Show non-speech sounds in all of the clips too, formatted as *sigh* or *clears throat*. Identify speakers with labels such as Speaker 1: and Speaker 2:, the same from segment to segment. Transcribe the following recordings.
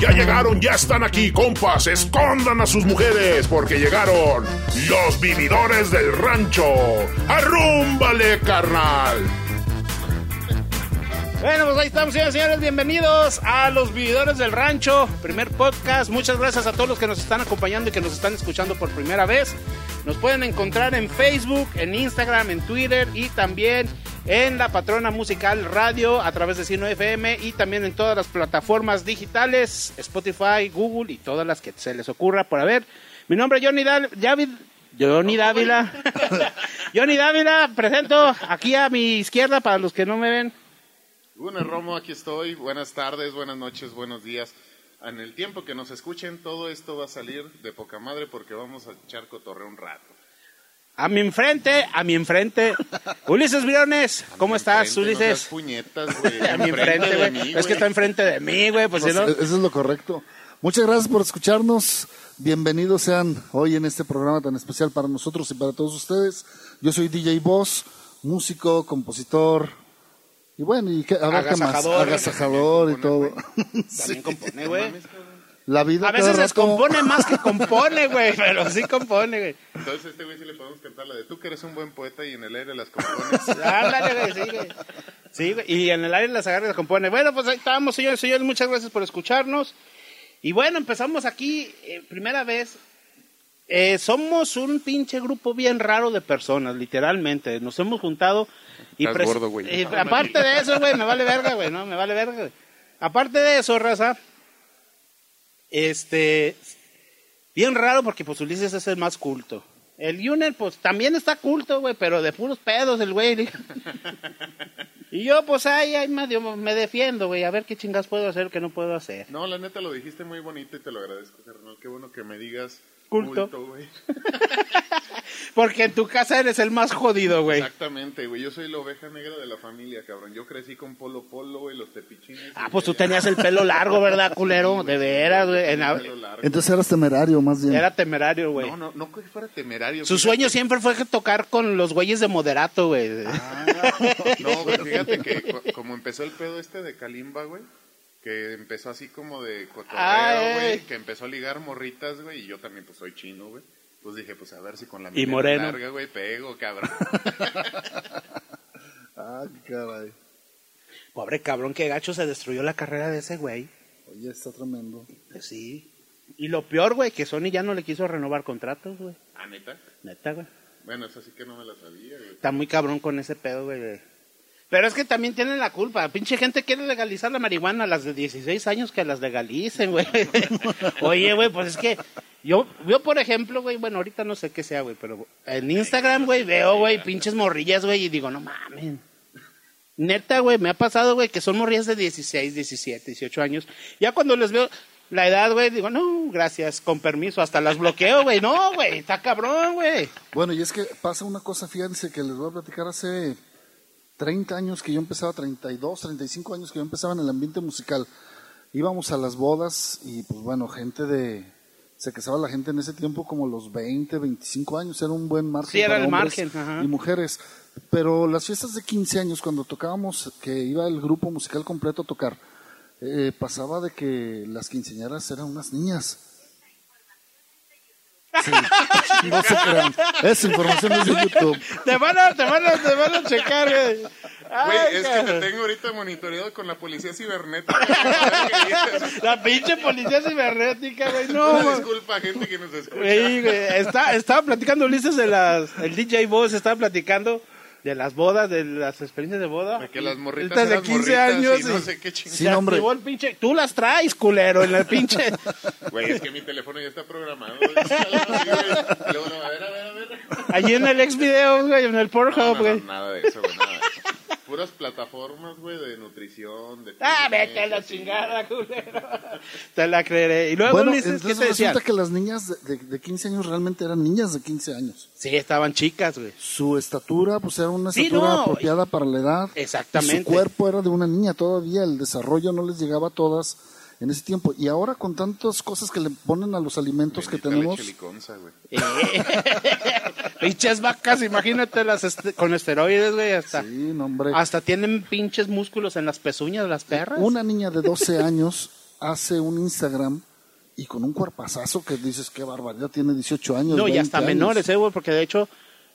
Speaker 1: Ya llegaron, ya están aquí, compas. Escondan a sus mujeres porque llegaron los vividores del rancho. ¡Arrúmbale, carnal!
Speaker 2: Bueno, pues ahí estamos, señores y señores. Bienvenidos a Los Vividores del Rancho, primer podcast. Muchas gracias a todos los que nos están acompañando y que nos están escuchando por primera vez. Nos pueden encontrar en Facebook, en Instagram, en Twitter y también en la Patrona Musical Radio a través de Sino FM y también en todas las plataformas digitales, Spotify, Google y todas las que se les ocurra por haber. Mi nombre es Johnny David. Johnny Dávila. *laughs* Johnny Dávila, presento aquí a mi izquierda para los que no me ven.
Speaker 3: Bueno, Romo, aquí estoy. Buenas tardes, buenas noches, buenos días. En el tiempo que nos escuchen, todo esto va a salir de poca madre porque vamos a echar cotorreo un rato.
Speaker 2: A mi enfrente, a mi enfrente, *laughs* Ulises Briones. ¿Cómo estás,
Speaker 3: no
Speaker 2: Ulises?
Speaker 3: seas puñetas, *laughs* güey.
Speaker 2: a mi enfrente, güey. Es que está enfrente de mí, güey. Pues
Speaker 4: Pues,
Speaker 2: no.
Speaker 4: Eso es lo correcto. Muchas gracias por escucharnos. Bienvenidos sean hoy en este programa tan especial para nosotros y para todos ustedes. Yo soy DJ Boss, músico, compositor y bueno, y qué- a ver qué más.
Speaker 2: Agasajador.
Speaker 4: Agasajador y todo. *laughs*
Speaker 2: También compone, güey.
Speaker 4: La vida
Speaker 2: A veces descompone más que *laughs* compone, güey. Pero sí compone, güey.
Speaker 3: Entonces, este güey sí le podemos cantar la de tú que eres un buen poeta y en el aire las compones. *laughs*
Speaker 2: Ándale, güey, sí, güey. Sí, güey. Y en el aire las agarra y las compone. Bueno, pues ahí estamos, señores y señores. Muchas gracias por escucharnos. Y bueno, empezamos aquí, eh, primera vez. Eh, somos un pinche grupo bien raro de personas, literalmente. Nos hemos juntado. Y
Speaker 3: Estás
Speaker 2: pres-
Speaker 3: gordo, güey.
Speaker 2: y aparte de eso, güey, me vale verga, güey, ¿no? Me vale verga, güey. Aparte de eso, raza. Este. Bien raro porque, pues, Ulises es el más culto. El Yuner, pues, también está culto, güey, pero de puros pedos el güey. *laughs* y yo, pues, ahí, ahí medio me defiendo, güey, a ver qué chingas puedo hacer, qué no puedo hacer.
Speaker 3: No, la neta lo dijiste muy bonito y te lo agradezco, carnal. Qué bueno que me digas
Speaker 2: Culto.
Speaker 3: güey. *laughs*
Speaker 2: Porque en tu casa eres el más jodido, güey.
Speaker 3: Exactamente, güey. Yo soy la oveja negra de la familia, cabrón. Yo crecí con Polo Polo, güey, los tepichines.
Speaker 2: Ah, pues tú tenías el pelo largo, ¿verdad, culero? De veras, güey. En la-
Speaker 3: Pelo largo.
Speaker 4: Entonces eras temerario, más bien.
Speaker 2: Era temerario, güey.
Speaker 3: No, no, no que fuera temerario.
Speaker 2: Su
Speaker 3: fíjate.
Speaker 2: sueño siempre fue tocar con los güeyes de moderato, güey.
Speaker 3: Ah, no, *laughs* güey, fíjate que co- como empezó el pedo este de Kalimba, güey, que empezó así como de cotorreo,
Speaker 2: Ay.
Speaker 3: güey, que empezó a ligar morritas, güey, y yo también pues soy chino, güey. Pues dije, pues a ver si con la
Speaker 2: Y moreno.
Speaker 3: larga, güey, pego, cabrón. *laughs*
Speaker 4: Ah, caray.
Speaker 2: Pobre cabrón, qué gacho se destruyó la carrera de ese güey.
Speaker 4: Oye, está tremendo.
Speaker 2: Pues sí. Y lo peor, güey, que Sony ya no le quiso renovar contratos, güey.
Speaker 3: ¿Ah, neta?
Speaker 2: Neta, güey.
Speaker 3: Bueno, eso sí que no me la sabía, güey.
Speaker 2: Está muy cabrón con ese pedo, güey. Pero es que también tienen la culpa. Pinche gente quiere legalizar la marihuana a las de 16 años que las legalicen, güey. *laughs* Oye, güey, pues es que yo, yo por ejemplo, güey, bueno, ahorita no sé qué sea, güey, pero en Instagram, güey, veo, güey, pinches morrillas, güey, y digo, no mames. Neta, güey, me ha pasado, güey, que son morrillas de 16, 17, 18 años. Ya cuando les veo la edad, güey, digo, no, gracias, con permiso, hasta las bloqueo, güey. No, güey, está cabrón, güey.
Speaker 4: Bueno, y es que pasa una cosa, fíjense que les voy a platicar hace 30 años que yo empezaba, 32, 35 años que yo empezaba en el ambiente musical. Íbamos a las bodas y pues bueno, gente de... Se casaba la gente en ese tiempo como los 20, 25 años, era un buen margen.
Speaker 2: Sí, era
Speaker 4: para
Speaker 2: el
Speaker 4: hombres
Speaker 2: margen, ajá.
Speaker 4: Y mujeres. Pero las fiestas de 15 años, cuando tocábamos, que iba el grupo musical completo a tocar, eh, pasaba de que las quinceañeras eran unas niñas. Sí, no se crean. Esa información es de YouTube.
Speaker 2: Te van a, te van a, te van a checar, güey.
Speaker 3: Güey, es que te tengo ahorita monitoreado con la policía cibernética. *laughs*
Speaker 2: La pinche policía cibernética, güey. No,
Speaker 3: Una disculpa, gente que nos escucha.
Speaker 2: Güey, güey, Está, estaba platicando Ulises de las. El DJ Boss estaba platicando de las bodas, de las experiencias de boda.
Speaker 3: De que las morritas
Speaker 2: Estas de
Speaker 3: eran
Speaker 2: 15
Speaker 3: morritas
Speaker 2: años.
Speaker 3: y no
Speaker 2: y
Speaker 3: sé qué chingada.
Speaker 4: Sí,
Speaker 2: se
Speaker 4: hombre.
Speaker 2: activó el pinche. Tú las traes, culero, en la pinche.
Speaker 3: Güey, es que mi teléfono ya está programado. güey. Y luego, no, a ver, a ver, a ver.
Speaker 2: Allí en el ex video, güey, en el
Speaker 3: No,
Speaker 2: Pornhub,
Speaker 3: no, no,
Speaker 2: güey.
Speaker 3: nada de eso, güey, nada. Puras plataformas, güey, de nutrición, de...
Speaker 2: Ah, vete a la chingada, culero. *laughs* Te la creeré. Y luego,
Speaker 4: Bueno,
Speaker 2: Ulises, ¿qué
Speaker 4: entonces
Speaker 2: te decían?
Speaker 4: resulta que las niñas de, de- de 15 años realmente eran niñas de 15 años.
Speaker 2: Sí, estaban chicas, güey.
Speaker 4: Su estatura, pues era una
Speaker 2: Sí,
Speaker 4: estatura
Speaker 2: no,
Speaker 4: apropiada para la edad.
Speaker 2: Exactamente.
Speaker 4: Y su cuerpo era de una niña todavía, el desarrollo no les llegaba a todas en ese tiempo. Y ahora con tantas cosas que le ponen a los alimentos que tenemos. *laughs*
Speaker 2: Eh, Pinches vacas, imagínate las este- con esteroides, güey, hasta,
Speaker 4: sí, no, hombre.
Speaker 2: hasta tienen pinches músculos en las pezuñas de las perras.
Speaker 4: Una niña de 12 años hace un Instagram y con un cuerpazazo que dices, qué barbaridad, tiene 18 años.
Speaker 2: No, y
Speaker 4: 20
Speaker 2: hasta
Speaker 4: años.
Speaker 2: menores, ¿eh, güey? Porque de hecho,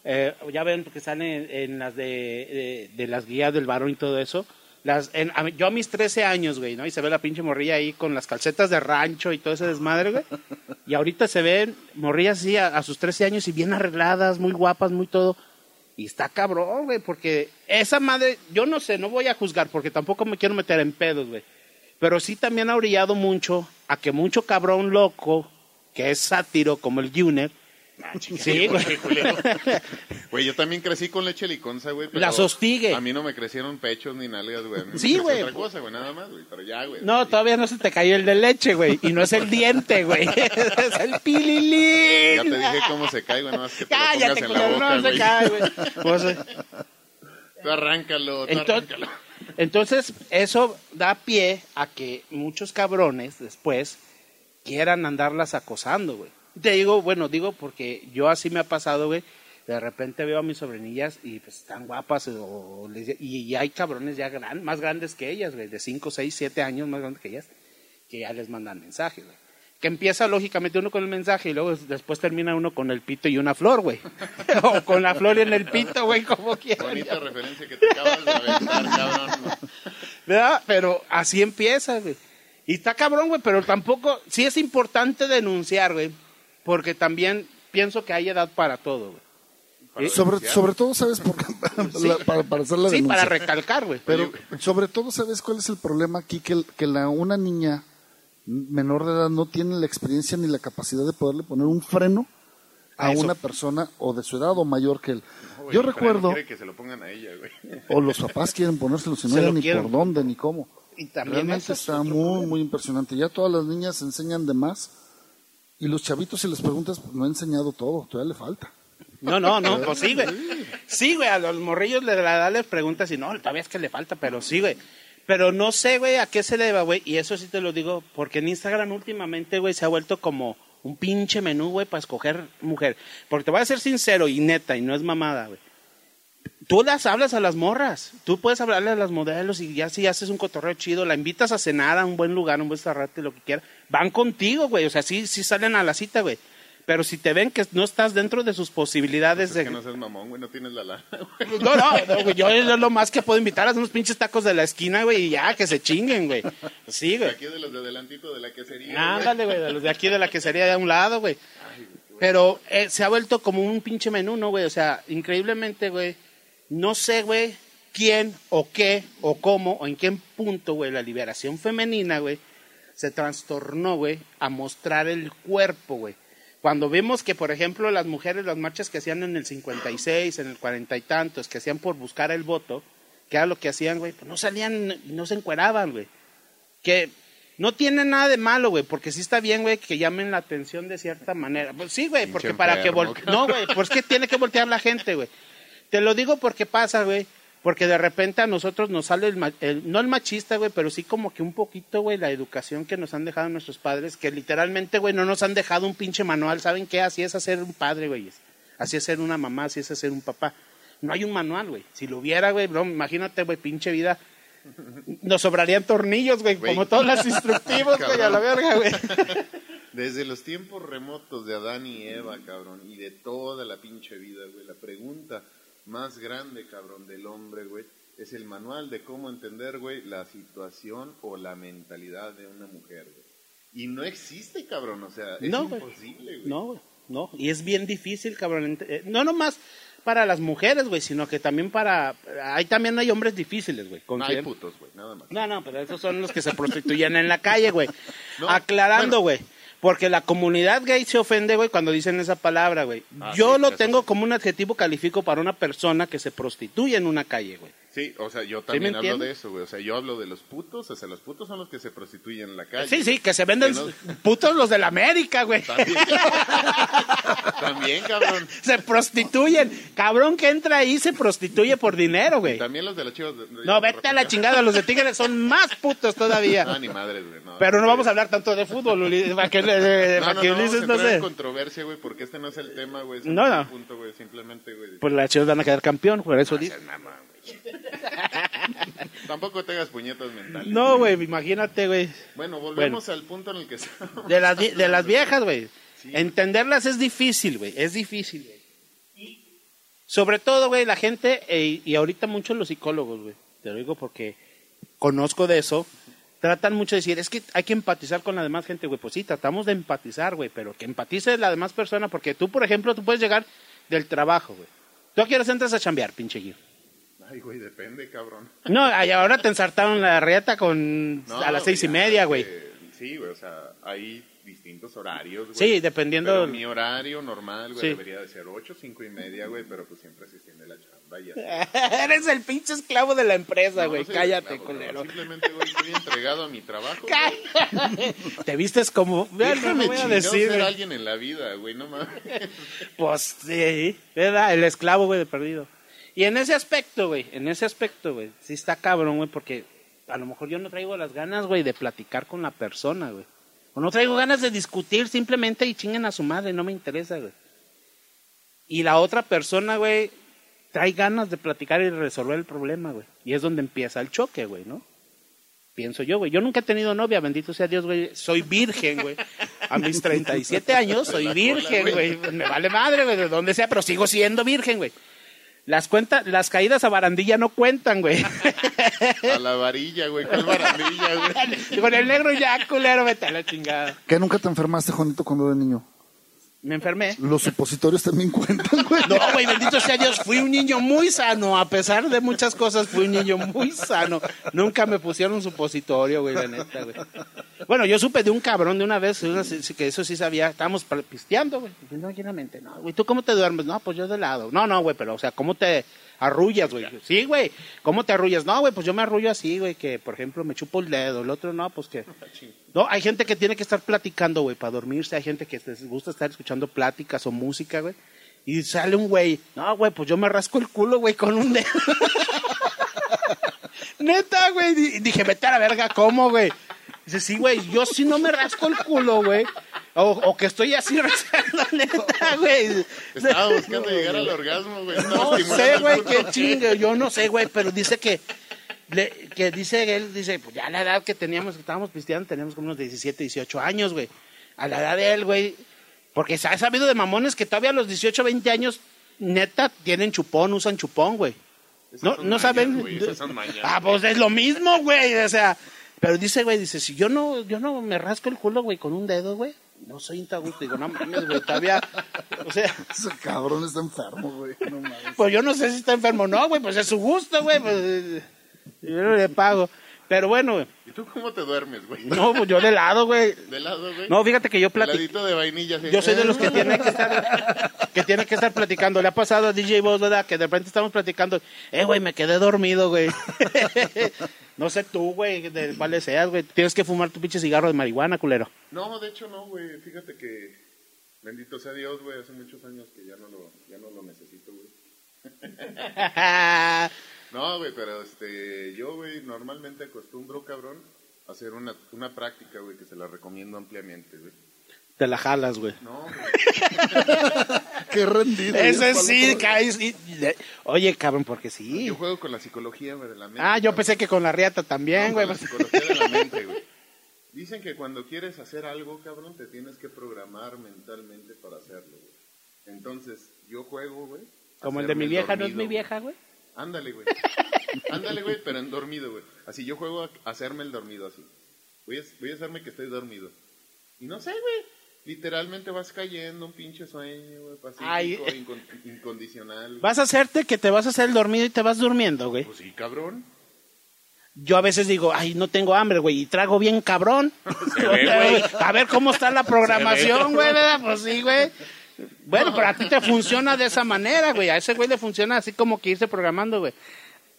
Speaker 2: eh, ya ven que salen en las de, de, de las guías del varón y todo eso. Yo a mis 13 años, güey, ¿no? Y se ve la pinche morrilla ahí con las calcetas de rancho y todo ese desmadre, güey. Y ahorita se ven morrillas así a, a sus 13 años y bien arregladas, muy guapas, muy todo. Y está cabrón, güey, porque esa madre, yo no sé, no voy a juzgar porque tampoco me quiero meter en pedos, güey. Pero sí también ha orillado mucho a que mucho cabrón loco, que es sátiro como el Juner, sí, güey. *laughs*
Speaker 3: Güey, yo también crecí con leche liconza, güey. pero
Speaker 2: Las hostigue.
Speaker 3: A mí no me crecieron pechos ni nalgas, güey.
Speaker 2: Sí, güey.
Speaker 3: otra cosa, güey, nada más, güey. Pero ya, güey.
Speaker 2: No, todavía no se te cayó el de leche, güey. Y no es el diente, güey. *laughs* Es el pililín.
Speaker 3: Ya te dije cómo se cae, güey. Nada más que te lo
Speaker 2: Cállate,
Speaker 3: pongas en la boca,
Speaker 2: no se
Speaker 3: güey.
Speaker 2: cae, güey. Pues, eh,
Speaker 3: Tú arráncalo, tú
Speaker 2: Entonces,
Speaker 3: arráncalo.
Speaker 2: entonces, eso da pie a que muchos cabrones después quieran andarlas acosando, güey. Te digo, bueno, digo porque yo así me ha pasado, güey. De repente veo a mis sobrinillas y pues están guapas o, les- y, y hay cabrones ya gran, más grandes que ellas, güey, de 5, 6, 7 años más grandes que ellas, que ya les mandan mensajes, güey. Que empieza lógicamente uno con el mensaje y luego después termina uno con el pito y una flor, güey. *laughs* o con la flor y en el pito, güey, como quieran.
Speaker 3: Bonita referencia que te acabas de aventar, *laughs* cabrón.
Speaker 2: ¿verdad? Pero así empieza, güey. Y está cabrón, güey, pero tampoco, sí es importante denunciar, güey, porque también pienso que hay edad para todo, güey.
Speaker 3: Para
Speaker 4: Sobre, sobre todo, ¿sabes por qué? *laughs* La- para, para hacer la
Speaker 2: Sí,
Speaker 4: denuncia.
Speaker 2: para recalcar, güey.
Speaker 4: Pero sobre todo, ¿sabes cuál es el problema aquí? Que, que la, una niña menor de edad no tiene la experiencia ni la capacidad de poderle poner un freno a una persona o de su edad o mayor que él.
Speaker 3: No, güey,
Speaker 4: Yo recuerdo,
Speaker 3: quiere que se lo pongan a ella, güey.
Speaker 4: o los papás quieren ponérselo, si no hay ni
Speaker 2: quieren.
Speaker 4: por dónde ni cómo.
Speaker 2: Y también
Speaker 4: Realmente está muy,
Speaker 2: problema.
Speaker 4: muy impresionante. Ya todas las niñas enseñan de más y los chavitos, si les preguntas, pues, no ha enseñado todo, todavía le falta.
Speaker 2: No, no, no, *laughs* pues sí, güey. Sí, güey, a los morrillos de la edad les preguntas y no, todavía es que le falta, pero sí, güey. Pero no sé, güey, a qué se deba, güey. Y eso sí te lo digo, porque en Instagram últimamente, güey, se ha vuelto como un pinche menú, güey, para escoger mujer. Porque te voy a ser sincero y neta, y no es mamada, güey. Tú las hablas a las morras. Tú puedes hablarle a las modelos y ya si haces un cotorreo chido, la invitas a cenar a un buen lugar, a un buen restaurante, lo que quieras. Van contigo, güey. O sea, sí, sí salen a la cita, güey. Pero si te ven que no estás dentro de sus posibilidades
Speaker 3: Es
Speaker 2: de...
Speaker 3: que no seas mamón, güey, no tienes la lana, güey. *laughs*
Speaker 2: No, no, no, güey, yo es lo más que puedo invitar a unos pinches tacos de la esquina, güey, y ya, que se chinguen, güey. Sí, güey.
Speaker 3: Aquí de los de adelantito de la quesería, güey.
Speaker 2: Ándale, güey, de los de aquí de la quesería de a un lado, güey. Pero eh, se ha vuelto como un pinche menú, ¿no, güey? O sea, increíblemente, güey, no sé, güey, quién o qué o cómo o en qué punto, güey, la liberación femenina, güey, se trastornó, güey, a mostrar el cuerpo, güey. Cuando vemos que, por ejemplo, las mujeres, las marchas que hacían en el 56, en el 40 y tantos, que hacían por buscar el voto, que era lo que hacían, güey, pues no salían, no se encueraban, güey que no tiene nada de malo, güey, porque sí está bien, güey, que llamen la atención de cierta manera. Pues sí, güey, porque para que
Speaker 3: enfermo,
Speaker 2: vol- No, güey, pues que tiene que voltear la gente, güey. Te lo digo porque pasa, güey, porque de repente a nosotros nos sale el, el- no el machista, güey, pero sí como que un poquito, güey, la educación que nos han dejado nuestros padres, que literalmente, güey, no nos han dejado un pinche manual, ¿saben qué? Así es hacer un padre, güey. Así es ser una mamá, así es ser un papá. No hay un manual, güey. Si lo hubiera, güey, bro, imagínate, güey, pinche vida. Nos sobrarían tornillos, güey,
Speaker 3: Güey.
Speaker 2: como todos los instructivos, *laughs* güey, a la verga, güey.
Speaker 3: Desde los tiempos remotos de Adán y Eva, cabrón, y de toda la pinche vida, güey, la pregunta más grande, cabrón, del hombre, güey, es el manual de cómo entender, güey, la situación o la mentalidad de una mujer, güey. Y no existe, cabrón, o sea, es
Speaker 2: No, güey.
Speaker 3: imposible, güey.
Speaker 2: No, güey, no. Y es bien difícil, cabrón. eh, No nomás para las mujeres, güey, sino que también para... Ahí también hay hombres difíciles, güey.
Speaker 3: No hay putos, güey, nada más.
Speaker 2: No, no, pero esos son los que se prostituyen en la calle, güey. *laughs*
Speaker 3: No,
Speaker 2: Aclarando,
Speaker 3: bueno.
Speaker 2: Porque la comunidad gay se ofende, güey, cuando dicen esa palabra, güey.
Speaker 3: Ah,
Speaker 2: Yo
Speaker 3: sí,
Speaker 2: lo tengo
Speaker 3: sí.
Speaker 2: como un adjetivo califico para una persona que se prostituye en una calle, güey.
Speaker 3: Sí, o sea, yo también hablo de eso, güey. O sea, yo hablo de los putos, o sea, los putos son los que se prostituyen en la calle.
Speaker 2: Sí, sí, que se venden
Speaker 3: Que no-
Speaker 2: putos los de la América, güey.
Speaker 3: También, *laughs* también, cabrón.
Speaker 2: Se prostituyen. Cabrón que entra ahí se prostituye por dinero, güey.
Speaker 3: También los de de- de-
Speaker 2: No, vete a la chingada, los de Tigres son más putos todavía.
Speaker 3: Ah, ni madres, güey. No,
Speaker 2: Pero no vamos a hablar tanto de fútbol, para que, le-
Speaker 3: No,
Speaker 2: para
Speaker 3: no,
Speaker 2: que
Speaker 3: no,
Speaker 2: Ulises no sé.
Speaker 3: controversia, güey, porque este no es el tema, güey.
Speaker 2: No, no.
Speaker 3: punto, güey, simplemente, güey.
Speaker 2: Pues las chivas van a quedar campeón, por eso
Speaker 3: No
Speaker 2: dice. *laughs*
Speaker 3: Tampoco te hagas puñetas mentales.
Speaker 2: No, güey, imagínate, güey.
Speaker 3: Bueno, volvemos al punto en el que estamos.
Speaker 2: De las, vie- de las viejas, güey. Entenderlas es difícil, güey. Es difícil, güey. Sobre todo, güey, la gente, eh, y ahorita muchos los psicólogos, güey. Te lo digo porque conozco de eso. Tratan mucho de decir, es que hay que empatizar con la demás gente, güey. Pues sí, tratamos de empatizar, güey. Pero que empatice la demás persona. Porque tú, por ejemplo, tú puedes llegar del trabajo, güey. ¿Tú a qué horas entras a chambear, pinche Gil?
Speaker 3: Ay, güey, depende, cabrón.
Speaker 2: No, ahora te ensartaron la rieta con
Speaker 3: No,
Speaker 2: a las seis y media, güey.
Speaker 3: eh, sí, güey, o sea, hay distintos horarios, güey.
Speaker 2: Sí, dependiendo-
Speaker 3: Pero mi horario normal, güey,
Speaker 2: Sí.
Speaker 3: debería de ser 8, 5 y media, güey, pero pues siempre se extiende la chamba y así. *laughs*
Speaker 2: Eres el pinche esclavo de la empresa, güey.
Speaker 3: no
Speaker 2: Cállate,
Speaker 3: esclavo,
Speaker 2: culero.
Speaker 3: Simplemente, güey, estoy entregado a mi trabajo.
Speaker 2: Cállate. Te vistes como. *laughs*
Speaker 3: Déjame
Speaker 2: voy a decir.
Speaker 3: ser alguien en la vida, güey, no mames.
Speaker 2: Pues sí, ¿verdad? El esclavo, güey, de perdido. Y en ese aspecto, güey, en ese aspecto, güey, sí está cabrón, güey, porque a lo mejor yo no traigo las ganas, güey, de platicar con la persona, güey. O no traigo ganas de discutir simplemente y chinguen a su madre, no me interesa, güey. Y la otra persona, güey, trae ganas de platicar y resolver el problema, güey. Y es donde empieza el choque, güey, ¿no? Pienso yo, güey. Yo nunca he tenido novia, bendito sea Dios, güey. Soy virgen, güey. A mis 37 años soy virgen, güey. Me vale madre, güey, de donde sea, pero sigo siendo virgen, güey. Las cuentas, las caídas a barandilla no cuentan, güey. *laughs*
Speaker 3: A la varilla, güey, ¿cuál barandilla, güey? *laughs*
Speaker 2: Con el negro ya, culero, vete a la chingada.
Speaker 4: ¿Que nunca te enfermaste, Juanito, cuando eras niño?
Speaker 2: Me enfermé.
Speaker 4: Los supositorios también cuentan, güey.
Speaker 2: No, güey, bendito sea Dios, fui un niño muy sano, a pesar de muchas cosas, fui un niño muy sano. Nunca me pusieron supositorio, güey, la neta, güey. Bueno, yo supe de un cabrón de una vez, que eso sí sabía, estábamos pisteando, güey. No, llenamente, no, güey, ¿tú cómo te duermes? No, pues yo de lado. No, no, güey, pero, o sea, ¿cómo te arrullas, güey? Sí, güey, ¿cómo te arrullas? No, güey, pues yo me arrullo así, güey, que, por ejemplo, me chupo el dedo, el otro no, pues que... *laughs* No, hay gente que tiene que estar platicando, güey, para dormirse. Hay gente que les gusta estar escuchando pláticas o música, güey. Y sale un güey, no, güey, pues yo me rasco el culo, güey, con un dedo. *laughs* Neta, güey. Dije, vete a la verga, ¿cómo, güey? Dice, sí, güey, yo sí no me rasco el culo, güey. O, o que estoy así *laughs* rascando, neta, güey.
Speaker 3: Estaba buscando llegar al orgasmo, güey. estaba
Speaker 2: No sé, güey, qué
Speaker 3: G.
Speaker 2: chingue. Yo no sé, güey, pero dice que, le- que dice él, dice, pues ya la edad que teníamos, que estábamos pisteando, teníamos como unos 17, 18 años, güey. A la edad de él, güey. Porque se ha sabido de mamones que todavía a los 18, 20 años, neta, tienen chupón, usan chupón, güey. No,
Speaker 3: son
Speaker 2: no
Speaker 3: mañas,
Speaker 2: saben.
Speaker 3: güey, esas son mañas.
Speaker 2: Ah, pues es lo mismo, güey. O sea, pero dice, güey, dice, si yo no, yo no me rasco el culo, güey, con un dedo, güey, no soy intagusto. Digo, no mames, güey, todavía, o sea,
Speaker 4: Ese cabrón está enfermo, güey. No mames.
Speaker 2: pues yo no sé si está enfermo o no, güey, pues es su gusto, güey, pues yo no le pago. Pero bueno,
Speaker 3: ¿Y tú cómo te duermes, güey?
Speaker 2: no, pues yo de lado, güey.
Speaker 3: De lado, güey.
Speaker 2: No, fíjate que yo platico.
Speaker 3: De vainilla. así.
Speaker 2: Yo soy de los que tiene que estar *laughs* que tiene que estar platicando. Le ha pasado a DJ Boss, ¿verdad? Que de repente estamos platicando. Eh, güey, me quedé dormido, güey. *laughs* no sé tú, güey, de cuál seas, güey. Tienes que fumar tu pinche cigarro de marihuana, culero.
Speaker 3: No, de hecho no, güey. Fíjate que, bendito sea Dios, güey, hace muchos años que ya no lo, ya no lo necesito, güey. *laughs* No, güey, pero este, yo, güey, normalmente acostumbro, cabrón, a hacer una, una práctica, güey, que se la recomiendo ampliamente, güey.
Speaker 2: Te la jalas, güey.
Speaker 3: No, *laughs* güey.
Speaker 4: Qué rendido.
Speaker 2: Ese
Speaker 4: ¿eh?
Speaker 2: sí, caes. y- Oye, cabrón, porque sí.
Speaker 3: Yo juego con la psicología, güey, de la mente.
Speaker 2: Ah, yo
Speaker 3: cabrón.
Speaker 2: pensé que con la riata también,
Speaker 3: No,
Speaker 2: güey.
Speaker 3: con la psicología de la mente, güey. Dicen que cuando quieres hacer algo, cabrón, te tienes que programar mentalmente para hacerlo, güey. Entonces, yo juego, güey.
Speaker 2: Como el de mi vieja, ¿no es mi vieja, güey?
Speaker 3: Ándale, güey. Ándale, güey, pero en dormido, güey. Así yo juego a hacerme el dormido así. Voy a, voy a hacerme que estoy dormido. Y no sé, güey. Literalmente vas cayendo un pinche sueño, güey, pacífico,
Speaker 2: Ay.
Speaker 3: incondicional. güey.
Speaker 2: Vas a hacerte que te vas a hacer el dormido y te vas durmiendo, güey.
Speaker 3: Pues sí, cabrón.
Speaker 2: Yo a veces digo, ay, no tengo hambre, güey, y trago bien cabrón. *laughs*
Speaker 3: Se ve, güey.
Speaker 2: a ver cómo está la programación, güey, ¿verdad? Pues sí, güey. Bueno, pero a ti te funciona de esa manera, güey. A ese güey le funciona así como que irse programando, güey.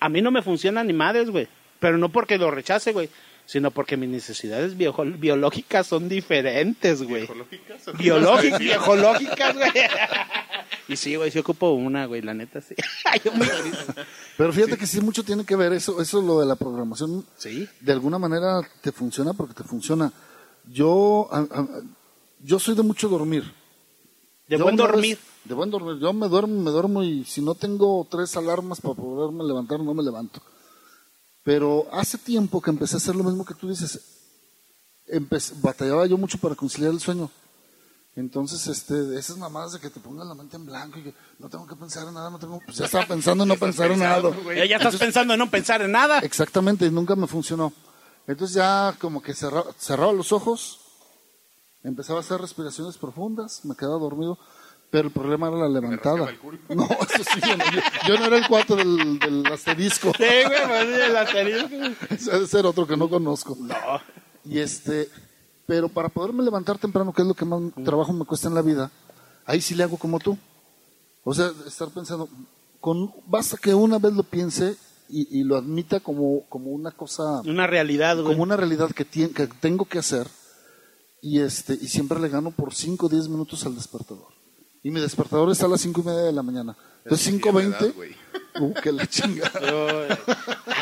Speaker 2: A mí no me funciona ni madres, güey. Pero no porque lo rechace, güey. Sino porque mis necesidades bio- biológicas son diferentes, güey.
Speaker 3: ¿Ecológicas?
Speaker 2: Biológicas, *laughs* biológicas, güey. *laughs* Y sí, güey, sí ocupo una, güey, la neta, sí. *laughs* Ay, yo me-
Speaker 4: Pero fíjate que sí mucho tiene que ver eso, eso lo de la programación.
Speaker 2: Sí.
Speaker 4: De alguna manera te funciona porque te funciona. Yo, a- a- yo soy de mucho dormir.
Speaker 2: De
Speaker 4: Yo
Speaker 2: buen
Speaker 4: una vez-
Speaker 2: dormir.
Speaker 4: de buen dormir. Yo me duermo, me duermo y si no tengo tres alarmas para poderme levantar, no me levanto. Pero hace tiempo que empecé a hacer lo mismo que tú dices. Empecé- batallaba yo mucho para conciliar el sueño. Entonces, este, esas mamadas de que te pongan la mente en blanco y que no tengo que pensar en nada, no tengo, pues ya estaba pensando en no *laughs* pensar en nada.
Speaker 2: Eh, Ya estás pensando en no pensar en nada.
Speaker 4: Exactamente, y nunca me funcionó. Entonces ya como que cerra- cerraba los ojos, empezaba a hacer respiraciones profundas, me quedaba dormido, pero el problema era la levantada. *laughs* No, eso sí, yo no, yo- yo no era el cuarto del, del asterisco.
Speaker 2: Sí, güey, pues, sí, el asterisco.
Speaker 4: Ese debe ser otro que no conozco.
Speaker 2: No.
Speaker 4: Y este, pero para poderme levantar temprano, que es lo que más trabajo me cuesta en la vida, ahí sí le hago como tú. O sea, estar pensando, con, basta que una vez lo piense y, y lo admita como, como una cosa,
Speaker 2: Una realidad, güey.
Speaker 4: como una realidad que, tien- que tengo que hacer. Y este, y siempre le gano por 5 o 10 minutos al despertador. Y mi despertador está a las 5 y media de la mañana. Entonces
Speaker 3: Eso sí es verdad,
Speaker 4: 5.20,
Speaker 3: güey. *laughs*
Speaker 4: uh, que la chinga. *laughs*
Speaker 2: Eh,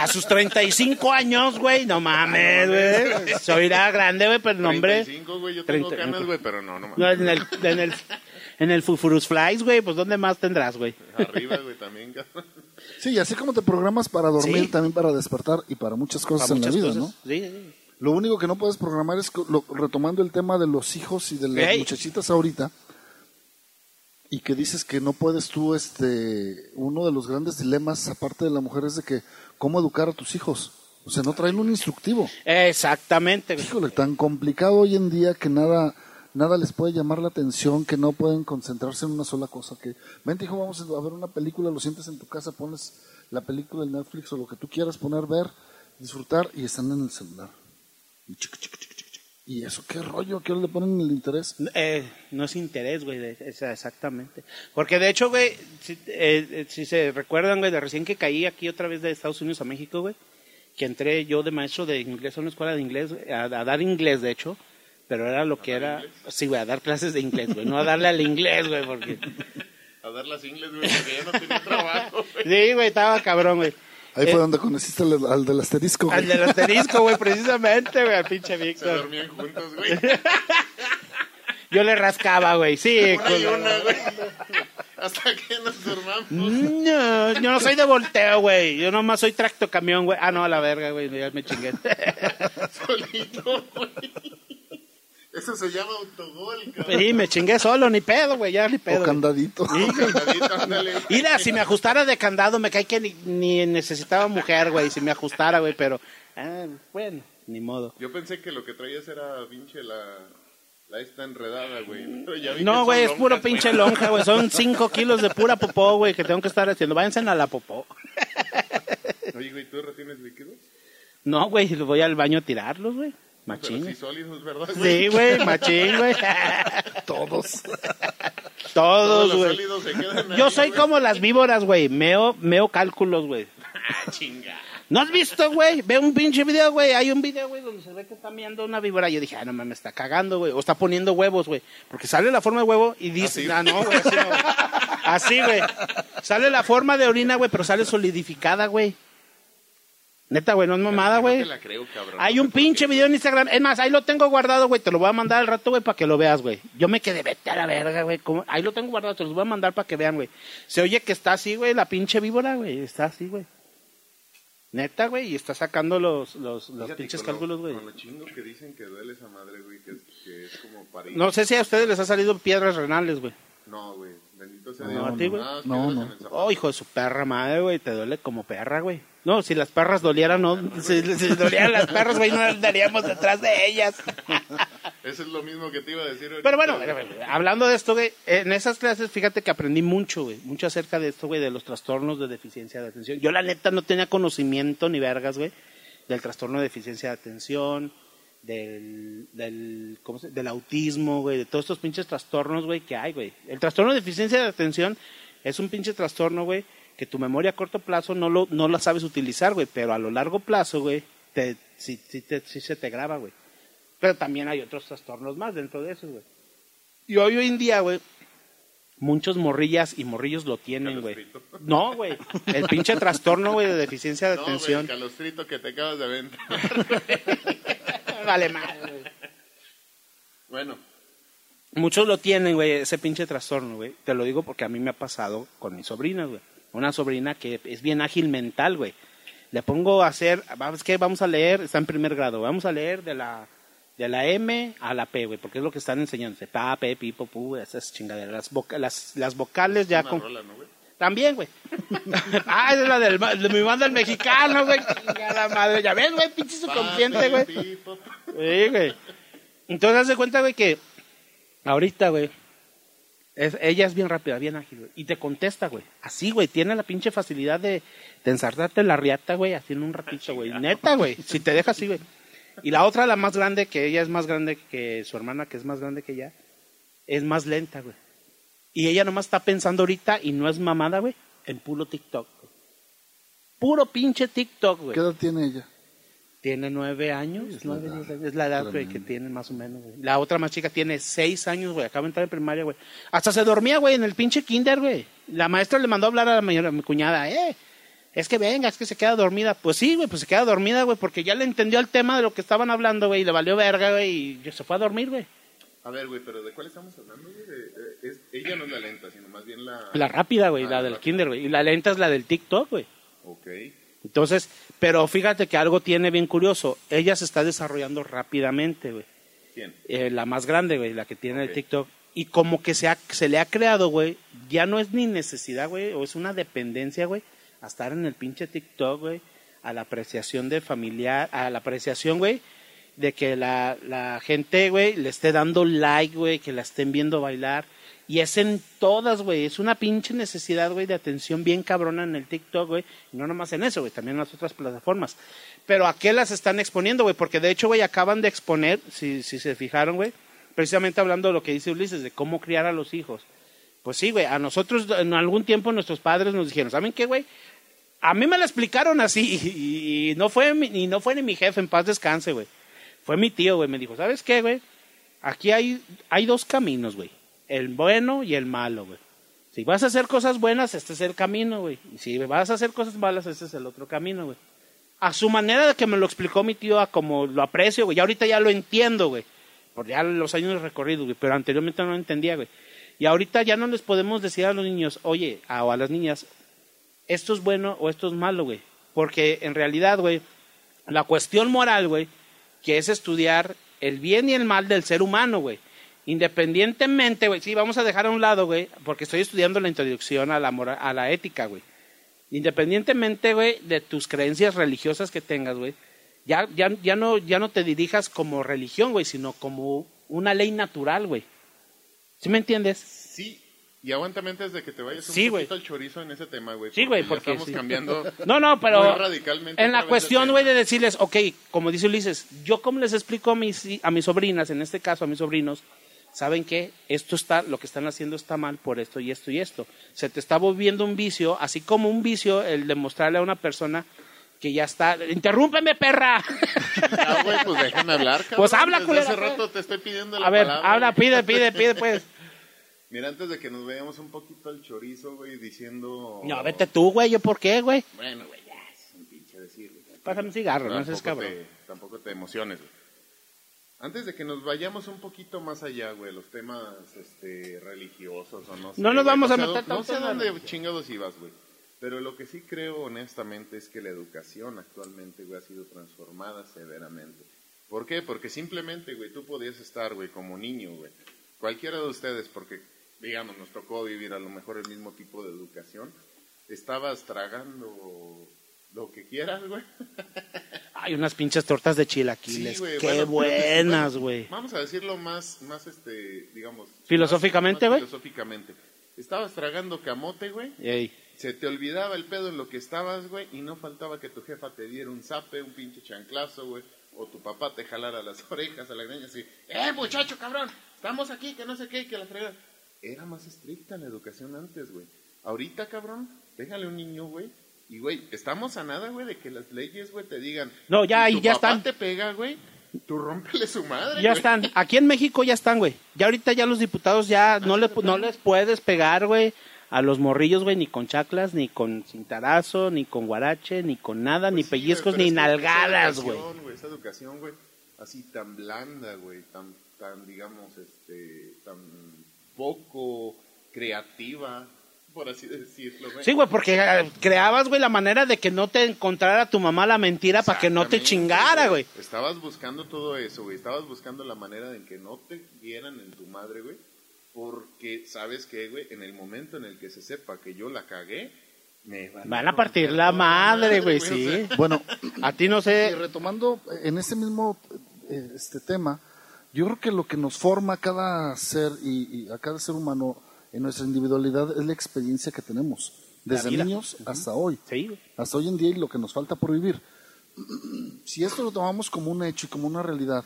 Speaker 2: a sus 35 años, güey, no mames, güey. Soy la grande, güey, pero no, hombre.
Speaker 3: 35, güey, yo tengo
Speaker 2: 35.
Speaker 3: canas, güey, pero no, no
Speaker 2: No,
Speaker 3: mames.
Speaker 2: en el, en el, en el Fufurus Flies, güey, pues ¿dónde más tendrás, güey?
Speaker 3: Arriba, güey, también, cabrón.
Speaker 4: Sí, y así como te programas para dormir,
Speaker 2: Sí.
Speaker 4: también para despertar y para muchas cosas
Speaker 2: Para
Speaker 4: en la vida,
Speaker 2: cosas.
Speaker 4: ¿no?
Speaker 2: Sí, sí.
Speaker 4: Lo único que no puedes programar es, lo- retomando el tema de los hijos y de las muchachitas ahorita, y que dices que no puedes tú, este, uno de los grandes dilemas, aparte de la mujer, es de que, ¿cómo educar a tus hijos? O sea, no traen un instructivo.
Speaker 2: Exactamente.
Speaker 4: Híjole, tan complicado hoy en día que nada, nada les puede llamar la atención, que no pueden concentrarse en una sola cosa. Que, vente hijo, vamos a ver una película, lo sientes en tu casa, pones la película en Netflix o lo que tú quieras poner, ver, disfrutar y están en el celular. Y, chic, chic, chic, chic, chic. ¿Y eso qué rollo? ¿A qué hora le ponen el interés?
Speaker 2: Eh, no es interés, güey, exactamente. Porque de hecho, güey, si, eh, eh, si se recuerdan, güey, de recién que caí aquí otra vez de Estados Unidos a México, güey, que entré yo de maestro de inglés a una escuela de inglés, güey, a, a dar inglés, de hecho, pero era lo que era, sí, güey, a dar clases de inglés, güey, no a darle al inglés, güey, porque, *laughs*
Speaker 3: A dar las ingles, güey, porque ya no tenía trabajo, *laughs* güey.
Speaker 2: sí, güey, estaba cabrón, güey.
Speaker 4: Ahí
Speaker 2: Eh,
Speaker 4: fue donde conociste al, al del asterisco. güey.
Speaker 2: Al del asterisco, güey, *laughs* precisamente, güey, al pinche
Speaker 3: Se
Speaker 2: Víctor.
Speaker 3: dormían juntos, güey. *laughs*
Speaker 2: Yo le rascaba, güey, sí.
Speaker 3: Una y
Speaker 2: culo.
Speaker 3: una, güey. Hasta que nos dormamos.
Speaker 2: No, yo no soy de volteo, güey. Yo nomás soy tractocamión, güey. Ah, no, a la verga, güey. Ya me chingué. *laughs*
Speaker 3: Solito, güey. Eso se llama autogol, cabrón.
Speaker 2: Sí, me chingué solo, ni pedo, güey. Ya ni pedo.
Speaker 4: o candadito.
Speaker 2: Sí, güey. *laughs*
Speaker 3: Candadito, ándale.
Speaker 2: Mira, si me ajustara de candado, me cae que ni, ni necesitaba mujer, güey. Si me ajustara, güey, pero. ah, bueno, ni modo.
Speaker 3: Yo pensé que lo que traías era pinche la. La esta enredada, güey. Pero ya vi que
Speaker 2: No, güey, es
Speaker 3: lonjas,
Speaker 2: puro
Speaker 3: güey.
Speaker 2: pinche lonja, güey. Son cinco kilos de pura popó, güey, que tengo que estar haciendo. Váyanse a la popó.
Speaker 3: Oye, güey, ¿tú retienes líquidos?
Speaker 2: No, güey, voy al baño a tirarlos, güey.
Speaker 3: Pero
Speaker 2: Machín.
Speaker 3: sí sólidos, ¿verdad,
Speaker 2: Sí, güey, *laughs* machín, güey.
Speaker 4: Todos.
Speaker 2: Todos,
Speaker 3: Todos los
Speaker 2: güey.
Speaker 3: sólidos se quedan ahí,
Speaker 2: Yo soy
Speaker 3: güey.
Speaker 2: como las víboras, güey. Meo, meo cálculos, güey.
Speaker 3: Ah, chinga.
Speaker 2: ¿No has visto, güey? Ve un pinche video, güey. Hay un video, güey, donde se ve que está viendo una víbora. Yo dije, ah, no mames, está cagando, güey. O está poniendo huevos, güey. Porque sale la forma de huevo y dice,
Speaker 3: ¿Así?
Speaker 2: ah, no, güey, así no, güey. *laughs* Así, güey. Sale la forma de orina, güey, pero sale solidificada, güey. Neta, güey, no es mamada,
Speaker 3: No
Speaker 2: güey.
Speaker 3: te la creo, cabrón.
Speaker 2: Hay
Speaker 3: No
Speaker 2: un pinche video en Instagram. Es más, ahí lo tengo guardado, güey. Te lo voy a mandar al rato, güey, para que lo veas, güey. Yo me quedé, vete a la verga, güey. Ahí lo tengo guardado, te los voy a mandar para que vean, güey. Se oye que está así, güey, la pinche víbora, güey. Está así, güey. Neta, güey, y está sacando los, los, los
Speaker 3: Fíjate,
Speaker 2: pinches
Speaker 3: con
Speaker 2: cálculos, güey.
Speaker 3: Con lo chingo que dicen que duele esa madre, güey, que es, que es como para ir.
Speaker 2: No sé si a ustedes les ha salido piedras renales, güey.
Speaker 3: No, güey. Sea
Speaker 2: No, a ti, güey.
Speaker 4: No, no.
Speaker 2: Oh, hijo de su perra madre, güey. Te duele como perra, güey. No, si las perras dolieran, no. Si, si dolieran las perras, güey, no andaríamos detrás de ellas. *laughs*
Speaker 3: Eso es lo mismo que te iba a decir ahorita.
Speaker 2: Pero bueno, güey, hablando de esto, güey, en esas clases, fíjate que aprendí mucho, güey, mucho acerca de esto, güey, de los trastornos de deficiencia de atención. Yo, la neta, no tenía conocimiento ni vergas, güey, del trastorno de deficiencia de atención, del, del, ¿cómo se- del autismo, güey, de todos estos pinches trastornos, güey, que hay, güey. El trastorno de deficiencia de atención es un pinche trastorno, güey, que tu memoria a corto plazo no, lo, no la sabes utilizar, güey, pero a lo largo plazo, güey, te, sí, sí te- sí se te graba, güey. Pero también hay otros trastornos más dentro de esos, güey. Y hoy, hoy en día, güey, muchos morrillas y morrillos lo tienen, güey. *laughs* No, güey. El pinche trastorno, güey, de deficiencia de
Speaker 3: No,
Speaker 2: atención.
Speaker 3: el calostrito que te acabas de aventar. *laughs*
Speaker 2: vale madre,
Speaker 3: bueno,
Speaker 2: Muchos lo tienen, güey, ese pinche trastorno, güey. Te lo digo porque a mí me ha pasado con mis sobrinas, güey. Una sobrina que es bien ágil mental, güey. le pongo a hacer, vamos que vamos a leer, está en primer grado, vamos a leer de la de la M a la P, güey, porque es lo que están enseñando, pa, pe, pi, po, pu, esas chingaderas, las, voca- las, las vocales ya
Speaker 3: Una
Speaker 2: con
Speaker 3: rola, ¿no, güey?
Speaker 2: También, güey. *laughs* ah, es la del, de mi banda el mexicano, güey. Chingada madre, ya ves, güey, pinche subconsciente, güey. Sí, güey. Entonces, haz de cuenta, güey, que ahorita, güey, es- ella es bien rápida, bien ágil, güey. Y te contesta, güey. Así, güey, tiene la pinche facilidad de, de ensartarte en la riata, güey, así en un ratito, güey. Neta, güey. Si te deja así, güey. Y la otra, la más grande, que ella es más grande que su hermana, que es más grande que ella, es más lenta, güey. Y ella nomás está pensando ahorita, y no es mamada, güey, en puro TikTok. Puro pinche TikTok, güey.
Speaker 4: ¿Qué edad tiene ella?
Speaker 2: Tiene nueve años,
Speaker 4: es la edad.
Speaker 2: diez años. es la edad güey, que tiene más o menos. güey. La otra más chica tiene seis años, güey, acaba de entrar en primaria, güey. Hasta se dormía, güey, en el pinche kinder, güey. La maestra le mandó a hablar a, la mayor- a mi cuñada, eh, es que venga, es que se queda dormida. Pues sí, güey, pues se queda dormida, güey, porque ya le entendió el tema de lo que estaban hablando, güey, y le valió verga, güey, y se fue a dormir, güey.
Speaker 3: A ver, güey, pero ¿de cuál estamos hablando, güey? De- ella no es la lenta, sino más bien la...
Speaker 2: La rápida, güey,
Speaker 3: Ah,
Speaker 2: la
Speaker 3: la
Speaker 2: del
Speaker 3: rápida.
Speaker 2: kinder, güey. Y la lenta es la del TikTok, güey.
Speaker 3: Ok.
Speaker 2: Entonces, pero fíjate que algo tiene bien curioso. Ella se está desarrollando rápidamente, güey.
Speaker 3: ¿Quién?
Speaker 2: eh, la más grande, güey, la que tiene el TikTok. Y como que se, ha- se le ha creado, güey, ya no es ni necesidad, güey, o es una dependencia, güey, a estar en el pinche TikTok, güey, a la apreciación de familiar, a la apreciación, güey, de que la, la gente, güey, le esté dando like, güey, que la estén viendo bailar. Y es en todas, güey, es una pinche necesidad, güey, de atención bien cabrona en el TikTok, güey. No nomás en eso, güey, también en las otras plataformas. Pero ¿a qué las están exponiendo, güey? Porque de hecho, güey, acaban de exponer, si, si se fijaron, güey, precisamente hablando de lo que dice Ulises, de cómo criar a los hijos. Pues sí, güey, a nosotros en algún tiempo nuestros padres nos dijeron, ¿saben qué, güey? A mí me la explicaron así *laughs* y, y no fue mi- y no fue ni mi jefe, en paz descanse, güey. Fue mi tío, güey, me dijo, ¿sabes qué, güey? Aquí hay, hay dos caminos, güey. El bueno y el malo, güey. Si vas a hacer cosas buenas, este es el camino, güey. Y si vas a hacer cosas malas, este es el otro camino, güey. A su manera de que me lo explicó mi tío, a como lo aprecio, güey. Y ahorita ya lo entiendo, güey. Por ya los años recorridos, güey. Pero anteriormente no lo entendía, güey. Y ahorita ya no les podemos decir a los niños, oye, a- o a las niñas, esto es bueno o esto es malo, güey. Porque en realidad, güey, la cuestión moral, güey, que es estudiar el bien y el mal del ser humano, güey. Independientemente, güey, sí, vamos a dejar a un lado, güey, porque estoy estudiando la introducción a la, mora- a la ética, güey. Independientemente, güey, de tus creencias religiosas que tengas, güey, ya, ya, ya, no, ya no te dirijas como religión, güey, sino como una ley natural, güey. ¿Sí me entiendes?
Speaker 3: Sí, y aguántame antes de que te vayas un
Speaker 2: Sí,
Speaker 3: poquito al chorizo en ese tema, güey.
Speaker 2: Sí, güey, porque
Speaker 3: estamos
Speaker 2: sí.
Speaker 3: cambiando *laughs*
Speaker 2: No, no, pero
Speaker 3: muy radicalmente.
Speaker 2: en la cuestión, güey, de decirles, ok, como dice Ulises, yo como les explico a mis, a mis sobrinas, en este caso a mis sobrinos, ¿saben qué? Esto está, lo que están haciendo está mal por esto y esto y esto. Se te está volviendo un vicio, así como un vicio el demostrarle a una persona que ya está, interrúmpeme, perra. *laughs*
Speaker 3: Ah, güey, pues déjame hablar, cabrón.
Speaker 2: Pues habla,
Speaker 3: Desde
Speaker 2: culera,
Speaker 3: hace rato te estoy pidiendo la
Speaker 2: a ver,
Speaker 3: palabra.
Speaker 2: habla, pide, pide, pide, *laughs* pues.
Speaker 3: Mira, antes de que nos veamos un poquito al chorizo, güey, diciendo...
Speaker 2: No, vete tú, güey, ¿yo por qué, güey?
Speaker 3: Bueno, güey, ya, es un pinche.
Speaker 2: Pásame un cigarro, no seas cabrón.
Speaker 3: te- tampoco te emociones, güey. Antes de que nos vayamos un poquito más allá, güey, los temas este, religiosos o no sé.
Speaker 2: No nos
Speaker 3: güey,
Speaker 2: vamos a meter
Speaker 3: dó- No
Speaker 2: tanto
Speaker 3: sé dónde
Speaker 2: religión.
Speaker 3: chingados ibas, güey. Pero lo que sí creo honestamente es que la educación actualmente, güey, ha sido transformada severamente. ¿Por qué? Porque simplemente, güey, tú podías estar, güey, como niño, güey. Cualquiera de ustedes, porque, digamos, nos tocó vivir a lo mejor el mismo tipo de educación. Estabas tragando lo que quieras, güey.
Speaker 2: Hay unas pinches tortas de chilaquiles,
Speaker 3: Sí, güey,
Speaker 2: qué
Speaker 3: bueno,
Speaker 2: buenas, güey.
Speaker 3: Vamos a decirlo más, más este, digamos.
Speaker 2: Filosóficamente, güey.
Speaker 3: Filosóficamente. Estabas tragando camote, güey.
Speaker 2: Ey.
Speaker 3: Se te olvidaba el pedo en lo que estabas, güey. Y no faltaba que tu jefa te diera un zape, un pinche chanclazo, güey. O tu papá te jalara las *laughs* orejas a la greña así. ¡Eh, muchacho, cabrón! Estamos aquí, que no sé qué, que la fregada. Era más estricta la educación antes, güey. Ahorita, cabrón, déjale un niño, güey. Y, güey, estamos a nada, güey, de que las leyes, güey, te digan.
Speaker 2: No, ya,
Speaker 3: si
Speaker 2: y
Speaker 3: tu
Speaker 2: ya
Speaker 3: papá
Speaker 2: están.
Speaker 3: te pega, güey, tú rómpele su madre,
Speaker 2: Ya
Speaker 3: güey.
Speaker 2: están. Aquí en México ya están, güey. Ya ahorita ya los diputados ya no, le, no les puedes pegar, güey, a los morrillos, güey, ni con chaclas, ni con cintarazo, ni con guarache, ni con nada, ni
Speaker 3: Pues sí,
Speaker 2: pellizcos, ni nalgadas, güey.
Speaker 3: Esa educación, güey, así tan blanda, güey, tan, tan, digamos, este, tan poco creativa, por así decirlo, güey.
Speaker 2: Sí, güey, porque eh, creabas, güey, la manera de que no te encontrara tu mamá la mentira para que no te chingara, güey.
Speaker 3: Estabas buscando todo eso, güey. Estabas buscando la manera de que no te vieran en tu madre, güey. Porque, ¿sabes qué, güey? En el momento en el que se sepa que yo la cagué, me van,
Speaker 2: Van a partir la madre, güey,
Speaker 3: o
Speaker 2: sí.
Speaker 3: sea, *laughs*
Speaker 4: Bueno,
Speaker 2: A ti no
Speaker 4: y
Speaker 2: sé.
Speaker 4: retomando en ese mismo eh, este tema, yo creo que lo que nos forma a cada ser y, y a cada ser humano en nuestra individualidad es la experiencia que tenemos, desde niños hasta hoy,
Speaker 2: Sí,
Speaker 4: hasta hoy en día y lo que nos falta por vivir. *clears throat* Si esto lo tomamos como un hecho y como una realidad,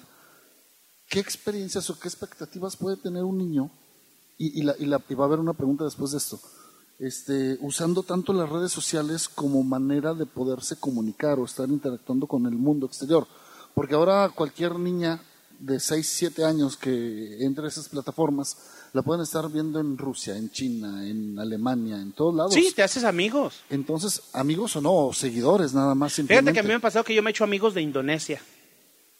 Speaker 4: ¿qué experiencias o qué expectativas puede tener un niño? Y, y la- y la- y va a haber una pregunta después de esto. Este, usando tanto las redes sociales como manera de poderse comunicar o estar interactuando con el mundo exterior. Porque ahora cualquier niña de 6, 7 años que entre a esas plataformas la pueden estar viendo en Rusia, en China, en Alemania, en todos lados.
Speaker 2: Sí, te haces amigos.
Speaker 4: Entonces, amigos o no, o seguidores nada más
Speaker 2: Fíjate que a mí me ha pasado que yo me he hecho amigos de Indonesia.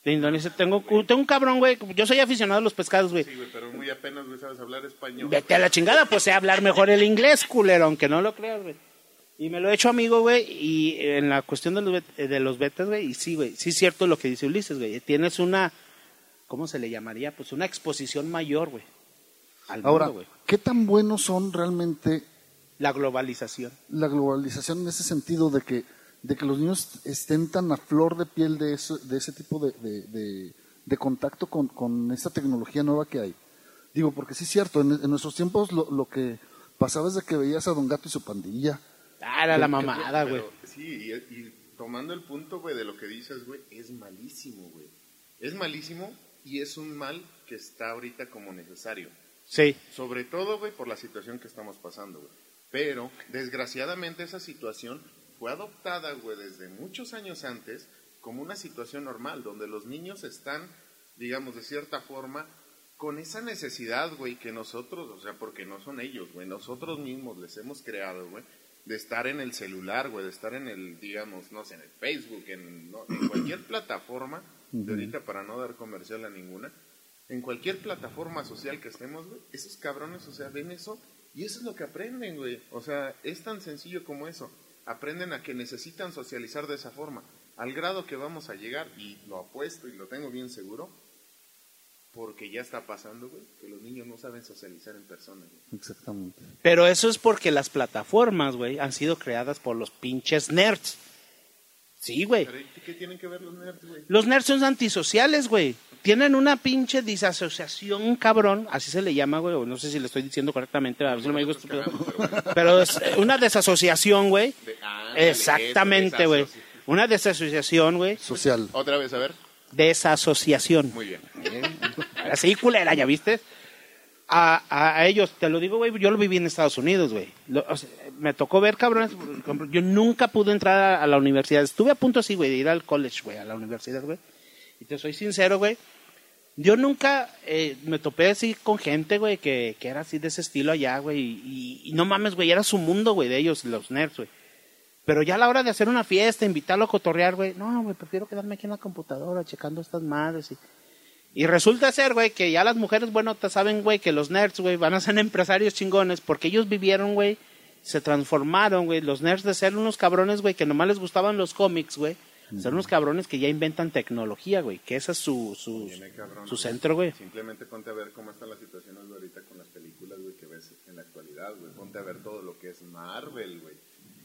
Speaker 2: De Indonesia. Tengo, tengo un cabrón, güey. Yo soy aficionado a los pescados, güey.
Speaker 3: Sí, güey, pero muy apenas, güey, sabes hablar español.
Speaker 2: Vete a la chingada, pues sé hablar mejor el inglés, culero, aunque no lo creas, güey. Y me lo he hecho amigo, güey, y en la cuestión de los, bet- de los betas, güey, y sí, güey, sí es cierto lo que dice Ulises, güey. Tienes una, ¿cómo se le llamaría? Pues una exposición mayor, güey. Al
Speaker 4: Ahora,
Speaker 2: mundo, güey.
Speaker 4: ¿qué tan buenos son realmente
Speaker 2: La globalización.
Speaker 4: la globalización en ese sentido de que, de que los niños estén tan a flor de piel de, eso, de ese tipo de, de- de- de contacto con, con esta tecnología nueva que hay? Digo, porque sí es cierto, en, en nuestros tiempos lo, lo que pasaba es de que veías a Don Gato y su pandilla.
Speaker 2: Ah, era la mamada, güey.
Speaker 3: Sí, y, y tomando el punto, güey, de lo que dices, güey, es malísimo, güey. Es malísimo y es un mal que está ahorita como necesario.
Speaker 2: Sí.
Speaker 3: Sobre todo, güey, por la situación que estamos pasando, güey. Pero, desgraciadamente, esa situación fue adoptada, güey, desde muchos años antes como una situación normal, donde los niños están, digamos, de cierta forma, con esa necesidad, güey, que nosotros, o sea, porque no son ellos, güey, nosotros mismos les hemos creado, güey, de estar en el celular, güey, de estar en el, digamos, no sé, en el Facebook, en, no, en cualquier plataforma, de ahorita para no dar comercial a ninguna, en cualquier plataforma social que estemos, güey, esos cabrones, o sea, ven eso y eso es lo que aprenden, güey. O sea, es tan sencillo como eso. Aprenden a que necesitan socializar de esa forma. Al grado que vamos a llegar, y lo apuesto y lo tengo bien seguro, porque ya está pasando, güey, que los niños no saben socializar en persona, güey.
Speaker 4: Exactamente.
Speaker 2: Pero eso es porque las plataformas, güey, han sido creadas por los pinches nerds. Sí, güey.
Speaker 3: Pero ¿y qué tienen que ver los nerds, güey?
Speaker 2: Los nerds son antisociales, güey. Tienen una pinche disasociación, cabrón. Así se le llama, güey. No sé si le estoy diciendo correctamente. A ver si no me digo
Speaker 3: Nosotros
Speaker 2: estúpido.
Speaker 3: pero
Speaker 2: es eh, una desasociación, güey.
Speaker 3: De-
Speaker 2: Exactamente, güey.
Speaker 3: desasoci-
Speaker 2: Una desasociación, güey.
Speaker 4: Social.
Speaker 3: Otra vez, a ver.
Speaker 2: Desasociación.
Speaker 3: Muy bien.
Speaker 2: Así culera, ¿ya viste? A, a- a ellos, te lo digo, güey, yo lo viví en Estados Unidos, güey. Lo- o sea, me tocó ver, cabrones, yo nunca pude entrar a, a la universidad. Estuve a punto así, güey, de ir al college, güey, a la universidad, güey. Y te soy sincero, güey. Yo nunca eh, me topé así con gente, güey, que, que era así de ese estilo allá, güey. Y, y no mames, güey, era su mundo, güey, de ellos, los nerds, güey. Pero ya a la hora de hacer una fiesta, invitarlo a cotorrear, güey, no, güey, prefiero quedarme aquí en la computadora checando estas madres. Y, y resulta ser, güey, que ya las mujeres, bueno, te saben, güey, que los nerds, güey, van a ser *laughs* empresarios chingones porque ellos vivieron, güey, se transformaron, güey, los nerds de ser unos cabrones, güey, que nomás les gustaban los cómics, güey, ser unos cabrones que ya inventan tecnología, güey, que ese es su, su,
Speaker 3: Viene cabrón,
Speaker 2: su
Speaker 3: güey.
Speaker 2: centro, güey.
Speaker 3: Simplemente ponte a ver cómo están las situaciones güey, ahorita con las películas, güey, que ves en la actualidad, güey. Ponte a ver todo lo que es Marvel, güey.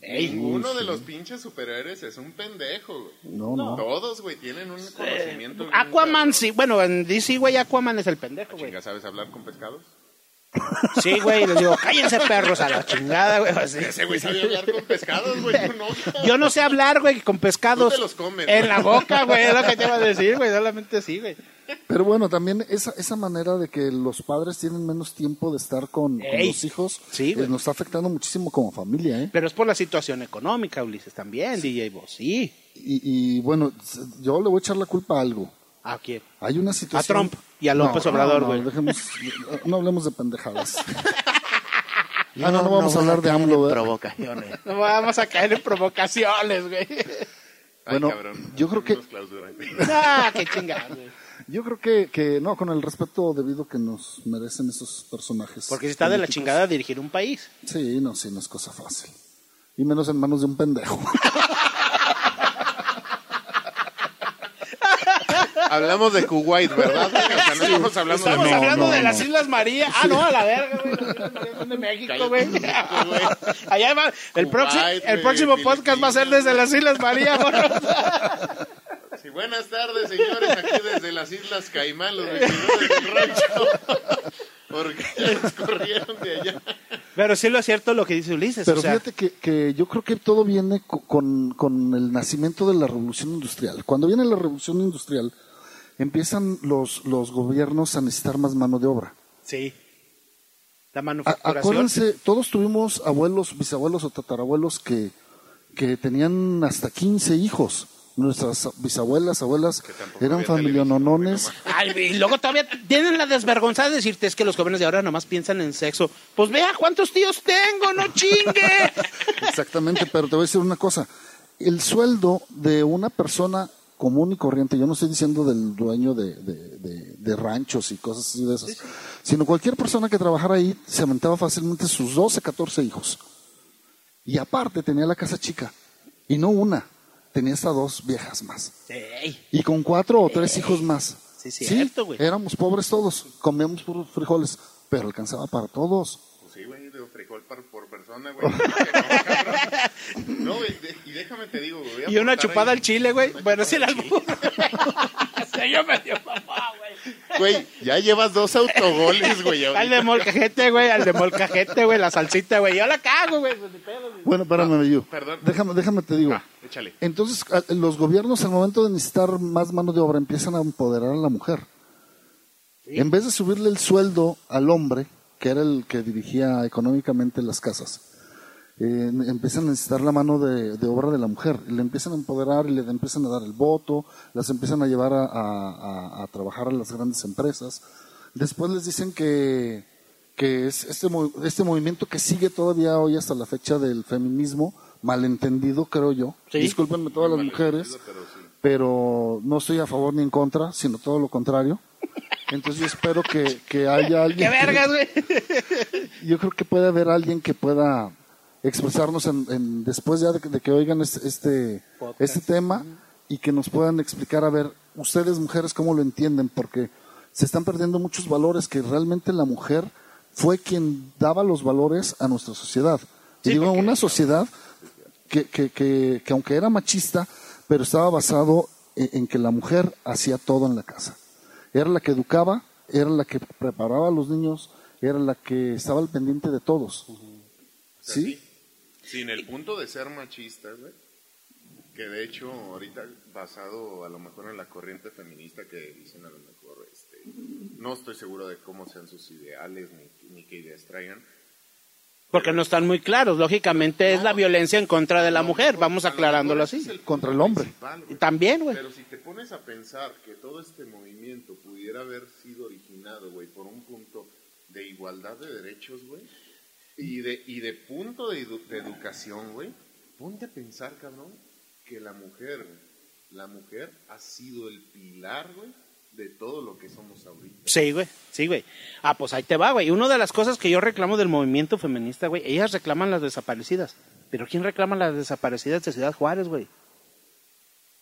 Speaker 2: Ey,
Speaker 3: Ninguno de los pinches superhéroes es un pendejo, güey.
Speaker 4: No, no.
Speaker 3: Todos, güey, tienen un conocimiento.
Speaker 2: Aquaman, sí, bueno, en DC, güey, Aquaman es el pendejo, güey.
Speaker 3: Chinga, ¿sabes hablar con pescados?
Speaker 2: Sí, güey, les digo, cállense perros a la chingada, güey. así.
Speaker 3: Ese güey sabía hablar con pescados, güey. no.
Speaker 2: Yo no sé hablar, güey, con pescados.
Speaker 3: Tú te los comes.
Speaker 2: En la boca, güey, es lo que te iba a decir, güey, solamente sí, güey.
Speaker 4: Pero bueno, también esa, esa manera de que los padres tienen menos tiempo de estar con, con
Speaker 2: Ey.
Speaker 4: los hijos
Speaker 2: Sí,
Speaker 4: eh, nos está afectando muchísimo como familia, ¿eh?
Speaker 2: Pero es por la situación económica, Ulises, también, DJ Boss, sí.
Speaker 4: Y, y, bueno, yo le voy a echar la culpa a algo.
Speaker 2: ¿A quién?
Speaker 4: Hay una situación...
Speaker 2: Trump y a López
Speaker 4: No,
Speaker 2: Obrador,
Speaker 4: no,
Speaker 2: güey.
Speaker 4: No, dejemos, no hablemos de pendejadas. *laughs* ah, no, no vamos a hablar de AMLO, ¿verdad?
Speaker 2: provocaciones. *laughs* No vamos a caer en provocaciones, güey.
Speaker 3: Ay,
Speaker 4: Bueno,
Speaker 3: cabrón.
Speaker 4: yo creo que-.
Speaker 2: Ah, *laughs* qué chingada, güey.
Speaker 4: Yo creo que, que no, con el respeto debido que nos merecen esos personajes.
Speaker 2: Porque si está de la chingada dirigir un país.
Speaker 4: Sí, no, sí, no es cosa fácil. Y menos en manos de un pendejo.
Speaker 3: Hablamos de Kuwait, ¿verdad? güey? *laughs* O sea, no estamos hablando
Speaker 2: Estamos
Speaker 3: de
Speaker 4: No,
Speaker 2: hablando
Speaker 4: no,
Speaker 2: de
Speaker 4: no.
Speaker 2: las Islas María. Ah, no, a la verga, güey. Las Islas María son de México, güey. Allá va. El,
Speaker 3: Kuwait,
Speaker 2: próximo, el próximo podcast va a ser desde las Islas María. *laughs*
Speaker 3: Sí, buenas tardes, señores, aquí desde las Islas Caimán, los vividores del rancho. Porque les corrieron de allá.
Speaker 2: Pero sí lo es cierto lo que dice Ulises.
Speaker 4: Pero
Speaker 2: o sea,
Speaker 4: fíjate que, que yo creo que todo viene co- con, con el nacimiento de la revolución industrial. Cuando viene la revolución industrial, empiezan los, los gobiernos a necesitar más mano de obra.
Speaker 2: Sí. La
Speaker 4: A-
Speaker 2: manufacturación.
Speaker 4: acuérdense, todos tuvimos abuelos, bisabuelos o tatarabuelos que, que tenían hasta 15 hijos. Nuestras bisabuelas, abuelas eran familiononones.
Speaker 2: Ay, y luego todavía tienen la desvergonzada de decirte es que los jóvenes de ahora nomás piensan en sexo. Pues vea cuántos tíos tengo, no chingue. *laughs*
Speaker 4: Exactamente, pero te voy a decir una cosa. El sueldo de una persona común y corriente, yo no estoy diciendo del dueño de, de- de- de ranchos y cosas así de esas, sino cualquier persona que trabajara ahí se aventaba fácilmente sus 12, 14 hijos. Y aparte tenía la casa chica. Y no una, tenía hasta dos viejas más. Y con cuatro o tres hijos más.
Speaker 2: Sí, cierto, güey.
Speaker 4: Éramos pobres todos, comíamos puros frijoles, pero alcanzaba para todos.
Speaker 3: Pues sí, güey, de frijol por, por persona, güey. No. No, güey, de- y déjame te digo, güey.
Speaker 2: Y una chupada
Speaker 3: ahí.
Speaker 2: al chile, güey. Bueno, sí, el albur. *laughs* Se yo medio mamá, güey.
Speaker 3: Güey, ya llevas dos autogoles, güey.
Speaker 2: Al de molcajete, güey, al de molcajete, güey, la salsita, güey. Yo la cago, güey. pues.
Speaker 4: Bueno, espérame, yo.
Speaker 3: perdón.
Speaker 4: Déjame, déjame te digo.
Speaker 3: Ah, échale.
Speaker 4: Entonces, los gobiernos al momento de necesitar más mano de obra empiezan a empoderar a la mujer. En vez de subirle el sueldo al hombre, que era el que dirigía económicamente las casas, eh, empiezan a necesitar la mano de, de obra de la mujer. Y le empiezan a empoderar y le empiezan a dar el voto, las empiezan a llevar a, a- a- a trabajar a las grandes empresas. Después les dicen que, que es este, este movimiento que sigue todavía hoy hasta la fecha del feminismo, malentendido creo yo.
Speaker 2: Sí.
Speaker 4: Discúlpenme todas las mujeres,
Speaker 3: Pero sí.
Speaker 4: pero no estoy a favor ni en contra, sino todo lo contrario. *laughs* Entonces yo espero que, que haya *laughs* alguien...
Speaker 2: ¡Qué vergas, güey! *laughs*
Speaker 4: yo creo que puede haber alguien que pueda expresarnos en, en- después ya de que, de que oigan este, este, este tema y que nos puedan explicar, a ver, ustedes mujeres, cómo lo entienden, porque se están perdiendo muchos valores que realmente la mujer fue quien daba los valores a nuestra sociedad. Y
Speaker 2: Sí,
Speaker 4: digo,
Speaker 2: porque-
Speaker 4: una sociedad que, que, que, que aunque era machista, pero estaba basado en, en que la mujer hacía todo en la casa. Era la que educaba, era la que preparaba a los niños, era la que estaba al pendiente de todos. ¿Sí?
Speaker 3: Sin el punto de ser machista, güey. Que de hecho, ahorita, basado a lo mejor en la corriente feminista que dicen a lo mejor, este, no estoy seguro de cómo sean sus ideales ni, ni qué ideas traigan.
Speaker 2: Porque no están muy claros. Lógicamente es la violencia en contra de la mujer. Vamos aclarándolo así.
Speaker 3: el
Speaker 4: Contra el hombre.
Speaker 2: también, güey.
Speaker 3: Pero si te pones a pensar que todo este movimiento pudiera haber sido originado, güey, por un punto de igualdad de derechos, güey, y de, y de punto de, edu- de educación, güey, ponte a pensar, cabrón, que la mujer, la mujer ha sido el pilar, güey, de todo lo que somos ahorita.
Speaker 2: Sí, güey, sí, güey. Ah, pues ahí te va, güey. Una de las cosas que yo reclamo del movimiento feminista, güey, ellas reclaman las desaparecidas. Pero ¿quién reclama las desaparecidas de Ciudad Juárez, güey?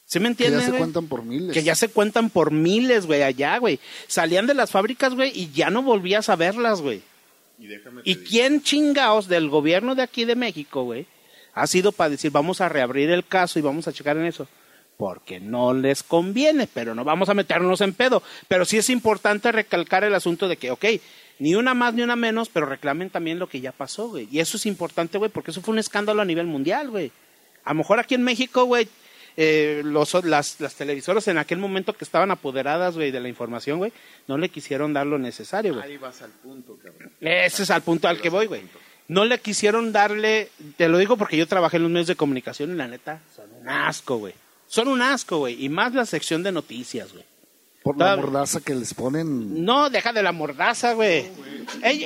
Speaker 2: ¿Sí me
Speaker 4: Que ya se
Speaker 2: güey?
Speaker 4: cuentan por miles.
Speaker 2: Que ya se cuentan por miles, güey, allá, güey. Salían de las fábricas, güey, y ya no volvías a verlas, güey.
Speaker 3: Y déjame
Speaker 2: ¿Y quién chingaos del gobierno de aquí de México, güey, ha sido para decir vamos a reabrir el caso y vamos a checar en eso? Porque no les conviene, pero no vamos a meternos en pedo. Pero sí es importante recalcar el asunto de que, ok, ni una más ni una menos, pero reclamen también lo que ya pasó, güey. Y eso es importante, güey, porque eso fue un escándalo a nivel mundial, güey. A lo mejor aquí en México, güey, eh, los, las, las televisoras en aquel momento que estaban apoderadas, güey, de la información, güey, no le quisieron dar lo necesario, güey.
Speaker 3: ahí vas al punto, cabrón.
Speaker 2: Ese es al punto al que voy, güey. No le quisieron darle, te lo digo porque yo trabajé en los medios de comunicación y la neta, son un asco, güey. Son un asco, güey. Y más la sección de noticias, güey.
Speaker 4: Por la mordaza que les ponen.
Speaker 2: No, deja de la mordaza, güey.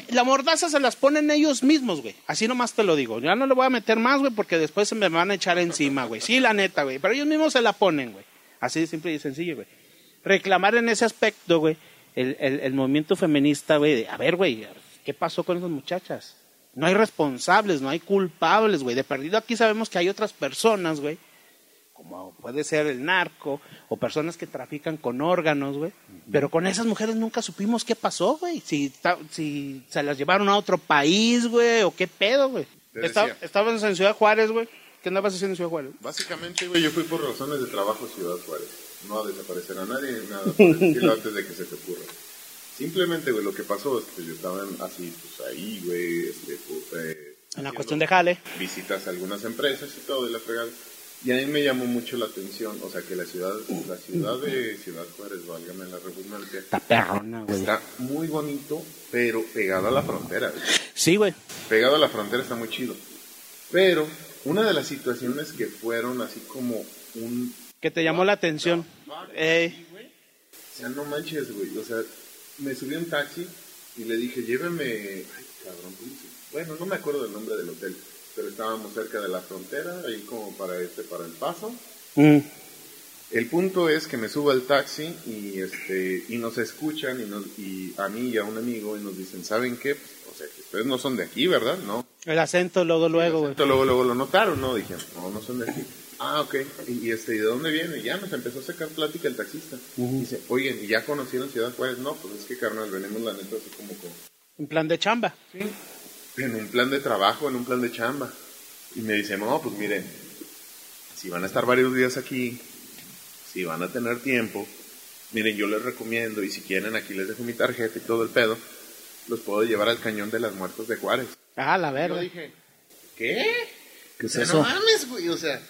Speaker 2: La mordaza se las ponen ellos mismos, güey. Así nomás te lo digo. Ya no le voy a meter más, güey, porque después se me van a echar encima, güey. Sí, la neta, güey. Pero ellos mismos se la ponen, güey. Así de simple y sencillo, güey. reclamar en ese aspecto, güey, el, el, el movimiento feminista, güey, de, a ver, güey, ¿qué pasó con esas muchachas? No hay responsables, no hay culpables, güey. De perdido aquí sabemos que hay otras personas, güey, como puede ser el narco o personas que trafican con órganos, güey. Pero con esas mujeres nunca supimos qué pasó, güey. Si, se las llevaron a otro país, güey, o qué pedo, güey.
Speaker 3: Te
Speaker 2: Está-
Speaker 3: decía.
Speaker 2: estabas en Ciudad Juárez, güey. ¿Qué andabas haciendo en Ciudad Juárez?
Speaker 3: Básicamente, güey, yo fui por razones de trabajo a Ciudad Juárez. No a desaparecer a nadie, nada por el estilo antes de que se te ocurra. Simplemente, güey, lo que pasó es que yo estaba así, pues ahí, güey, este, pues, eh,
Speaker 2: En la cuestión de jale.
Speaker 3: Visitas a algunas empresas y todo, de la fregada. Y a mí me llamó mucho la atención, o sea, que la ciudad, la ciudad de Ciudad Juárez, válgame la redundancia,
Speaker 2: Está perrona, güey.
Speaker 3: está muy bonito, pero pegado a la frontera, güey
Speaker 2: Sí, güey.
Speaker 3: pegado a la frontera está muy chido. Pero una de las situaciones que fueron así como un...
Speaker 2: Que te llamó la atención. Ey.
Speaker 3: O sea, no manches, güey. O sea, me subí a un taxi y le dije, lléveme... Ay, cabrón, ¿cómo se- Bueno, no me acuerdo del nombre del hotel, pero estábamos cerca de la frontera, ahí como para este, para el paso.
Speaker 2: Mm.
Speaker 3: El punto es que me subo al taxi y este y nos escuchan y, nos, y a mí y a un amigo y nos dicen, ¿saben qué? Pues, o sea, que ustedes no son de aquí, ¿verdad? No.
Speaker 2: El acento, luego, luego, güey.
Speaker 3: Esto luego, luego lo notaron, ¿no? Dije, no, no son de aquí. Ah, ok. Y, este, ¿y de dónde viene? Ya nos empezó a sacar plática el taxista. Dice, oigan, ¿y ya conocieron Ciudad Juárez? No, pues es que, carnal, venimos la neta así como con...
Speaker 2: En plan de chamba.
Speaker 3: En un plan de trabajo, en un plan de chamba. Y me dice, no, pues miren, si van a estar varios días aquí, si van a tener tiempo, miren, yo les recomiendo, y si quieren, aquí les dejo mi tarjeta y todo el pedo, los puedo llevar al cañón de las muertos de Juárez.
Speaker 2: Ah, la
Speaker 3: Yo
Speaker 2: verga.
Speaker 3: dije, ¿qué?
Speaker 4: ¿Qué
Speaker 3: O
Speaker 4: es
Speaker 3: sea,
Speaker 4: eso?
Speaker 3: no mames, güey, o sea,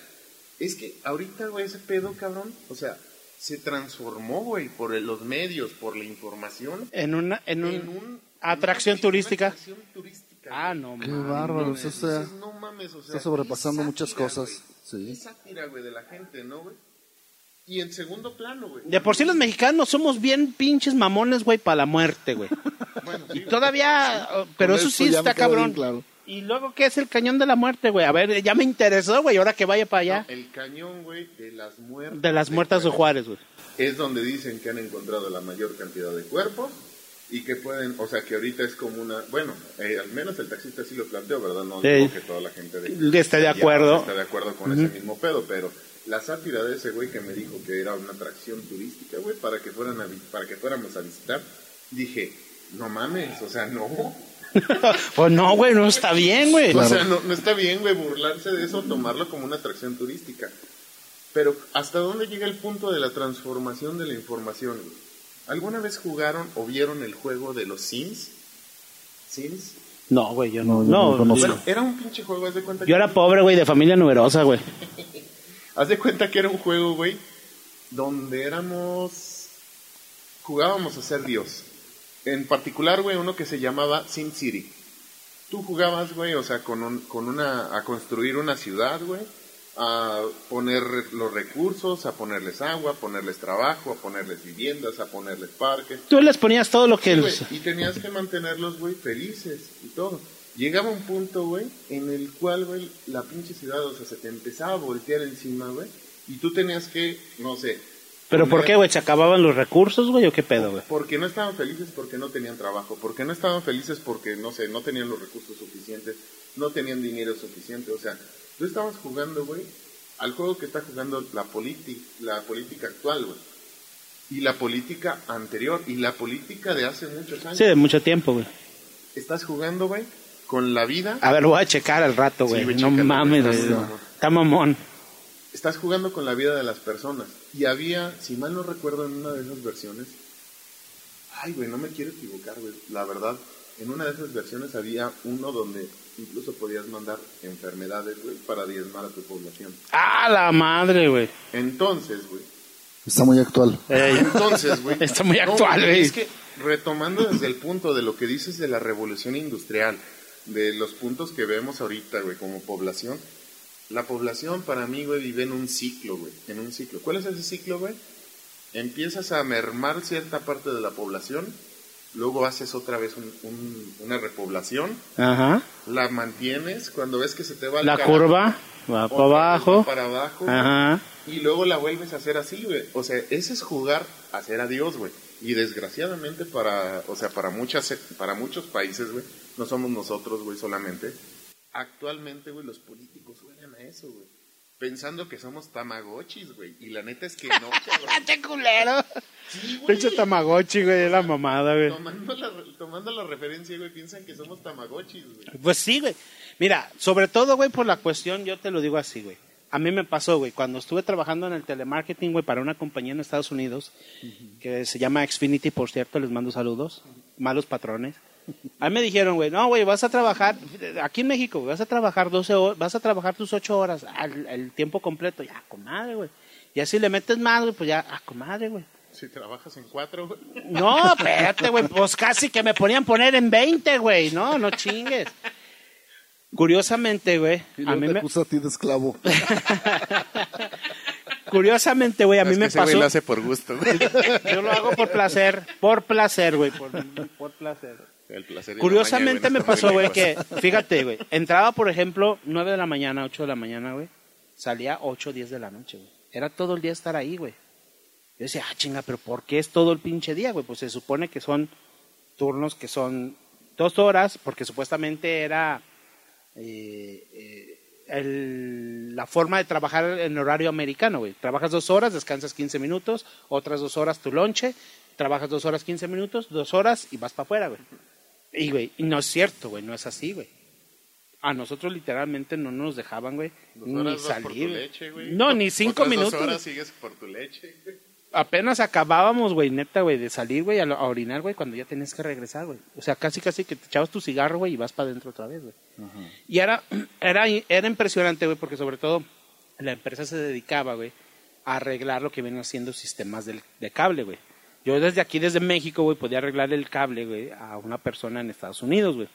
Speaker 3: es que ahorita, güey, ese pedo, cabrón, o sea, se transformó, güey, por los medios, por la información,
Speaker 2: En una, en un,
Speaker 3: en un...
Speaker 2: atracción
Speaker 3: en una
Speaker 2: turística.
Speaker 3: atracción turística.
Speaker 2: Ah,
Speaker 3: güey.
Speaker 2: no,
Speaker 4: Qué
Speaker 2: mames.
Speaker 4: bárbaro,
Speaker 3: Dices,
Speaker 4: eso está,
Speaker 3: no mames, o sea,
Speaker 4: está sobrepasando muchas cosas. Sí.
Speaker 3: Es sátira, güey, de la gente, ¿no, güey? Y en segundo plano, güey.
Speaker 2: De por sí los mexicanos somos bien pinches mamones, güey, para la muerte, güey.
Speaker 3: Bueno, sí,
Speaker 2: Y todavía, oh, pero
Speaker 4: Con
Speaker 2: eso sí está cabrón.
Speaker 4: claro.
Speaker 2: Y luego, ¿qué es el cañón de la muerte, güey? A ver, ya me interesó, güey, ahora que vaya para allá.
Speaker 3: no, el cañón, güey, de las muertes.
Speaker 2: De las muertas de Juárez, güey.
Speaker 3: es donde dicen que han encontrado la mayor cantidad de cuerpos y que pueden, o sea, que ahorita es como una, bueno, eh, al menos el taxista sí lo planteó, ¿verdad? No
Speaker 2: Sí.
Speaker 3: digo que toda la gente de,
Speaker 2: Esté de acuerdo.
Speaker 3: está de acuerdo con ese mismo pedo, pero la sátira de ese güey que me dijo que era una atracción turística, güey, para que fueran a, para que fuéramos a visitar, dije, no mames, o sea, no. *laughs*
Speaker 2: Pues no, güey, no está bien, güey.
Speaker 3: O sea, no, no está bien, güey, burlarse de eso, tomarlo como una atracción turística. Pero, ¿hasta dónde llega el punto de la transformación de la información? güey? ¿Alguna vez jugaron o vieron el juego de los Sims? ¿Sims?
Speaker 2: No, güey, yo no.
Speaker 4: No, yo no
Speaker 2: No,
Speaker 4: conozco.
Speaker 3: Bueno, era un pinche juego, haz de cuenta que...
Speaker 2: yo era pobre, güey, de familia numerosa, güey. *laughs*
Speaker 3: Haz de cuenta que era un juego, güey, donde éramos... Jugábamos a ser Dios. En particular, güey, uno que se llamaba Sim City. Tú jugabas, güey, o sea, con, un- con una... a construir una ciudad, güey, a poner los recursos, a ponerles agua, a ponerles trabajo, a ponerles viviendas, a ponerles parques.
Speaker 2: Tú les ponías todo lo que...
Speaker 3: Sí, y tenías que mantenerlos, güey, felices y todo. Llegaba un punto, güey, en el cual, güey, la pinche ciudad, o sea, se te empezaba a voltear encima, güey, y tú tenías que, no sé.
Speaker 2: ¿Pero por qué, güey? ¿Se acababan los recursos, güey, o qué pedo, güey?
Speaker 3: Porque no estaban felices porque no tenían trabajo, porque no estaban felices porque, no sé, no tenían los recursos suficientes, no tenían dinero suficiente, o sea, tú estabas jugando, güey, al juego que está jugando la, la política actual, güey. Y la política anterior, y la política de hace muchos años.
Speaker 2: Sí, de mucho tiempo, güey.
Speaker 3: estás jugando, güey, con la vida.
Speaker 2: A ver, lo voy a checar al rato, güey.
Speaker 3: Sí,
Speaker 2: no mames,
Speaker 3: güey. Está mamón. Estás jugando con la vida de las personas. Y había, si mal no recuerdo, en una de esas versiones. Ay, güey, no me quiero equivocar, güey. La verdad, en una de esas versiones había uno donde incluso podías mandar enfermedades, güey, para diezmar a tu población.
Speaker 2: ¡Ah, la madre, güey!
Speaker 3: Entonces, güey.
Speaker 4: Está muy actual.
Speaker 2: Ey.
Speaker 3: Entonces, güey. *laughs*
Speaker 2: Está muy
Speaker 3: no,
Speaker 2: actual, güey.
Speaker 3: Es que, retomando desde el punto de lo que dices de la revolución industrial, de los puntos que vemos ahorita, güey, como población, la población para mí, güey, vive en un ciclo, güey, en un ciclo. ¿Cuál es ese ciclo, güey? Empiezas a mermar cierta parte de la población, luego haces otra vez un- un- una repoblación,
Speaker 2: Ajá.
Speaker 3: la mantienes, cuando ves que se te va
Speaker 2: La
Speaker 3: carajo,
Speaker 2: curva va para abajo.
Speaker 3: para abajo.
Speaker 2: Ajá.
Speaker 3: y luego la vuelves a hacer así, güey. O sea, ese es jugar a ser a Dios, güey. Y desgraciadamente para, o sea, para muchas, para muchos países, güey, no somos nosotros, güey, solamente. Actualmente, güey, los políticos juegan a eso, güey. Pensando que somos tamagotchis, güey. Y la neta es que no, *laughs* cabrón.
Speaker 2: ¡Qué culero!
Speaker 3: Sí, güey.
Speaker 2: Pinche Tamagotchi, güey, es la mamada, güey.
Speaker 3: Tomando la, tomando la referencia, güey, piensan que somos tamagotchis, güey.
Speaker 2: Pues sí, güey. Mira, sobre todo, güey, por la cuestión, yo te lo digo así, güey. A mí me pasó, güey, cuando estuve trabajando en el telemarketing, güey, para una compañía en Estados Unidos, que se llama Xfinity, por cierto, les mando saludos, malos patrones. A mí me dijeron, güey, no, güey, vas a trabajar, aquí en México, güey, vas a trabajar 12 horas, vas a trabajar tus 8 horas, al, el tiempo completo, ya, comadre, güey. Y así le metes más, güey, pues ya, ah, comadre, güey.
Speaker 3: Si trabajas en cuatro, güey.
Speaker 2: No, espérate, güey, pues casi que me ponían poner en 20, güey, no, no chingues. Curiosamente, güey,
Speaker 4: Y
Speaker 2: a mí
Speaker 4: te
Speaker 2: me,
Speaker 4: acusa a ti de esclavo. *laughs*
Speaker 2: curiosamente, güey, a mí
Speaker 3: Es que
Speaker 2: me
Speaker 3: ese güey
Speaker 2: pasó,
Speaker 3: lo hace por gusto, güey. *laughs*
Speaker 2: yo lo hago por placer, por placer, güey, por, por placer.
Speaker 3: El placer
Speaker 2: Curiosamente me pasó, güey, que, fíjate, güey, entraba, por ejemplo, 9 de la mañana, 8 de la mañana, güey, salía 8, 10 de la noche, güey. Era todo el día estar ahí, güey. Yo decía, ah, chinga, pero ¿por qué es todo el pinche día, güey? Pues se supone que son turnos que son dos horas, porque supuestamente era eh, eh, el- la forma de trabajar en horario americano, güey. Trabajas dos horas, descansas 15 minutos, otras dos horas tu lonche, trabajas dos horas 15 minutos, dos horas y vas para afuera, güey. Y, güey, y no es cierto, güey, no es así, güey. A nosotros literalmente no nos dejaban, güey, ni salir.
Speaker 3: leche, güey.
Speaker 2: no, ni cinco
Speaker 3: Otras
Speaker 2: minutos.
Speaker 3: Dos horas sigues por tu leche, güey.
Speaker 2: Apenas acabábamos, güey, neta, güey, de salir, güey, a, orinar, güey, cuando ya tenías que regresar, güey. O sea, casi, casi que te echabas tu cigarro, güey, y vas para adentro otra vez, güey. Y era, *clears throat* era, era impresionante, güey, porque sobre todo la empresa se dedicaba, güey, a arreglar lo que vienen haciendo sistemas del- de cable, güey. Yo desde aquí, desde México, güey, podía arreglar el cable, güey, a una persona en Estados Unidos, güey.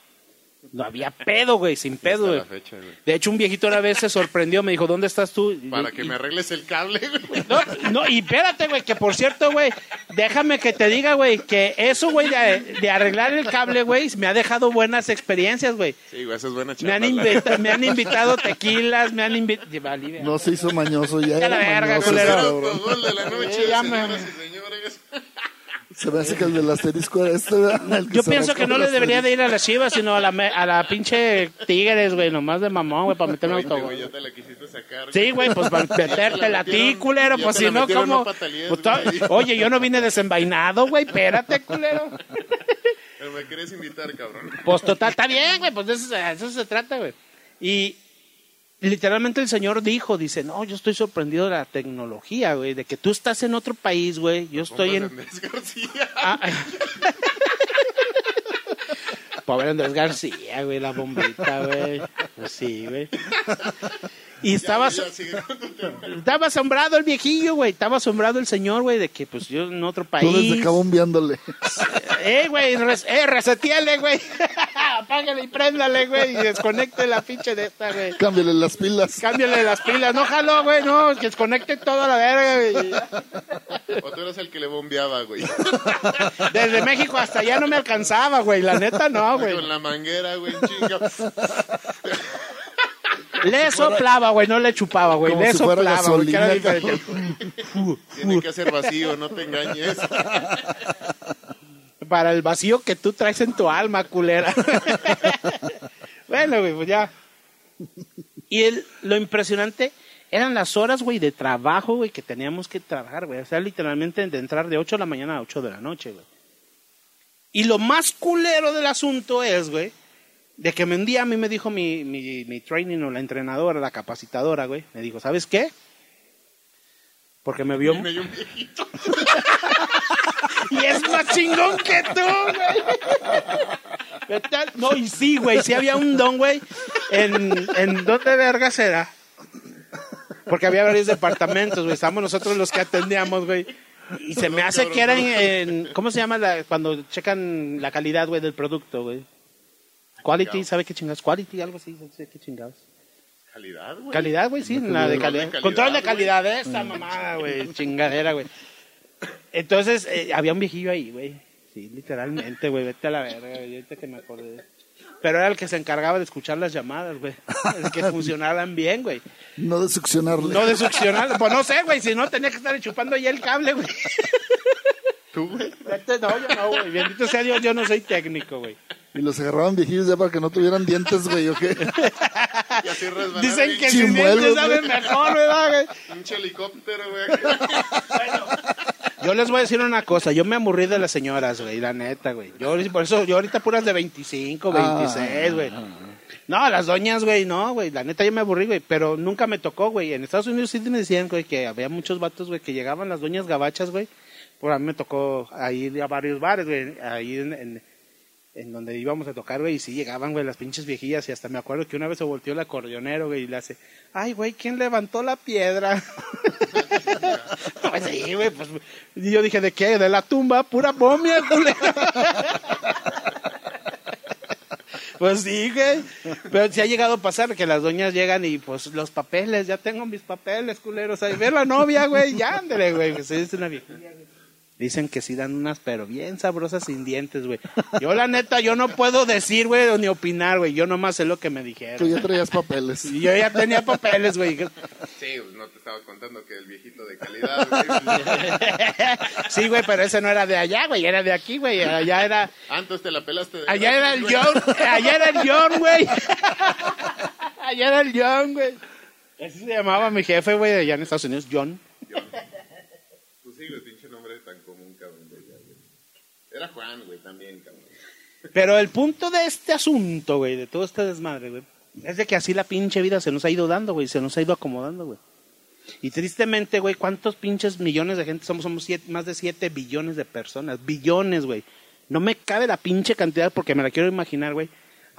Speaker 2: No había pedo, güey, sin pedo, güey.
Speaker 3: la fecha, güey.
Speaker 2: De hecho, un viejito una vez se sorprendió, me dijo, ¿dónde estás tú? Y-
Speaker 3: Para que
Speaker 2: y-
Speaker 3: me arregles el cable, güey.
Speaker 2: no, no, y espérate, güey, que por cierto, güey, déjame que te diga, güey, que eso, güey, de, de arreglar el cable, güey, me ha dejado buenas experiencias, güey.
Speaker 3: Sí, güey, eso es buena
Speaker 2: Me han, invita- me han invitado tequilas, me han invitado...
Speaker 4: No se hizo mañoso, ya
Speaker 2: Ya la verga, culero.
Speaker 3: de la noche,
Speaker 2: ya me-
Speaker 3: señoras y señores.
Speaker 4: Se me hace que el del asterisco era este,
Speaker 2: Yo pienso que no le debería de ir a las chivas, sino a la, me- a la pinche Tigres, güey, nomás de mamón, güey, para meterme autogol.
Speaker 3: güey, ya te la quisiste sacar.
Speaker 2: Sí, güey, pues para *laughs* metértela a ti,
Speaker 3: metieron-
Speaker 2: culero,
Speaker 3: ya
Speaker 2: pues
Speaker 3: te la
Speaker 2: si no,
Speaker 3: metieron,
Speaker 2: ¿cómo?
Speaker 3: no patalees,
Speaker 2: Pues, to-
Speaker 3: güey.
Speaker 2: Oye, yo no vine desenvainado, güey, espérate, culero.
Speaker 3: Pero me querés invitar, cabrón.
Speaker 2: Pues total, está bien, güey, pues de eso, de eso se trata, güey. Y literalmente el señor dijo, dice, no, yo estoy sorprendido de la tecnología, güey, de que tú estás en otro país, güey, yo estoy en...
Speaker 3: Andrés García. *laughs*
Speaker 2: Ah, Pobre Andrés García, güey, la bombita, güey. Pues sí, güey. Y estaba,
Speaker 3: Ya, ya, sigue
Speaker 2: estaba asombrado el viejillo, güey. Estaba asombrado el señor, güey, de que pues yo en otro
Speaker 4: Tú desde
Speaker 2: país.
Speaker 4: cabombeándole.
Speaker 2: Eh, güey, res- eh, reseteale, güey. Apágale y préndale, güey. Y desconecte la pinche de esta, güey.
Speaker 4: Cámbiale las pilas.
Speaker 2: Cámbiale las pilas. No jaló, güey, no. Que desconecte toda la verga, güey.
Speaker 3: O tú eres el que le bombeaba, güey.
Speaker 2: Desde México hasta allá no me alcanzaba, güey. La neta no, güey.
Speaker 3: Con la manguera, güey, chinga.
Speaker 2: Le soplaba, güey, no le chupaba, güey. Le
Speaker 4: si
Speaker 2: soplaba, güey.
Speaker 3: Tiene que hacer vacío, no te engañes.
Speaker 2: Para el vacío que tú traes en tu alma, culera. *laughs* bueno, güey, pues ya. Y el, lo impresionante eran las horas, güey, de trabajo, güey, que teníamos que trabajar, güey. O sea, literalmente de entrar de 8 de la mañana a 8 de la noche, güey. Y lo más culero del asunto es, güey, de que un día a mí me dijo mi, mi, mi training o la entrenadora, la capacitadora, güey, me dijo, ¿sabes qué? Porque me vio...
Speaker 3: Me dio un viejito. *laughs*
Speaker 2: Y es más chingón que tú, güey. No, y sí, güey, sí había un don, güey. En, en ¿dónde vergas era? Porque había varios departamentos, güey. Estábamos nosotros los que atendíamos, güey. Y se me hace que era en, en- ¿cómo se llama la, cuando checan la calidad, güey, del producto, güey? Quality, ¿sabe qué chingados? Quality, algo así, no sé qué chingados.
Speaker 3: Calidad, güey.
Speaker 2: Calidad, güey, sí, la de calidad. Control de calidad, de esta mamada, güey, chingadera, güey. Entonces, eh, había un viejillo ahí, güey. Sí, literalmente, güey, vete a la verga, güey, ahorita que me acordé. Pero era el que se encargaba de escuchar las llamadas, güey. El que *laughs* funcionaran bien, güey.
Speaker 4: No de succionarle.
Speaker 2: No de succionar. Pues no sé, güey. Si no, tenía que estar chupando ahí el cable, güey.
Speaker 3: ¿Tú, güey?
Speaker 2: No, yo no, güey. Bendito sea Dios, yo no soy técnico, güey.
Speaker 4: Y los agarraban viejillos ya para que no tuvieran dientes, güey, ¿o qué?
Speaker 3: Y así
Speaker 2: Dicen que sin dientes saben mejor, ¿verdad, güey?
Speaker 3: Pinche helicóptero, güey.
Speaker 2: Yo les voy a decir una cosa, yo me aburrí de las señoras, güey, la neta, güey. Yo por eso, yo ahorita puras de 25, 26, güey. No, las doñas, güey, no, güey, la neta yo me aburrí, güey, pero nunca me tocó, güey. En Estados Unidos sí me decían, güey, que había muchos vatos, güey, que llegaban las doñas gabachas, güey. Por a mí me tocó ir a varios bares, güey, ahí en, en, en donde íbamos a tocar, güey, y sí llegaban, güey, las pinches viejillas, y hasta me acuerdo que una vez se volteó el acordeonero, güey, y le hace, ay, güey, ¿quién levantó la piedra? pues *laughs* sí, güey, pues, y yo dije, ¿de qué? De la tumba, pura momia, culero. *laughs* Pues sí, güey. Pero sí ha llegado a pasar que las doñas llegan y pues los papeles, ya tengo mis papeles, culeros. Ahí ve la novia, güey, ya ándale, güey. Pues es una viejilla, güey. Dicen que sí dan unas, pero bien sabrosas sin dientes, güey. Yo, la neta, yo no puedo decir, güey, ni opinar, güey. Yo nomás sé lo que me
Speaker 4: Tú
Speaker 2: dijeron.
Speaker 4: ya traías papeles.
Speaker 2: Y yo ya tenía papeles, güey.
Speaker 3: Sí, pues no te estaba contando que el viejito de calidad, güey.
Speaker 2: Sí, güey, pero ese no era de allá, güey. Era de aquí, güey. Allá era...
Speaker 3: Ah, entonces te la pelaste de
Speaker 2: Allá era el. John, allá era el John, güey. Allá era el John, güey. Así se llamaba mi jefe, güey, allá en Estados Unidos, John.
Speaker 3: Pues sí, güey, pinche nombre tan común, cabrón. de allá, güey. Era Juan, güey, también, cabrón.
Speaker 2: Pero el punto de este asunto, güey, de todo este desmadre, güey, es de que así la pinche vida se nos ha ido dando, güey, se nos ha ido acomodando, güey. Y tristemente, güey, ¿cuántos pinches millones de gente somos? Somos siete- más de 7 billones de personas. Billones, güey. No me cabe la pinche cantidad porque me la quiero imaginar, güey.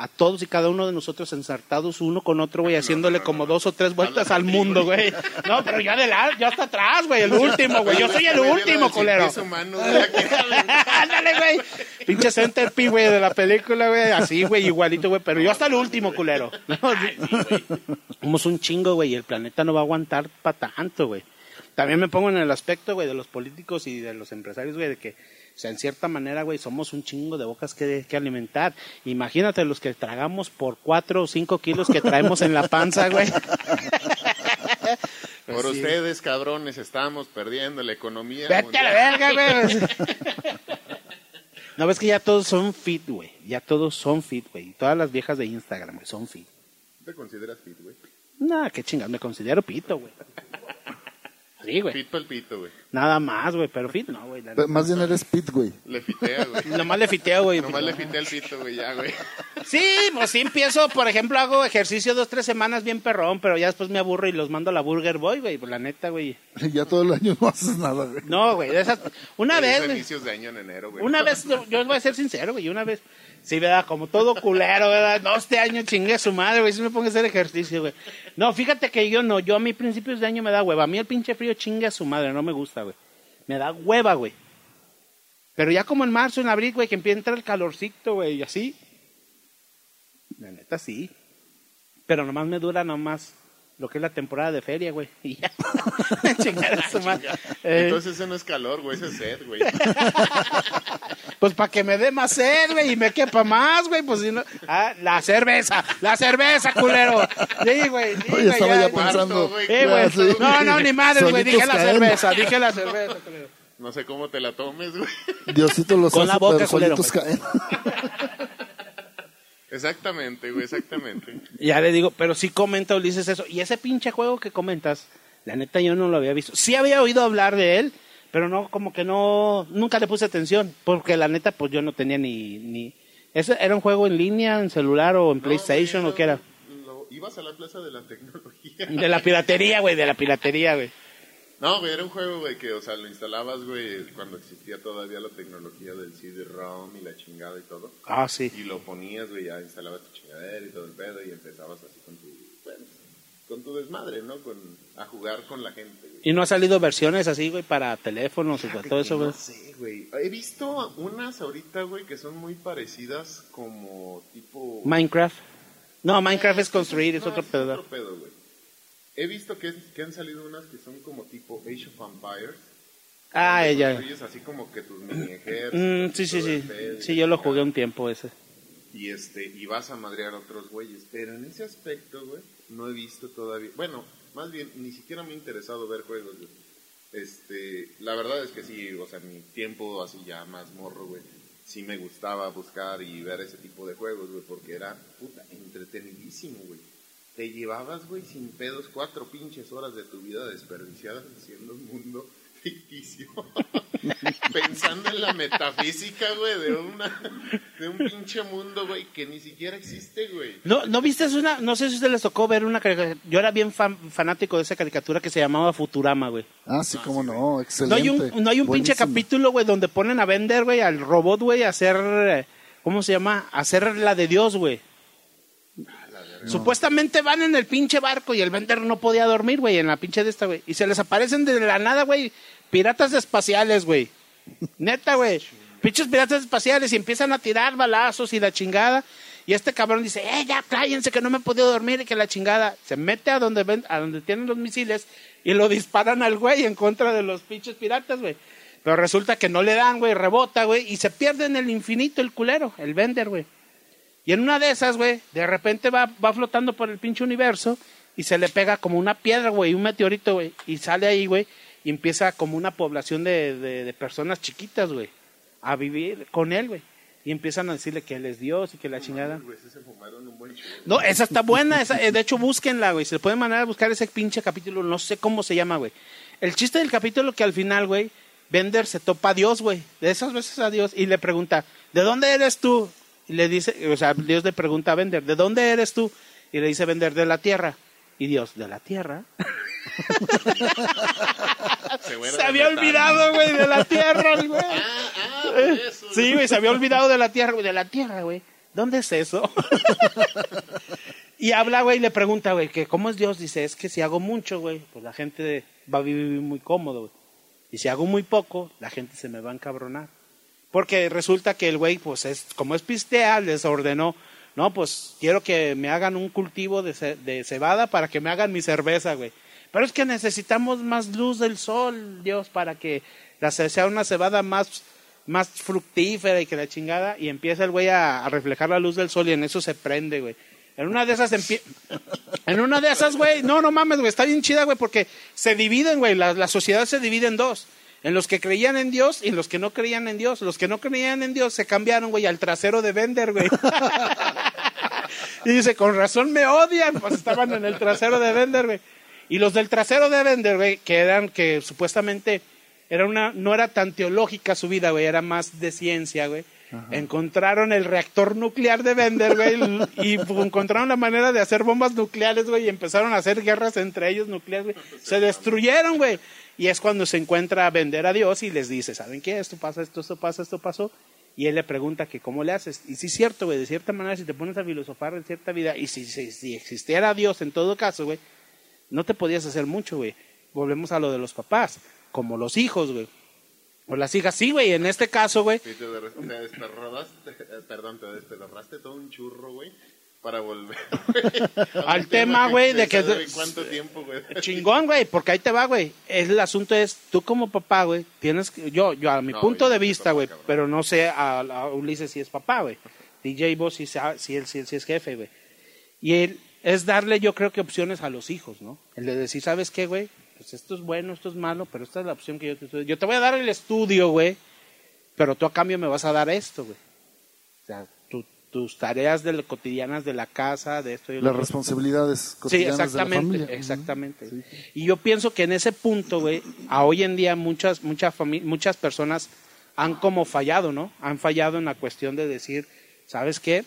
Speaker 2: A todos y cada uno de nosotros ensartados uno con otro, güey, haciéndole como dos o tres vueltas al mundo,
Speaker 3: güey.
Speaker 2: No, pero yo adelante, yo hasta atrás, güey, el último, güey. Yo soy el último,
Speaker 3: aquí. *laughs*
Speaker 2: Ándale, güey. Pinche centerpiece, güey, de la película, güey. Así, güey, igualito, güey. Pero yo hasta el último, culero. *laughs* Somos un chingo, güey, y el planeta no va a aguantar para tanto, güey. También me pongo en el aspecto, güey, de los políticos y de los empresarios, güey, de que, sea, en cierta manera, güey, somos un chingo de bocas que, que alimentar. Imagínate los que tragamos por cuatro o cinco kilos que traemos en la panza, güey. *laughs*
Speaker 3: Por
Speaker 2: sí.
Speaker 3: ustedes, cabrones, estamos perdiendo la economía
Speaker 2: Vete a la verga, güey. *laughs* No ves que ya todos son fit, güey. Ya todos son fit, güey. Todas las viejas de Instagram, güey, son fit.
Speaker 3: ¿Te consideras fit, güey?
Speaker 2: Nah, qué chingas, me considero pito, güey. Sí, güey.
Speaker 3: Fit pa'l pito, güey.
Speaker 2: Nada más, güey, pero fit no, güey. la
Speaker 4: Pero
Speaker 2: neta.
Speaker 4: Más bien eres Pit, güey.
Speaker 3: Le fitea, güey. *laughs*
Speaker 2: Nomás le fiteo, güey.
Speaker 3: Nomás le fité el pito, güey, ya, güey.
Speaker 2: Sí, pues sí empiezo, por ejemplo, hago ejercicio dos, tres semanas bien perrón, pero ya después me aburro y los mando a la Burger Boy, güey, pues la neta, güey. *laughs*
Speaker 4: Ya todo el año no haces nada, güey.
Speaker 2: No, güey, de esas... Una vez, güey.
Speaker 3: inicios de año en enero, güey.
Speaker 2: Una vez, yo, yo voy a ser sincero, güey, una vez, sí, ¿verdad? Como todo culero, ¿verdad? No, este año chingue a su madre, güey, sí me pongo a hacer ejercicio, güey. No, fíjate que yo no, yo a mí principios de año me da hueva. A mí el pinche frío chingue a su madre, no me gusta, güey. Me da hueva, güey. Pero ya como en marzo, en abril, güey, que empieza el calorcito, güey, y así. La neta, sí. Pero nomás me dura nomás lo que es la temporada de feria, güey. *laughs* Y ya. *laughs* *laughs* Chingar a su madre. Eh,
Speaker 3: Entonces ese no es calor, güey, ese es sed, güey.
Speaker 2: Pues para que me dé más sed, güey, y me quepa más, güey, pues si no... Ah, la cerveza, la cerveza, culero. Sí, güey, sí,
Speaker 4: Oye, estaba ya pensando.
Speaker 3: güey,
Speaker 2: Sí, güey.
Speaker 4: Ya, sí.
Speaker 2: No, no, ni madre, güey, dije la
Speaker 4: caen.
Speaker 2: cerveza, dije la cerveza, culero.
Speaker 3: No sé cómo te la tomes, güey.
Speaker 4: Diosito los
Speaker 2: Con
Speaker 4: hace,
Speaker 2: la boca,
Speaker 4: pero
Speaker 2: culero,
Speaker 4: solitos caen.
Speaker 3: Exactamente, güey, exactamente.
Speaker 2: Ya le digo, pero sí comenta Ulises eso. Y ese pinche juego que comentas, la neta yo no lo había visto. Sí había oído hablar de él, pero no, como que no, nunca le puse atención, porque la neta pues yo no tenía ni... ni... ¿Ese era un juego en línea, en celular o en PlayStation
Speaker 3: No,
Speaker 2: o qué era?
Speaker 3: lo- ibas a la plaza de la tecnología.
Speaker 2: De la piratería, güey, de la piratería, güey.
Speaker 3: No, güey, era un juego, güey, que, o sea, lo instalabas, güey, cuando existía todavía la tecnología del CD-ROM y la chingada y todo.
Speaker 2: Ah, sí.
Speaker 3: Y lo ponías, güey, ya instalabas tu chingadera y todo el pedo y empezabas así con tu, pues, con tu desmadre, ¿no? Con, a jugar con la gente, güey.
Speaker 2: ¿Y no ha salido versiones así, güey, para teléfonos y para todo eso, güey?
Speaker 3: No sé, güey. He visto unas ahorita, güey, que son muy parecidas como tipo...
Speaker 2: Minecraft. No, Minecraft es construir, es otro pedo.
Speaker 3: otro pedo, güey. He visto que, que han salido unas que son como tipo Age of Empires.
Speaker 2: Ah, ella.
Speaker 3: así como que tus mini
Speaker 2: Mm, sí, sí, sí. Sí, yo lo jugué un tiempo ese.
Speaker 3: y este y vas a madrear a otros güeyes. Pero en ese aspecto, güey, no he visto todavía. Bueno, más bien, ni siquiera me ha interesado ver juegos, güey. Este, la verdad es que sí, o sea, mi tiempo así ya más morro, güey, sí me gustaba buscar y ver ese tipo de juegos, güey, porque era, puta, entretenidísimo, güey. Te llevabas, güey, sin pedos cuatro pinches horas de tu vida desperdiciadas haciendo un mundo *laughs* ficticio. *laughs* Pensando en la metafísica, güey, de, una, de un pinche mundo, güey, que ni siquiera existe, güey.
Speaker 2: ¿No, ¿No viste una, no sé si ustedes les tocó ver una caricatura, yo era bien fan- fanático de esa caricatura que se llamaba Futurama, güey.
Speaker 4: Ah, sí, cómo no,
Speaker 2: No
Speaker 4: excelente.
Speaker 2: hay un, no hay un pinche capítulo, güey, donde ponen a vender, güey, al robot, güey, a hacer, eh, ¿cómo se llama? A hacer la de Dios, güey. Supuestamente van en el pinche barco y el vender no podía dormir, güey, en la pinche de esta, güey. Y se les aparecen de la nada, güey, piratas espaciales, güey. *laughs* Neta, güey. Pinches piratas espaciales y empiezan a tirar balazos y la chingada. Y este cabrón dice, eh, ya cállense que no me he podido dormir y que la chingada. Se mete a donde, ven, a donde tienen los misiles y lo disparan al güey en contra de los pinches piratas, güey. Pero resulta que no le dan, güey, rebota, güey, y se pierde en el infinito el culero, el vender, güey. Y en una de esas, güey, de repente va, va flotando por el pinche universo y se le pega como una piedra, güey, un meteorito, güey, y sale ahí, güey, y empieza como una población de, de, de personas chiquitas, güey, a vivir con él, güey. Y empiezan a decirle que él es Dios y que la chingada.
Speaker 3: Güey, sí se fumaron un buen chido.
Speaker 2: No, esa está buena. Esa, eh, de hecho, búsquenla, güey. Se le puede mandar a buscar ese pinche capítulo. No sé cómo se llama, güey. El chiste del capítulo que al final, güey, Bender se topa a Dios, güey. De esas veces a Dios. Y le pregunta, ¿de dónde eres tú? Y le dice, o sea, Dios le pregunta a Bender, ¿de dónde eres tú? Y le dice Bender, de la tierra. Y Dios, ¿de la tierra?
Speaker 3: Se,
Speaker 2: había olvidado, güey, de la tierra, güey.
Speaker 3: Ah, ah, eso.
Speaker 2: Sí, güey, se había olvidado de la tierra, güey, de la tierra, güey. ¿Dónde es eso? *laughs* y habla, güey, y le pregunta, güey, que cómo es Dios. Dice, es que si hago mucho, güey, pues la gente va a vivir muy cómodo, güey. Y si hago muy poco, la gente se me va a encabronar. Porque resulta que el güey, pues, es, como es pistea, les ordenó, no, pues, quiero que me hagan un cultivo de, de cebada para que me hagan mi cerveza, güey. Pero es que necesitamos más luz del sol, Dios, para que la sea una cebada más, fructífera y que la chingada. Y empieza el güey a, reflejar la luz del sol y en eso se prende, güey. En una de esas *laughs* En una de esas, güey, no, no mames, güey, está bien chida, güey, porque se dividen, güey, la sociedad se divide en dos. En los que creían en Dios y en los que no creían en Dios. Los que no creían en Dios se cambiaron, güey, al trasero de Bender, güey. *laughs* y dice, con razón me odian, pues estaban en el trasero de Bender, güey. Y los del trasero de Bender, güey, que eran, que supuestamente era una, no era tan teológica su vida, güey, era más de ciencia, güey. Encontraron el reactor nuclear de Bender, güey, y encontraron la manera de hacer bombas nucleares, güey, y empezaron a hacer guerras entre ellos nucleares, güey. Se destruyeron, güey. Y es cuando se encuentra a vender a Dios y les dice, ¿saben qué? Esto pasa, esto, esto pasa, esto pasó. Y él le pregunta que cómo le haces. Y sí es cierto, güey, de cierta manera, si te pones a filosofar en cierta vida, y si, si, si existiera Dios en todo caso, güey, no te podías hacer mucho, güey. Volvemos a lo de los papás, como los hijos, güey. O las hijas, sí, güey, en este caso, güey.
Speaker 3: Sí, te, te eh, perdón, te desperrodaste todo un churro, güey, para volver *laughs*
Speaker 2: Al tema, güey, de que-
Speaker 3: ¿sabe ¿Cuánto tiempo, güey? *laughs*
Speaker 2: Chingón, güey, porque ahí te va, güey. El asunto es, tú como papá, güey, tienes que, yo, yo a mi
Speaker 3: No,
Speaker 2: punto de vista, güey, pero no sé a, a Ulises si es papá, güey. DJ vos si, si él, si él si es jefe, güey. Y él, es darle, yo creo que opciones a los hijos, ¿no? El de decir, ¿sabes qué, güey? Pues esto es bueno, esto es malo, pero esta es la opción que yo te estoy... Yo te voy a dar el estudio, güey, pero tú a cambio me vas a dar esto, güey. O sea, tus tareas de, cotidianas de la casa, de esto y lo
Speaker 4: Las responsabilidades
Speaker 2: Sí,
Speaker 4: cotidianas de la
Speaker 2: exactamente,
Speaker 4: familia.
Speaker 2: exactamente.
Speaker 4: Sí.
Speaker 2: Y yo pienso que en ese punto, güey, a hoy en día muchas, muchas, muchas personas han como fallado, ¿no? Han fallado en la cuestión de decir, ¿sabes qué?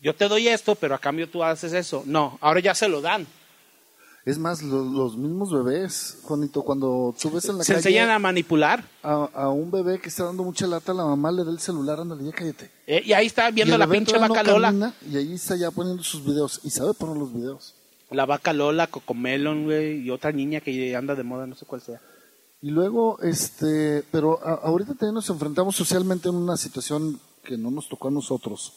Speaker 2: Yo te doy esto, pero a cambio tú haces eso. No, ahora ya se lo dan.
Speaker 4: Es más, lo- los mismos bebés, Juanito, cuando tú ves en la
Speaker 2: Se
Speaker 4: calle
Speaker 2: enseñan a manipular.
Speaker 4: a, a un bebé que está dando mucha lata, la mamá le da el celular, ándale, ya cállate.
Speaker 2: Eh, y ahí está viendo la pinche vaca
Speaker 4: no
Speaker 2: Lola.
Speaker 4: camina, Y ahí está ya poniendo sus videos. Y sabe poner los videos.
Speaker 2: La vaca Lola, Cocomelon, güey, y otra niña que anda de moda, no sé cuál sea.
Speaker 4: Y luego, este, pero a- ahorita también nos enfrentamos socialmente en una situación que no nos tocó a nosotros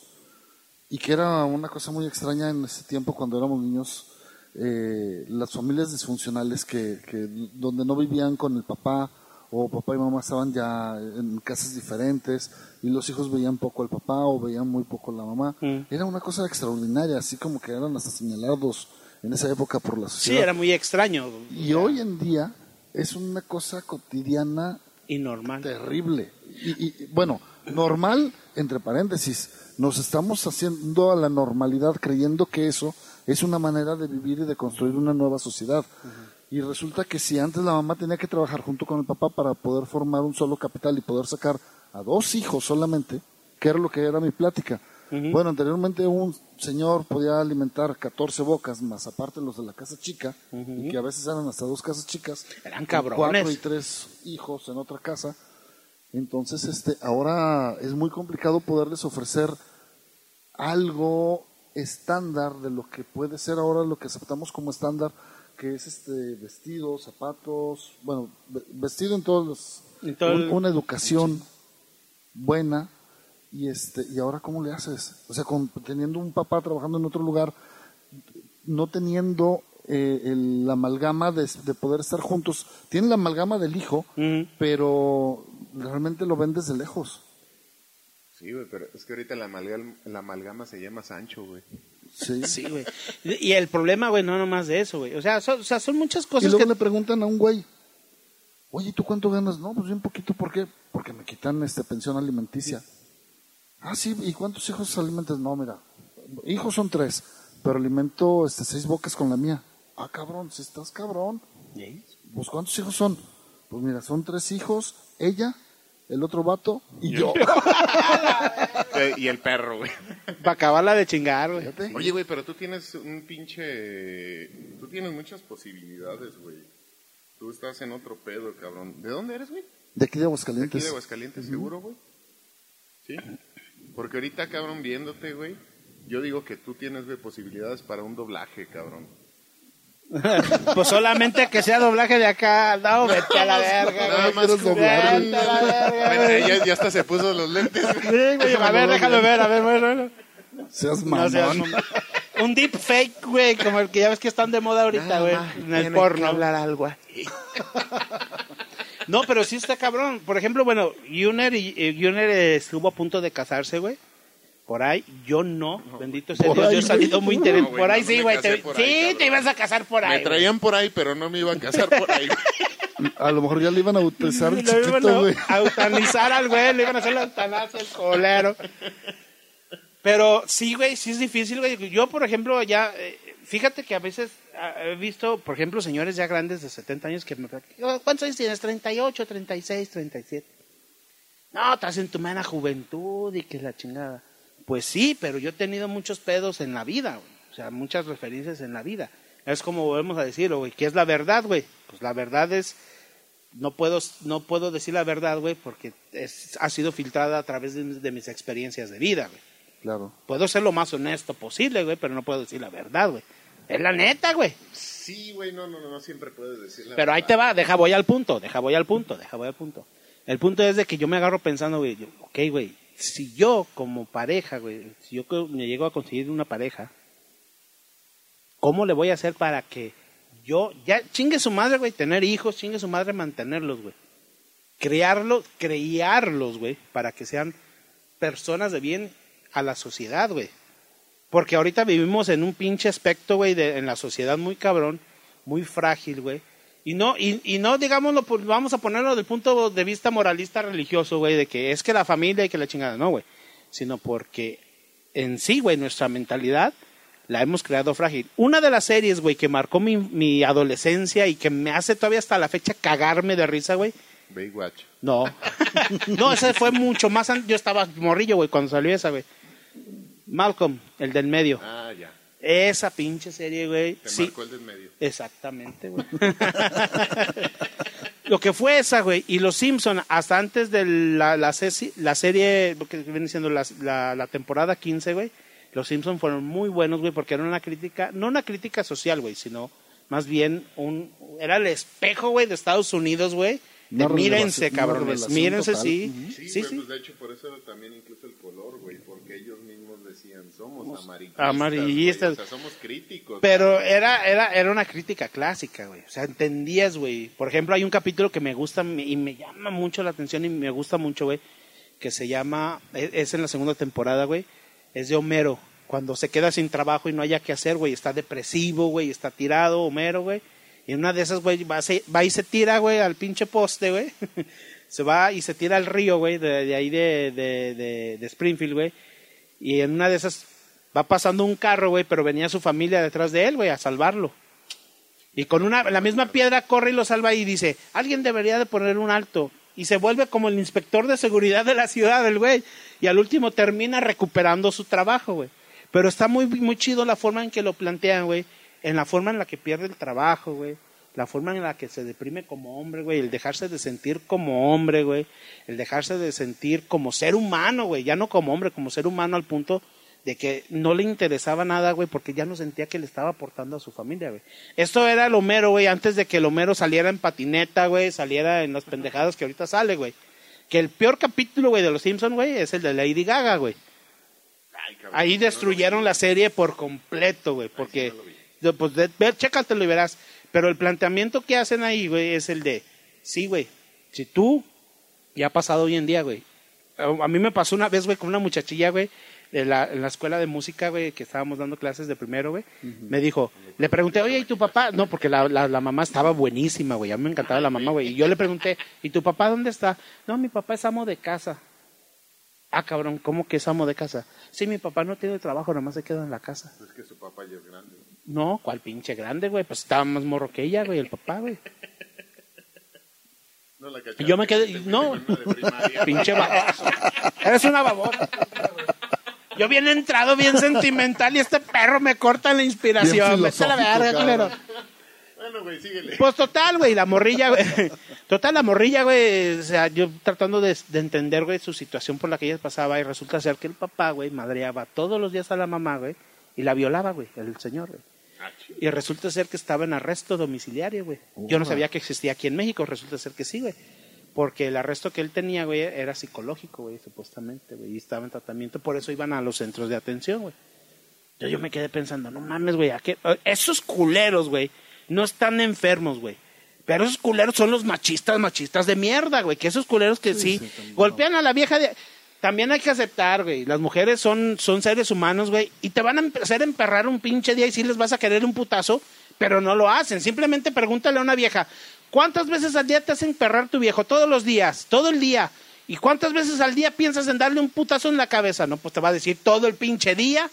Speaker 4: y que era una cosa muy extraña en ese tiempo cuando éramos niños, eh, las familias disfuncionales que, que donde no vivían con el papá o papá y mamá estaban ya en casas diferentes y los hijos veían poco al papá o veían muy poco a la mamá.
Speaker 2: Mm.
Speaker 4: Era una cosa extraordinaria, así como que eran hasta señalados en esa época por la
Speaker 2: Sí,
Speaker 4: sociedad.
Speaker 2: era muy extraño.
Speaker 4: Y hoy en día es una cosa cotidiana
Speaker 2: Y normal.
Speaker 4: terrible. Y, y, bueno, normal, entre paréntesis, nos estamos haciendo a la normalidad creyendo que eso es una manera de vivir y de construir una nueva sociedad. Y resulta que si antes la mamá tenía que trabajar junto con el papá para poder formar un solo capital y poder sacar a dos hijos solamente, que era lo que era mi plática. Bueno, anteriormente un señor podía alimentar 14 bocas, más aparte los de la casa chica, y que a veces eran hasta dos casas chicas.
Speaker 2: Eran cabrones.
Speaker 4: Cuatro y tres hijos en otra casa. Entonces, este, ahora es muy complicado poderles ofrecer algo estándar de lo que puede ser ahora lo que aceptamos como estándar, que es este vestido, zapatos, bueno, ve- vestido en todos los, un- una educación buena y este y ahora cómo le haces, o sea, con, teniendo un papá trabajando en otro lugar, no teniendo eh, el- la amalgama de, de poder estar juntos, tienen la amalgama del hijo, pero realmente lo ven desde lejos.
Speaker 3: Sí, güey, pero es que ahorita la amalgama, la amalgama se llama Sancho, güey.
Speaker 4: Sí.
Speaker 2: Sí, güey. Y el problema, güey, no nomás de eso, güey. O sea, son, o sea, son muchas
Speaker 4: Y
Speaker 2: cosas
Speaker 4: luego
Speaker 2: que...
Speaker 4: le preguntan a un güey, oye, ¿tú cuánto ganas? No, pues bien poquito, ¿por qué? Porque me quitan este pensión alimenticia. Ah, sí, ¿y cuántos hijos alimentas? No, mira, hijos son tres, pero alimento este, seis bocas con la mía. Ah, cabrón, si estás cabrón. Pues ¿cuántos hijos son? Pues mira, son tres hijos, ella, el otro vato y yo. *laughs*
Speaker 3: Y el perro, güey.
Speaker 2: Para acabarla de chingar, güey.
Speaker 3: Oye, güey, pero tú tienes un pinche... Tú tienes muchas posibilidades, güey. Tú estás en otro pedo, cabrón. ¿De dónde eres, güey?
Speaker 4: De aquí de
Speaker 3: ¿De aquí
Speaker 4: Aguascalientes.
Speaker 3: de Aguascalientes, seguro, güey? Sí. Porque ahorita, cabrón, viéndote, güey, yo digo que tú tienes, güey, posibilidades para un doblaje, cabrón. *laughs*
Speaker 2: Pues solamente que sea doblaje de acá. No, vete a la verga,
Speaker 3: Nada más
Speaker 4: doblar,
Speaker 2: Vete a la verga,
Speaker 3: ya, ya hasta se puso los lentes, güey.
Speaker 2: Sí, güey, A ver, déjalo ver, a ver, bueno, bueno.
Speaker 4: Seas
Speaker 2: No
Speaker 4: mamón.
Speaker 2: seas mamón. Un deep fake, güey, como el que ya ves que están de moda ahorita, güey, en el porno.
Speaker 3: algo
Speaker 2: No, pero sí está cabrón. Por ejemplo, bueno, Yuner, y- eh, Yuner estuvo a punto de casarse, güey. Por ahí, yo no, bendito sea Dios,
Speaker 4: ahí,
Speaker 2: yo he salido muy
Speaker 3: No,
Speaker 2: interesante.
Speaker 3: güey,
Speaker 2: por ahí
Speaker 3: no,
Speaker 2: sí,
Speaker 3: no
Speaker 2: güey.
Speaker 3: casé
Speaker 2: te-
Speaker 3: por
Speaker 2: Sí, te ibas a casar por ahí.
Speaker 3: Me traían por ahí, pero no me iba a casar por ahí. *laughs*
Speaker 4: A lo mejor ya le iban a *laughs* el
Speaker 2: iban
Speaker 4: chiquito, güey.
Speaker 2: a *laughs* eutanizar al güey, le iban a hacer la eutanasia al colero. Pero sí, güey, sí es difícil, güey. Yo, por ejemplo, ya, eh, fíjate que a veces ah, he visto, por ejemplo, señores ya grandes de 70 años que me platican, ¿cuántos años tienes? 38, 36, 37. No, estás en tu mera juventud y que es la chingada. Pues sí, pero yo he tenido muchos pedos en la vida, güey. O sea, muchas referencias en la vida. Es como volvemos a decirlo, güey. ¿Qué es la verdad, güey? Pues la verdad es no puedo, no puedo decir la verdad, güey, porque es- ha sido filtrada a través de, de mis experiencias de vida, güey.
Speaker 4: Claro.
Speaker 2: Puedo ser lo más honesto posible, güey, pero no puedo decir la verdad, güey. Es la neta, güey.
Speaker 3: Sí, güey, no, no, no, no siempre puedes decir la
Speaker 2: Pero ahí te va, deja voy al punto, deja voy al punto, deja voy al punto. El punto es de que yo me agarro pensando, güey, yo, ok, güey, si yo como pareja, güey, si yo me llego a conseguir una pareja, ¿cómo le voy a hacer para que yo, ya, chingue su madre, güey, tener hijos, chingue su madre mantenerlos, güey. Crearlos, criarlos, güey, para que sean personas de bien a la sociedad, güey. Porque ahorita vivimos en un pinche aspecto, güey, de- en la sociedad muy cabrón, muy frágil, güey. Y no, y, y no, digámoslo, pues, vamos a ponerlo del punto de vista moralista religioso, güey, de que es que la familia y que la chingada, no, güey. Sino porque en sí, güey, nuestra mentalidad la hemos creado frágil. Una de las series, güey, que marcó mi, mi adolescencia y que me hace todavía hasta la fecha cagarme de risa, güey.
Speaker 3: Baywatch.
Speaker 2: No. *laughs* no, esa fue mucho más. Yo estaba morrillo, güey, cuando salió esa, güey. Malcolm, el del medio.
Speaker 3: Ah, ya.
Speaker 2: Esa pinche serie, güey.
Speaker 3: Te
Speaker 2: Sí,
Speaker 3: marcó el del medio.
Speaker 2: exactamente, güey. *laughs* Lo que fue esa, güey. Y los Simpson hasta antes de la, la, serie, lo que viene siendo la, la, la temporada 15, güey. Los Simpson fueron muy buenos, güey, porque era una crítica, no una crítica social, güey, sino más bien un, era el espejo, güey, de Estados Unidos, güey,
Speaker 4: Una
Speaker 2: mírense, cabrones, mírense,
Speaker 4: total.
Speaker 2: sí.
Speaker 3: Sí,
Speaker 2: Sí,
Speaker 3: güey,
Speaker 2: sí.
Speaker 3: pues de hecho por eso también incluso el color, güey, porque ellos somos amarillistas.
Speaker 2: amarillistas.
Speaker 3: güey, o sea, somos críticos.
Speaker 2: Pero era, era, era una crítica clásica, güey. O sea, entendías, güey. Por ejemplo, hay un capítulo que me gusta y me llama mucho la atención y me gusta mucho, güey. Que se llama, es es en la segunda temporada, güey. Es de Homero. Cuando se queda sin trabajo y no haya que hacer, güey. Está depresivo, güey. Está tirado, Homero, güey. Y en una de esas, güey, va, se- va y se tira, güey, al pinche poste, güey. *laughs* se va y se tira al río, güey, de, de ahí de, de, de, de Springfield, güey. Y en una de esas va pasando un carro, güey, pero venía su familia detrás de él, güey, a salvarlo. Y con una, la misma piedra corre y lo salva y dice, alguien debería de poner un alto. Y se vuelve como el inspector de seguridad de la ciudad, el güey. Y al último termina recuperando su trabajo, güey. Pero está muy, muy chido la forma en que lo plantean, güey. En la forma en la que pierde el trabajo, güey. La forma en la que se deprime como hombre, güey. El dejarse de sentir como hombre, güey. El dejarse de sentir como ser humano, güey. Ya no como hombre, como ser humano al punto de que no le interesaba nada, güey, porque ya no sentía que le estaba aportando a su familia, güey. Esto era el Homero, güey, antes de que el Homero saliera en patineta, güey, saliera en las pendejadas que ahorita sale, güey. Que el peor capítulo, güey, de los Simpsons, güey, es el de Lady Gaga, güey. Ahí destruyeron la serie por completo, güey, porque, pues, de- ve, chécatelo y verás. Pero el planteamiento que hacen ahí, güey, es el de, sí, güey, si tú, ya ha pasado hoy en día, güey. A a mí me pasó una vez, güey, con una muchachilla, güey, de la, en la escuela de música, güey, que estábamos dando clases de primero, güey. Me dijo, le pregunté, oye, ¿y tu papá? No, porque la, la, la mamá estaba buenísima, güey. A mí me encantaba la mamá, güey. Y yo le pregunté, ¿y tu papá dónde está? No, mi papá es amo de casa. Ah, cabrón, ¿cómo que es amo de casa? Sí, mi papá no tiene trabajo, nomás se queda en la casa.
Speaker 3: Es que su papá ya es grande.
Speaker 2: No, ¿cuál pinche grande, güey? Pues estaba más morro que ella, güey, el papá, güey.
Speaker 3: No la cachaste,
Speaker 2: Yo me quedé- no. Pinche baboso. Eres una babosa. Yo bien entrado, bien sentimental, y este perro me corta la inspiración. Vete a la verga, culero.
Speaker 3: Bueno, güey, síguele.
Speaker 2: Pues total, güey, la morrilla, güey. Total, la morrilla, güey. O sea, yo tratando de, de entender, güey, su situación por la que ella pasaba, y resulta ser que el papá, güey, madreaba todos los días a la mamá, güey, y la violaba, güey, el señor, güey.
Speaker 3: Ah.
Speaker 2: Y resulta ser que estaba en arresto domiciliario, güey. Yo no sabía que existía aquí en México, resulta ser que sí, güey. Porque el arresto que él tenía, güey, era psicológico, güey, supuestamente, güey. Y estaba en tratamiento, por eso iban a los centros de atención, güey. Yo, yo me quedé pensando, no mames, güey, ¿a qué? esos culeros, güey, no están enfermos, güey. Pero esos culeros son los machistas, machistas de mierda, güey. Que esos culeros que sí,
Speaker 4: sí,
Speaker 2: golpean a la vieja de... También hay que aceptar, güey. Las mujeres son, son seres humanos, güey. Y te van a hacer emperrar un pinche día y sí les vas a querer un putazo, pero no lo hacen. Simplemente pregúntale a una vieja, ¿cuántas veces al día te hacen emperrar tu viejo? Todos los días, todo el día. ¿Y cuántas veces al día piensas en darle un putazo en la cabeza? No, pues te va a decir todo el pinche día.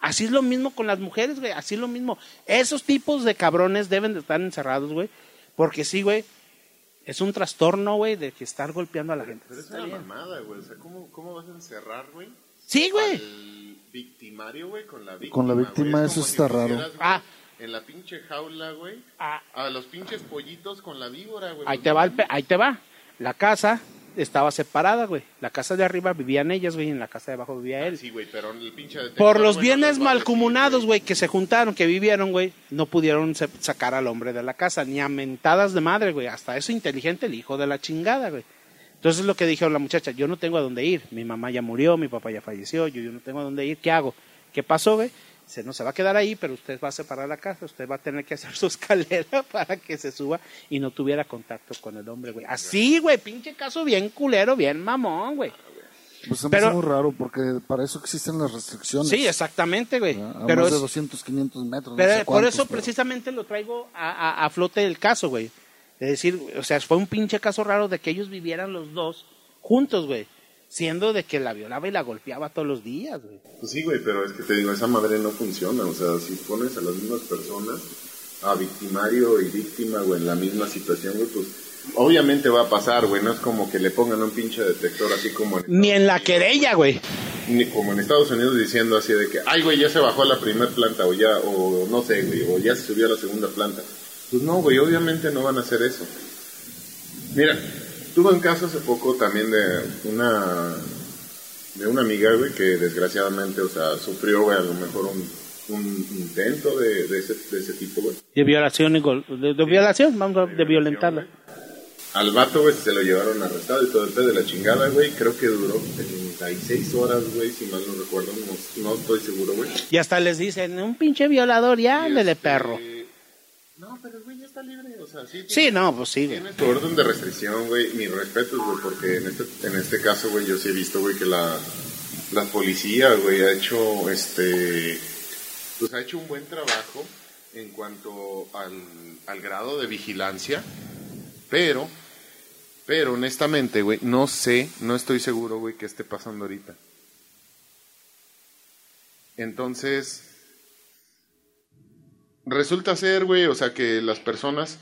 Speaker 2: Así es lo mismo con las mujeres, güey. Así es lo mismo. Esos tipos de cabrones deben de estar encerrados, güey. Porque sí, güey. Es un trastorno, güey, de que estar golpeando a la gente.
Speaker 3: Pero es una mamada, güey. O sea, ¿cómo, cómo vas a encerrar, güey?
Speaker 2: Sí, güey.
Speaker 3: Al victimario, güey, con la víctima.
Speaker 4: Con la víctima,
Speaker 3: Es
Speaker 4: eso está
Speaker 3: si
Speaker 4: raro.
Speaker 3: pusieras,
Speaker 2: Ah.
Speaker 3: En la pinche jaula, güey.
Speaker 2: Ah,
Speaker 3: A los pinches pollitos con la víbora, güey.
Speaker 2: ahí te va, el pe- ahí te va. La casa estaba separada, güey. La casa de arriba vivían ellas, güey, y en la casa de abajo vivía él.
Speaker 3: Sí, güey, pero el pinche detector,
Speaker 2: Por los
Speaker 3: güey, no
Speaker 2: bienes malcomunados, güey, que se juntaron, que vivieron, güey, no pudieron sacar al hombre de la casa, ni a mentadas de madre, güey. Hasta eso inteligente el hijo de la chingada, güey. Entonces lo que dijo la muchacha, yo no tengo a dónde ir. Mi mamá ya murió, mi papá ya falleció, yo, yo no tengo a dónde ir. ¿Qué hago? ¿Qué pasó, güey? Se no se va a quedar ahí, pero usted va a separar la casa, usted va a tener que hacer su *laughs* escalera para que se suba y no tuviera contacto con el hombre, güey. Así, güey, pinche caso bien culero, bien mamón, güey.
Speaker 4: Pues se me
Speaker 2: Pero-
Speaker 4: hace muy raro porque para eso existen las restricciones.
Speaker 2: Sí, exactamente, güey.
Speaker 4: A
Speaker 2: Pero
Speaker 4: más de
Speaker 2: es-
Speaker 4: 200, 500 metros. no
Speaker 2: Pero por eso
Speaker 4: pero-
Speaker 2: precisamente lo traigo a, a- a flote el caso, güey. Es decir, o sea, fue un pinche caso raro de que ellos vivieran los dos juntos, güey. Siendo de que la violaba y la golpeaba todos los días, güey.
Speaker 3: Pues sí, güey, pero es que te digo, esa madre no funciona. O sea, si pones a las mismas personas, a victimario y víctima, güey, en la misma situación, güey, pues obviamente va a pasar, güey. No es como que le pongan un pinche detector así como en,
Speaker 2: Ni en la querella, güey.
Speaker 3: ni como en Estados Unidos diciendo así de que, ay, güey, ya se bajó a la primera planta o ya, o no sé, güey, o ya se subió a la segunda planta. Pues no, güey, obviamente no van a hacer eso. Mira, tuve un caso hace poco también de una de una amiga, güey, que desgraciadamente, o sea, sufrió, güey, a lo mejor un, un intento de, de, ese, de ese tipo, güey.
Speaker 2: De violación y gol- de, de violación, vamos a de violentarla.
Speaker 3: al vato, güey, se lo llevaron arrestado y todo el de la chingada, güey. Creo que duró 36 horas, güey, si mal no recuerdo. No, no estoy seguro, güey.
Speaker 2: Y hasta les dicen, un pinche violador, ya,
Speaker 3: este,
Speaker 2: perro.
Speaker 3: No, pero güey está libre, o sea, sí.
Speaker 2: Sí, no, pues sí.
Speaker 3: Tiene tu orden de restricción, güey. Mis respetos, güey, porque en este, en este caso, güey, yo sí he visto, güey, que la, la policía, güey, ha hecho, este, pues ha hecho un buen trabajo en cuanto al, al grado de vigilancia, pero, pero honestamente, güey, no sé, no estoy seguro, güey, qué esté pasando ahorita. Entonces, resulta ser, güey, o sea, que las personas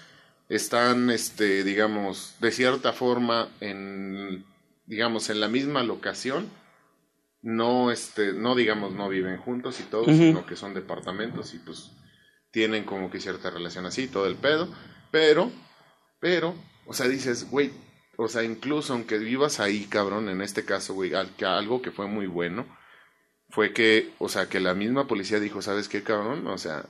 Speaker 3: están, este, digamos, de cierta forma en, digamos, en la misma locación. No, este, no digamos, no viven juntos y todo,
Speaker 2: Ujú.
Speaker 3: sino que son departamentos y pues tienen como que cierta relación así, todo el pedo. Pero, pero, o sea, dices, güey, o sea, incluso aunque vivas ahí, cabrón, en este caso, güey, al- que algo que fue muy bueno fue que, o sea, que la misma policía dijo, ¿sabes qué, cabrón? O sea,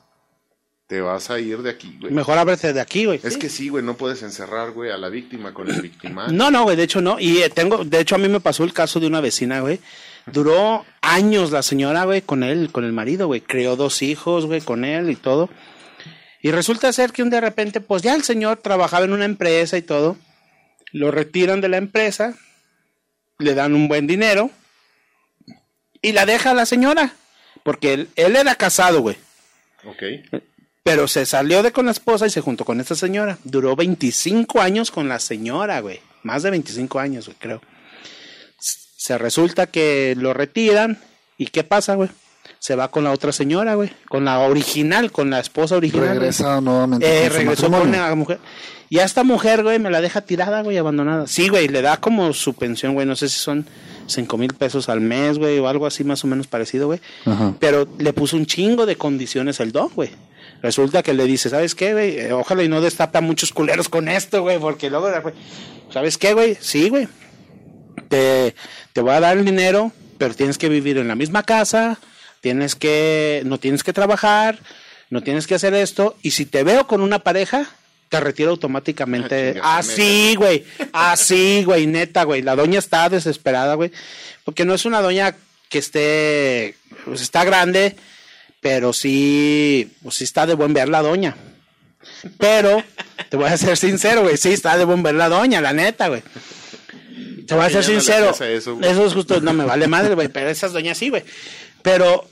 Speaker 3: te vas a ir de aquí, güey.
Speaker 2: Mejor ábrete de aquí, güey.
Speaker 3: Es
Speaker 2: Sí.
Speaker 3: que sí, güey, no puedes encerrar, güey, a la víctima con el victimario.
Speaker 2: No, no, güey, de hecho no. Y eh, tengo, de hecho a mí me pasó el caso de una vecina, güey. Duró años la señora, güey, con él, con el marido, güey. Creó dos hijos, güey, con él y todo. Y resulta ser que un de repente, pues ya el señor trabajaba en una empresa y todo. Lo retiran de la empresa, le dan un buen dinero y la deja a la señora. Porque él, él era casado, güey.
Speaker 3: Ok.
Speaker 2: Pero se salió de con la esposa y se juntó con esta señora. Duró 25 años con la señora, güey. Más de 25 años, güey, creo. Se resulta que lo retiran. ¿Y qué pasa, güey? Se va con la otra señora, güey. Con la original, con la esposa original. güey.
Speaker 4: Regresa nuevamente.
Speaker 2: Eh, regresó con la mujer. Y a esta mujer, güey, me la deja tirada, güey, abandonada. Sí, güey, le da como su pensión, güey. No sé si son cinco mil pesos al mes, güey, o algo así más o menos parecido, güey. Pero le puso un chingo de condiciones el don, güey. Resulta que le dice, ¿sabes qué, güey? Eh, ojalá y no destapa muchos culeros con esto, güey, porque luego, ¿sabes qué, güey? Sí, güey. Te, te voy a dar el dinero, pero tienes que vivir en la misma casa, tienes que, no tienes que trabajar, no tienes que hacer esto, y si te veo con una pareja, te retiro automáticamente.
Speaker 3: Ah,
Speaker 2: Así, güey, así, güey, neta, güey. La doña está desesperada, güey, porque no es una doña que esté, pues está grande, pero sí, pues sí está de buen ver la doña. Pero, te voy a ser sincero, güey, sí está de buen ver la doña, la neta, güey. Te voy a ser
Speaker 3: no
Speaker 2: sincero.
Speaker 3: eso,
Speaker 2: es justo, no me vale madre, güey, pero esas doñas sí, güey. Pero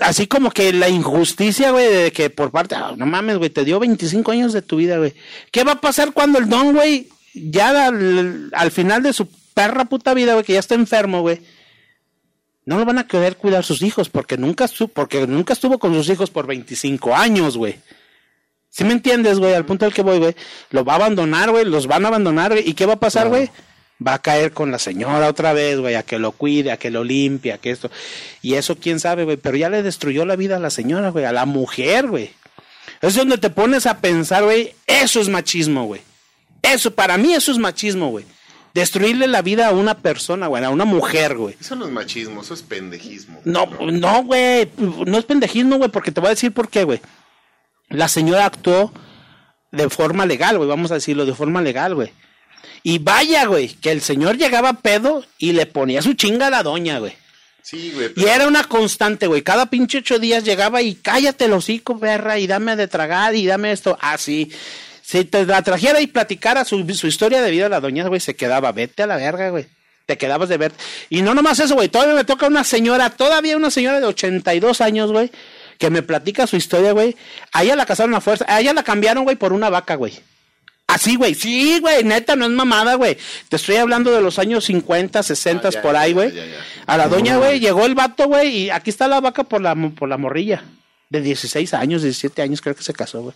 Speaker 2: así como que la injusticia, güey, de que por parte, ah, no mames, güey, te dio 25 años de tu vida, güey. ¿Qué va a pasar cuando el don, güey, ya al, al final de su perra puta vida, güey, que ya está enfermo, güey? No lo van a querer cuidar sus hijos porque nunca estuvo, porque nunca estuvo con sus hijos por 25 años, güey. ¿Sí me entiendes, güey? Al punto al que voy, güey. Lo va a abandonar, güey. Los van a abandonar, güey. ¿Y qué va a pasar, güey? Va a caer con la señora otra vez, güey, a que lo cuide, a que lo limpie, a que esto. Y eso, quién sabe, güey. Pero ya le destruyó la vida a la señora, güey, a la mujer, güey. Es donde te pones a pensar, güey. Eso es machismo, güey. Eso, para mí, eso es machismo, güey. Destruirle la vida a una persona, güey, a una mujer, güey.
Speaker 3: Eso no es machismo, eso es pendejismo.
Speaker 2: No, no, güey. No es pendejismo, güey, porque te voy a decir por qué, güey. La señora actuó de forma legal, güey. Vamos a decirlo, de forma legal, güey. Y vaya, güey, que el señor llegaba pedo y le ponía su chinga a la doña, güey.
Speaker 3: Sí, güey.
Speaker 2: Y era una constante, güey. Cada pinche ocho días llegaba y cállate el hocico, perra, y dame de tragar y dame esto. Así. Si te la trajera y platicara su, su historia de vida, la doña, güey, se quedaba. Vete a la verga, güey. Te quedabas de ver. Y no nomás eso, güey. Todavía me toca una señora, todavía una señora de 82 años, güey, que me platica su historia, güey. A ella la casaron a fuerza. A ella la cambiaron, güey, por una vaca, güey. Así, güey. Sí, güey, neta, no es mamada, güey. Te estoy hablando de los años 50, 60
Speaker 3: Ah, ya,
Speaker 2: por ahí, güey. A la doña, güey, llegó el vato, güey, y aquí está la vaca por la, por la morrilla. De 16 años, 17 años, creo que se casó, güey.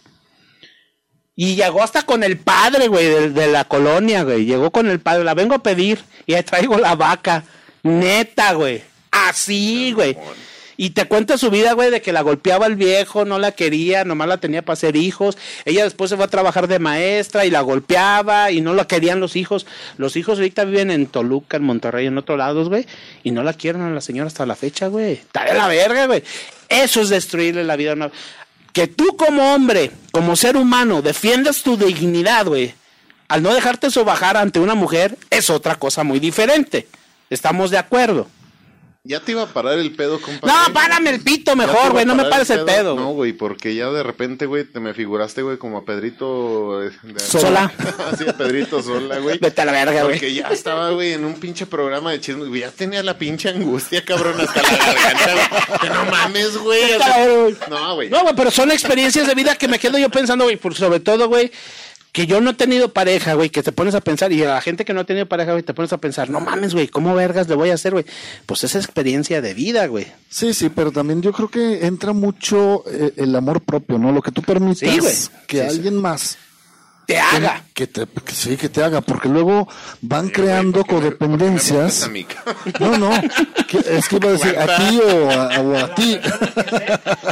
Speaker 2: Y llegó hasta con el padre, güey, de, de la colonia, güey. Llegó con el padre, la vengo a pedir y ahí traigo la vaca. Neta, güey. Así, güey. Y te cuenta su vida, güey, de que la golpeaba el viejo, no la quería, nomás la tenía para hacer hijos. Ella después se fue a trabajar de maestra y la golpeaba y no la querían los hijos. Los hijos ahorita viven en Toluca, en Monterrey, en otros lados, güey. Y no la quieren a la señora hasta la fecha, güey. Está de la verga, güey. Eso es destruirle la vida a una... Que tú como hombre, como ser humano, defiendas tu dignidad, güey. al no dejarte sobajar ante una mujer, es otra cosa muy diferente. Estamos de acuerdo.
Speaker 3: Ya te iba a parar el pedo, compa.
Speaker 2: No, párame el pito mejor, güey, no me pares el pedo.
Speaker 3: No, güey, porque ya de repente, güey, te me figuraste, güey, como a Pedrito. eh, de-
Speaker 2: Sola. *laughs*
Speaker 3: sí, a Pedrito Sola, güey.
Speaker 2: Vete a la verga, güey.
Speaker 3: Porque ya estaba, güey, en un pinche programa de chismes. Ya tenía la pinche angustia, cabrón, hasta la garganta, güey. Que no mames, güey. No, güey.
Speaker 2: No, güey, pero son experiencias de vida que me quedo yo pensando, güey, por sobre todo, güey, que yo no he tenido pareja, güey, que te pones a pensar, y a la gente que no ha tenido pareja, güey, te pones a pensar, no mames, güey, ¿cómo vergas le voy a hacer, güey? Pues esa experiencia de vida, güey.
Speaker 4: Sí, sí, pero también yo creo que entra mucho eh, el amor propio, ¿no? Lo que tú
Speaker 2: Sí, güey.
Speaker 4: que
Speaker 2: Sí, sí.
Speaker 4: alguien más
Speaker 2: Te haga.
Speaker 4: que te que sí que te haga, porque luego van creando
Speaker 3: ¿por qué me-
Speaker 4: codependencias.
Speaker 3: me? *laughs*
Speaker 4: No, no, que- es que iba a decir a ti o a, o a ti.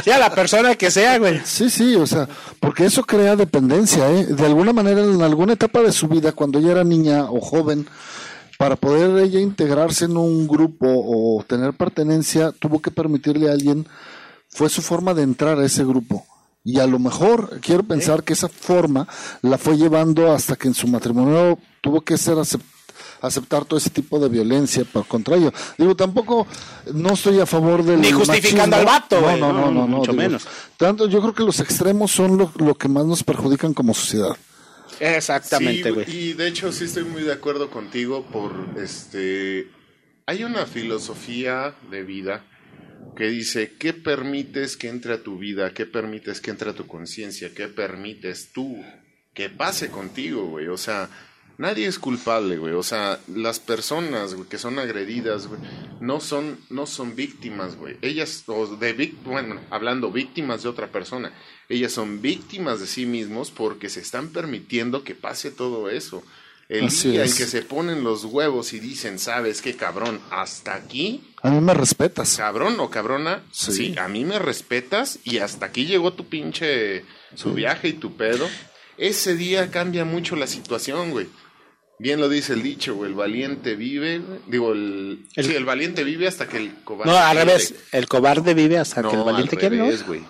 Speaker 2: Sí, a la persona que sea, güey.
Speaker 4: Sí, sí, o sea, porque eso crea dependencia, ¿eh? De alguna manera, en alguna etapa de su vida, cuando ella era niña o joven, para poder ella integrarse en un grupo o tener pertenencia, tuvo que permitirle a alguien, fue su forma de entrar a ese grupo. Y a lo mejor, quiero pensar que esa forma la fue llevando hasta que en su matrimonio tuvo que ser acep- aceptar todo ese tipo de violencia por contra ello. Digo, tampoco no estoy a favor del
Speaker 2: Ni justificando
Speaker 4: machismo.
Speaker 2: al vato,
Speaker 4: No,
Speaker 2: güey,
Speaker 4: no, no, no, no,
Speaker 2: mucho
Speaker 4: digo,
Speaker 2: menos.
Speaker 4: tanto, yo creo que los extremos son lo, lo que más nos perjudican como sociedad.
Speaker 2: Exactamente,
Speaker 3: Sí,
Speaker 2: güey.
Speaker 3: y de hecho sí estoy muy de acuerdo contigo por este hay una filosofía de vida que dice qué permites que entre a tu vida, qué permites que entre a tu conciencia, qué permites tú que pase contigo, güey. O sea, nadie es culpable, güey. O sea, las personas que son agredidas, no son no son víctimas, güey. Ellas o de bueno, hablando víctimas de otra persona, ellas son víctimas de sí mismos porque se están permitiendo que pase todo eso. El
Speaker 4: Así
Speaker 3: día
Speaker 4: es.
Speaker 3: en que se ponen los huevos y dicen, ¿sabes qué, cabrón? Hasta aquí,
Speaker 4: A mí me respetas.
Speaker 3: cabrón o cabrona,
Speaker 4: Sí.
Speaker 3: sí. a mí me respetas y hasta aquí llegó tu pinche, tu viaje y tu pedo. Ese día cambia mucho la situación, güey. Bien lo dice el dicho, güey, el valiente vive, digo, el,
Speaker 2: El-
Speaker 3: sí, el valiente vive hasta que el cobarde
Speaker 2: No, al
Speaker 3: quiere.
Speaker 2: revés. El cobarde vive hasta
Speaker 3: No,
Speaker 2: que el valiente
Speaker 3: al
Speaker 2: quiere,
Speaker 3: güey.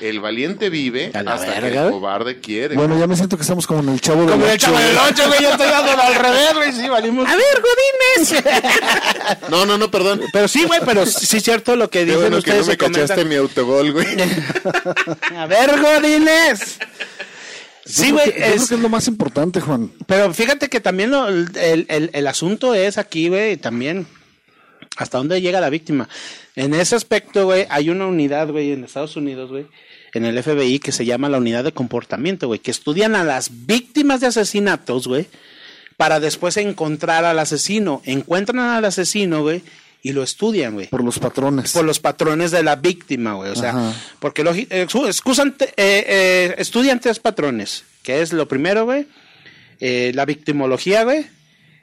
Speaker 3: El valiente vive hasta que
Speaker 2: verga,
Speaker 3: el
Speaker 2: güey.
Speaker 3: cobarde quiere.
Speaker 4: Bueno, ya me siento que estamos como en el chavo del
Speaker 2: Como el
Speaker 4: Ocho,
Speaker 2: chavo del
Speaker 4: güey.
Speaker 2: 8, güey, yo estoy dando al revés, güey, sí, valimos. A ver, Godines. *laughs*
Speaker 3: No, no, no, perdón.
Speaker 2: pero sí, güey, pero sí es cierto lo que dicen
Speaker 3: bueno que no
Speaker 2: ustedes
Speaker 3: me
Speaker 2: y comentan.
Speaker 3: cachaste mi autogol, güey. *laughs*
Speaker 2: A ver, Godines. Sí, güey,
Speaker 4: que- yo creo
Speaker 2: es-
Speaker 4: que es lo más importante, Juan.
Speaker 2: pero fíjate que también lo- el, el- el asunto es aquí, güey, también hasta dónde llega la víctima. En ese aspecto, güey, hay una unidad, güey, en Estados Unidos, güey, en el FBI que se llama la unidad de comportamiento, güey, que estudian a las víctimas de asesinatos, güey, para después encontrar al asesino. Encuentran al asesino, güey, y lo estudian, güey.
Speaker 4: Por los patrones.
Speaker 2: Por los patrones de la víctima, güey. O sea,
Speaker 4: Ajá.
Speaker 2: porque logi- eh, excu- excusan eh, eh, estudian tres patrones, que es lo primero, güey, eh, la victimología, güey,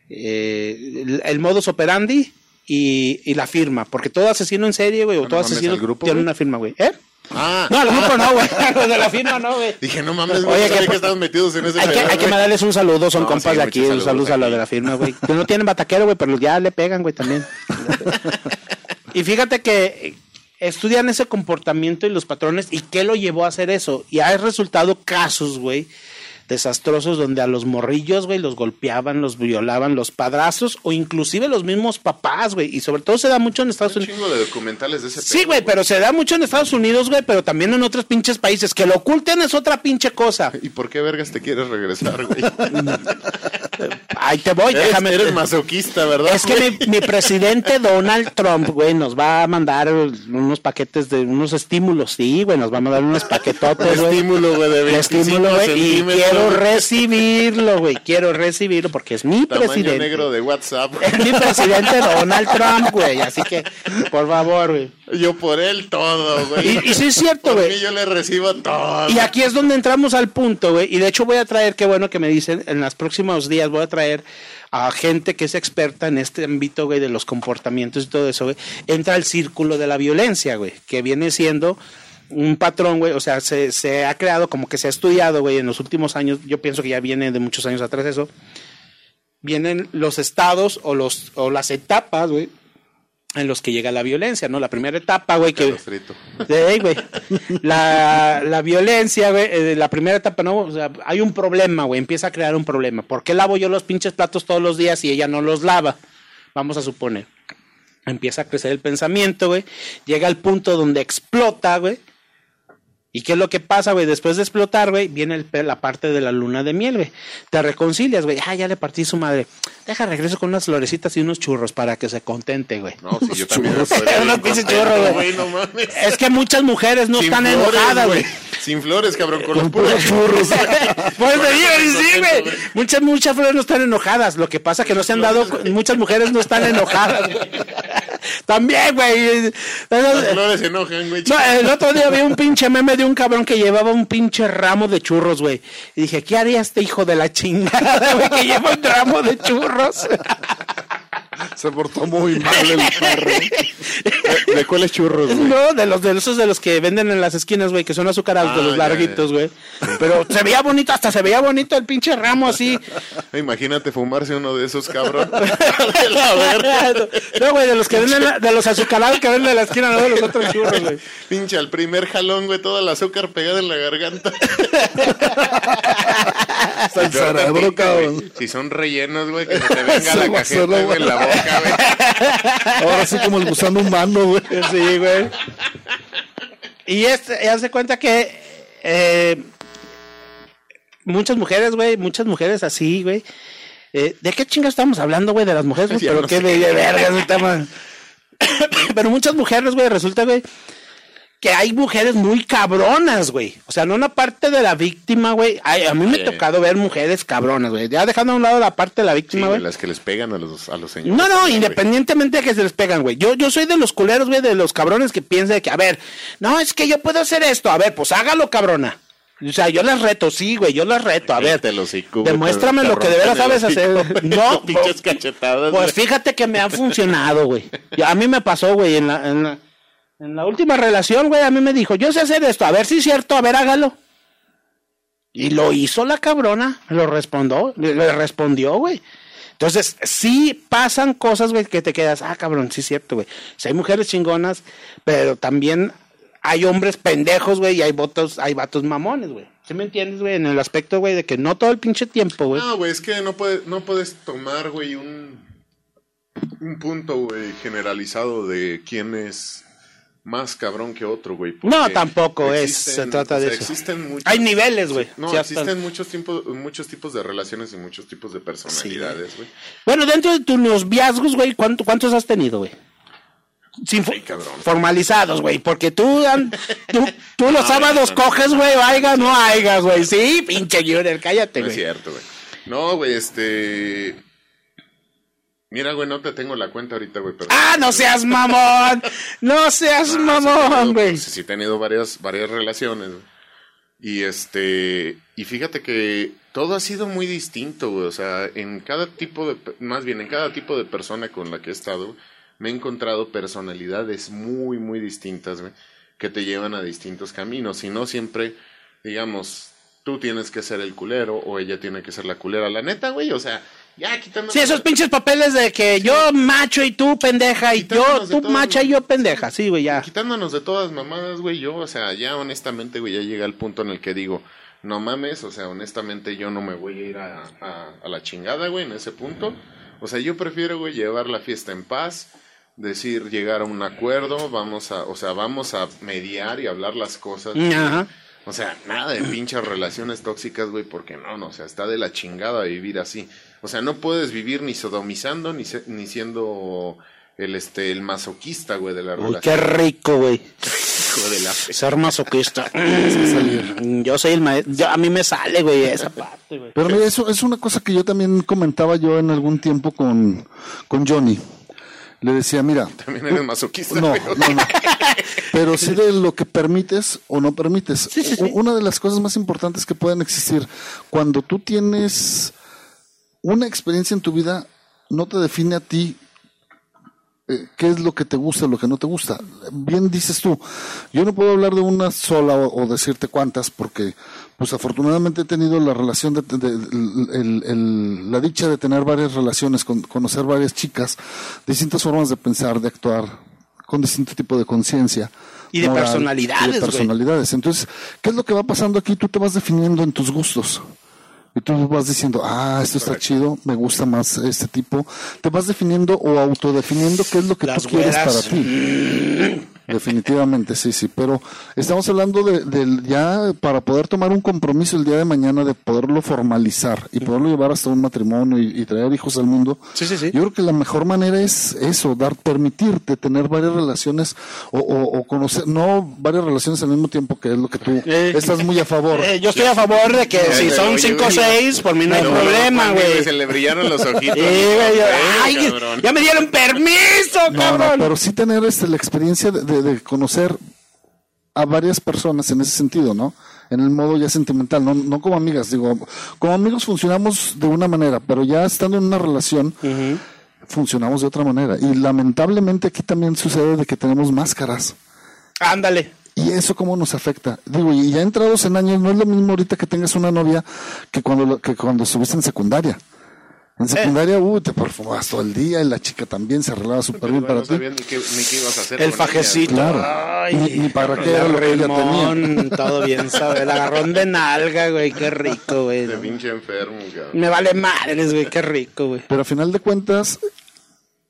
Speaker 2: eh, el modus operandi y, y la firma. Porque todo asesino en serie, güey, o
Speaker 3: No
Speaker 2: todo asesino
Speaker 3: ¿al grupo,
Speaker 2: tiene
Speaker 3: güey?
Speaker 2: una firma, güey. ¿Eh?
Speaker 3: Ah,
Speaker 2: No, al grupo no, güey. *laughs* *laughs* Los de la firma no, güey.
Speaker 3: dije, no mames, güey,
Speaker 2: Oye,
Speaker 3: no sabía
Speaker 2: que-
Speaker 3: que estaban metidos en ese
Speaker 2: Hay que, hay mandarles un saludo, son
Speaker 3: No,
Speaker 2: compas
Speaker 3: sí,
Speaker 2: de aquí, un saludo a los de la firma, güey. Que no tienen bataquero, güey, pero ya le pegan, güey, también. *laughs* y fíjate que estudian ese comportamiento y los patrones y qué lo llevó a hacer eso. Y hay resultado casos, güey, desastrosos donde a los morrillos, güey, los golpeaban, los violaban, los padrazos o inclusive los mismos papás, güey. Y sobre todo se da mucho en Estados
Speaker 3: Un
Speaker 2: Unidos.
Speaker 3: chingo de documentales de ese
Speaker 2: Sí, güey, pero se da mucho en Estados Unidos, güey, pero también en otros pinches países. Que lo oculten es otra pinche cosa.
Speaker 3: ¿Y por qué vergas te quieres regresar, güey? *laughs*
Speaker 2: Ahí te voy,
Speaker 3: eres,
Speaker 2: déjame.
Speaker 3: eres masoquista, ¿verdad?
Speaker 2: Es que mi, mi presidente Donald Trump, güey, nos va a mandar unos paquetes de unos estímulos, sí, güey, nos va a mandar unos paquetotes, güey.
Speaker 3: estímulo, güey, de
Speaker 2: De
Speaker 3: 25
Speaker 2: estímulo, güey, y
Speaker 3: centímetros,
Speaker 2: quiero recibirlo, güey, quiero recibirlo porque es mi
Speaker 3: Tamaño
Speaker 2: presidente.
Speaker 3: negro de WhatsApp.
Speaker 2: Es mi presidente Donald Trump, güey, así que, por favor, güey.
Speaker 3: Yo por él todo, güey.
Speaker 2: Y- y sí es cierto, güey.
Speaker 3: mí yo le recibo todo.
Speaker 2: Y aquí es donde entramos al punto, güey. Y de hecho voy a traer, qué bueno que me dicen, en los próximos días voy a traer a gente que es experta en este ámbito, güey, de los comportamientos y todo eso, güey. Entra el círculo de la violencia, güey, que viene siendo un patrón, güey, o sea, se, se ha creado como que se ha estudiado, güey, en los últimos años, yo pienso que ya viene de muchos años atrás eso, vienen los estados o, los, o las etapas, güey, en los que llega la violencia, ¿no? La primera etapa, güey, que... Sí, güey. la, la violencia, güey, eh, la primera etapa, ¿no? O sea, hay un problema, güey, empieza a crear un problema. ¿Por qué lavo yo los pinches platos todos los días y ella no los lava? Vamos a suponer. Empieza a crecer el pensamiento, güey. Llega al punto donde explota, güey. ¿Y qué es lo que pasa, güey? Después de explotar, güey, viene el, la parte de la luna de miel, güey. Te reconcilias, güey. Ah, ya le partí su madre. Deja, regreso con unas florecitas y unos churros para que se contente, güey.
Speaker 3: No, sí, yo también. *laughs*
Speaker 2: Unos pinches churros, güey.
Speaker 3: No mames.
Speaker 2: Es que muchas mujeres no
Speaker 3: Sin
Speaker 2: están
Speaker 3: flores,
Speaker 2: enojadas, güey.
Speaker 3: Sin flores, cabrón, con los puros churros. *laughs*
Speaker 2: Pues te digo, sí, güey.
Speaker 3: güey.
Speaker 2: Muchas, muchas flores no están enojadas. Lo que pasa es que no se han dado, muchas mujeres no están enojadas, güey. *laughs* También, güey.
Speaker 3: Las flores se enojan, güey.
Speaker 2: No, el otro día vi un pinche meme de un cabrón que llevaba un pinche ramo de churros, güey. Y dije, ¿qué haría este hijo de la chingada, güey, que lleva un ramo de churros?
Speaker 4: Se portó muy mal el perro. ¿De, de cuáles churros, güey?
Speaker 2: No, de los de esos de los que venden en las esquinas, güey, que son azucarados, de
Speaker 3: Ah,
Speaker 2: los
Speaker 3: ya,
Speaker 2: larguitos, güey. Pero se veía bonito, hasta se veía bonito el pinche ramo así.
Speaker 3: Imagínate fumarse uno de esos, cabrón. De *laughs* la verga.
Speaker 2: No, güey, de los que venden, de los azucarados que venden en la esquina, no de los otros churros, güey.
Speaker 3: Pinche al primer jalón, güey, toda el azúcar pegada en la garganta.
Speaker 4: Hasta el
Speaker 3: Peor
Speaker 4: cerebro,
Speaker 3: tantito,
Speaker 4: cabrón.
Speaker 3: güey. Si son rellenos, güey, que se te venga *laughs* la cajeta, güey, en la boca, güey. *laughs*
Speaker 4: Ahora sí como el gusano humano, güey.
Speaker 2: Sí, güey. Y este, ya se cuenta que eh, muchas mujeres, güey, muchas mujeres así, güey. Eh, ¿De qué chingas estamos hablando, güey? De las mujeres, güey. Pero
Speaker 3: no
Speaker 2: qué
Speaker 3: sé.
Speaker 2: de, de verga ese tema. *coughs* Pero muchas mujeres, güey, resulta, güey, que hay mujeres muy cabronas, güey. O sea, no una parte de la víctima, güey. Ay, A mí me ha
Speaker 3: Sí.
Speaker 2: tocado ver mujeres cabronas, güey. Ya dejando a un lado la parte de la víctima,
Speaker 3: güey, las que les pegan a los, a los señores.
Speaker 2: No, no, independientemente de que se les pegan, güey. Yo, yo soy de los culeros, güey, de los cabrones que piensan de que, a ver, no, es que yo puedo hacer esto. A ver, pues hágalo, cabrona. O sea, yo les reto, sí, güey, yo les reto. A ver,
Speaker 3: hocico,
Speaker 2: demuéstrame
Speaker 3: te
Speaker 2: lo que de veras sabes hacer. *laughs* No,
Speaker 3: Pinches
Speaker 2: pues,
Speaker 3: cachetadas,
Speaker 2: pues fíjate que me ha funcionado, güey. A mí me pasó, güey, en la, en la, en la última relación, güey, a mí me dijo, yo sé hacer esto, a ver si es cierto, a ver, hágalo. Y lo hizo la cabrona, lo respondió, le, respondió, güey. Entonces, sí pasan cosas, güey, que te quedas, ah, cabrón, sí es cierto, güey. Si hay mujeres chingonas, pero también hay hombres pendejos, güey, y hay votos, hay vatos mamones, güey. ¿Sí me entiendes, güey? En el aspecto, güey, de que no todo el pinche tiempo, güey.
Speaker 3: No, güey, es que no, puede, no puedes tomar, güey, un, un punto, güey, generalizado de quién es más cabrón que otro, güey.
Speaker 2: No, tampoco es, se trata de
Speaker 3: o sea,
Speaker 2: eso.
Speaker 3: Existen muchos,
Speaker 2: Hay niveles, güey.
Speaker 3: No,
Speaker 2: Sí, hasta-
Speaker 3: existen muchos, tiempos, muchos tipos de relaciones y muchos tipos de personalidades, güey.
Speaker 2: Bueno, dentro de tus noviazgos, güey, ¿cuánto- ¿cuántos has tenido, güey? Sin
Speaker 3: Ay, cabrón.
Speaker 2: formalizados, güey, porque tú, an- tú, tú los sábados coges, güey, haiga, no haigas, güey. Sí, pinche Junior, cállate,
Speaker 3: No es
Speaker 2: güey.
Speaker 3: cierto, güey. No, güey, este... Mira, güey, no te tengo la cuenta ahorita, güey, pero...
Speaker 2: Ah, no seas mamón. No seas
Speaker 3: Ah,
Speaker 2: mamón,
Speaker 3: tenido-
Speaker 2: güey.
Speaker 3: Sí, sí he tenido varias, varias relaciones, güey. Y este... Y fíjate que todo ha sido muy distinto, güey. O sea, en cada tipo de... Más bien, en cada tipo de persona con la que he estado, me he encontrado personalidades muy, muy distintas, güey. Que te llevan a distintos caminos. Y no siempre, digamos, tú tienes que ser el culero o ella tiene que ser la culera. La neta, güey, o sea... Ya quitando...
Speaker 2: Sí, esos pinches papeles de que yo macho y tú pendeja y yo,
Speaker 3: Quitándonos
Speaker 2: tú macha y yo pendeja. Sí, güey, ya.
Speaker 3: Quitándonos de todas mamadas, güey, yo, o sea, ya honestamente, güey, ya llega el punto en el que digo, no mames, o sea, honestamente yo no me voy a ir a, a, a la chingada, güey, en ese punto. O sea, yo prefiero, güey, llevar la fiesta en paz, decir, llegar a un acuerdo, vamos a, o sea, vamos a mediar y hablar las cosas.
Speaker 2: Ajá.
Speaker 3: O sea, nada de pinches relaciones tóxicas, güey, porque no, no, o sea, está de la chingada vivir así. O sea, no puedes vivir ni sodomizando ni, se- ni siendo el este el masoquista, güey, de la
Speaker 2: Uy,
Speaker 3: relación.
Speaker 2: qué rico, güey.
Speaker 3: Hijo de la fe-
Speaker 2: Ser masoquista. *clears throat* Yo soy el maestro. A mí me sale, güey, esa parte, güey.
Speaker 4: Pero mira, eso es una cosa que yo también comentaba yo en algún tiempo con, con Johnny. Le decía, mira,
Speaker 3: También eres masoquista,
Speaker 4: no,
Speaker 3: güey.
Speaker 4: no, no. Pero sí de lo que permites o no permites. U- Una de las cosas más importantes que pueden existir, cuando tú tienes una experiencia en tu vida, no te define a ti eh, qué es lo que te gusta, lo que no te gusta. Bien dices tú, yo no puedo hablar de una sola o, o decirte cuántas, porque pues afortunadamente he tenido la relación de, de- el- el- la dicha de tener varias relaciones, con, conocer varias chicas, distintas formas de pensar, de actuar, con distinto tipo de conciencia,
Speaker 2: Y de
Speaker 4: moral,
Speaker 2: personalidades,
Speaker 4: y de
Speaker 2: güey.
Speaker 4: personalidades. Entonces, ¿qué es lo que va pasando aquí? Tú te vas definiendo en tus gustos. Y tú vas diciendo, ah, esto está chido, me gusta más este tipo. Te vas definiendo o autodefiniendo qué es lo que
Speaker 2: Las
Speaker 4: tú quieres
Speaker 2: güeras.
Speaker 4: para ti. Definitivamente, sí, sí. Pero estamos hablando de, del ya para poder tomar un compromiso el día de mañana, de poderlo formalizar y poderlo llevar hasta un matrimonio y, y traer hijos al mundo.
Speaker 2: Sí, sí, sí.
Speaker 4: Yo creo que la mejor manera es eso, dar, permitirte tener varias relaciones o, o- o conocer, no varias relaciones al mismo tiempo, que es lo que tú
Speaker 2: Eh,
Speaker 4: estás muy a favor.
Speaker 2: Eh, yo estoy a favor de que si son
Speaker 3: oye,
Speaker 2: 5 o
Speaker 3: güey.
Speaker 2: 6, por mí no hay problema, güey.
Speaker 3: Se le brillaron los ojitos.
Speaker 2: Yo- ay,
Speaker 3: cabrón.
Speaker 2: ya me dieron permiso,
Speaker 4: No, no,
Speaker 2: cabrón.
Speaker 4: pero sí tener este, la experiencia de, de- de conocer a varias personas en ese sentido, ¿no? En el modo ya sentimental, no, no como amigas, digo, como amigos funcionamos de una manera, pero ya estando en una relación, funcionamos de otra manera. Y lamentablemente aquí también sucede de que tenemos máscaras.
Speaker 2: Ándale.
Speaker 4: ¿Y eso cómo nos afecta? Digo, y ya entrados en años, no es lo mismo ahorita que tengas una novia que cuando, que cuando estuviste en secundaria. En secundaria, uy, te perfumabas todo el día y la chica también se arreglaba súper bien para
Speaker 3: no
Speaker 4: ti.
Speaker 3: ni qué, ni qué ibas a hacer.
Speaker 2: El
Speaker 3: con ella,
Speaker 2: fajecito.
Speaker 4: Claro.
Speaker 2: Ay,
Speaker 4: Ni- ni para qué
Speaker 2: el
Speaker 4: era lo que ella
Speaker 2: rimón, Todo bien, ¿sabes? El agarrón de nalga, güey. Qué rico, güey.
Speaker 3: De pinche enfermo, cabrón.
Speaker 2: Me vale madres, güey. Qué rico, güey.
Speaker 4: Pero a final de cuentas,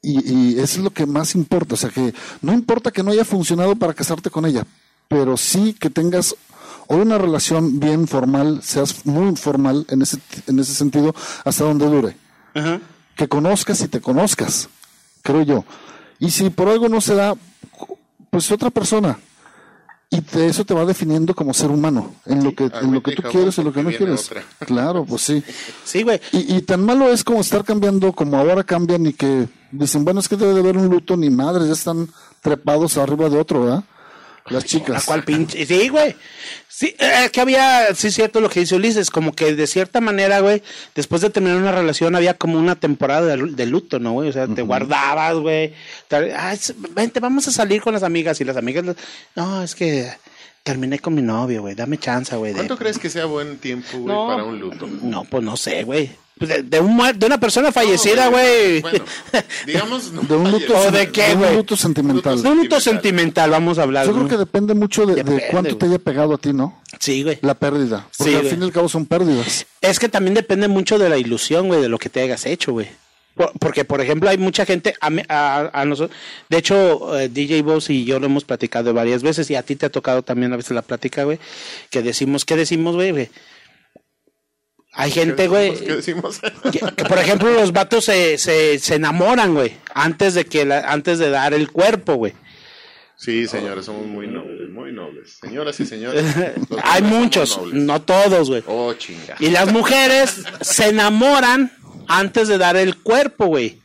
Speaker 4: y, y eso es lo que más importa, o sea que no importa que no haya funcionado para casarte con ella, pero sí que tengas hoy una relación bien formal, seas muy formal en ese, en ese sentido, hasta donde dure.
Speaker 2: Ajá.
Speaker 4: que conozcas y te conozcas, creo yo. Y si por algo no se da, pues otra persona. Y te- eso te va definiendo como ser humano, en lo que, en lo que tú quieres y lo que no quieres.
Speaker 3: otra. *laughs*
Speaker 4: Claro, pues sí.
Speaker 2: Sí, güey.
Speaker 4: Y, y tan malo es como estar cambiando, como ahora cambian y que dicen, bueno, es que debe de haber un luto, ni madre, ya están trepados arriba de otro, ¿verdad? Las
Speaker 2: ¿A
Speaker 4: chicas.
Speaker 2: cuál pinche? Sí, güey. Sí, es que había, sí, cierto lo que dice Ulises, como que de cierta manera, güey, después de terminar una relación había como una temporada de, lu- de luto, ¿no, güey? O sea, te guardabas, güey. Tal- Ah, es- vente, vamos a salir con las amigas y las amigas, no, es que terminé con mi novio, güey, dame chance, güey. de-
Speaker 3: ¿Cuánto crees que sea buen tiempo, güey,
Speaker 2: No.
Speaker 3: para un luto?
Speaker 2: No, pues no sé, güey. Pues De, de un de una persona fallecida, güey.
Speaker 3: Bueno, digamos. *laughs* no
Speaker 4: De un luto,
Speaker 2: ¿O de qué,
Speaker 4: de un
Speaker 2: güey?
Speaker 4: luto sentimental.
Speaker 2: De un luto sentimental, vamos a hablar.
Speaker 4: Yo creo que depende mucho de, cuánto te
Speaker 2: güey.
Speaker 4: haya pegado a ti, ¿no?
Speaker 2: Sí, güey.
Speaker 4: La pérdida. Porque
Speaker 2: Sí,
Speaker 4: al
Speaker 2: güey.
Speaker 4: fin y al cabo son pérdidas.
Speaker 2: Es que también depende mucho de la ilusión, güey, de lo que te hayas hecho, güey. Por- Porque, por ejemplo, hay mucha gente, a, a, a nosotros, de hecho, eh, DJ Boss y yo lo hemos platicado varias veces, y a ti te ha tocado también a veces la plática, güey, que decimos, ¿qué decimos, güey? güey? Hay gente, güey,
Speaker 3: ¿Qué decimos?
Speaker 2: que, que, por ejemplo, los vatos se, se, se enamoran, güey, antes de que la- antes de dar el cuerpo, güey.
Speaker 3: Sí, señores, somos muy nobles, muy nobles. Señoras y señores. *laughs*
Speaker 2: Hay muchos, no todos, güey.
Speaker 3: Oh, chinga.
Speaker 2: Y las mujeres se enamoran antes de dar el cuerpo, güey.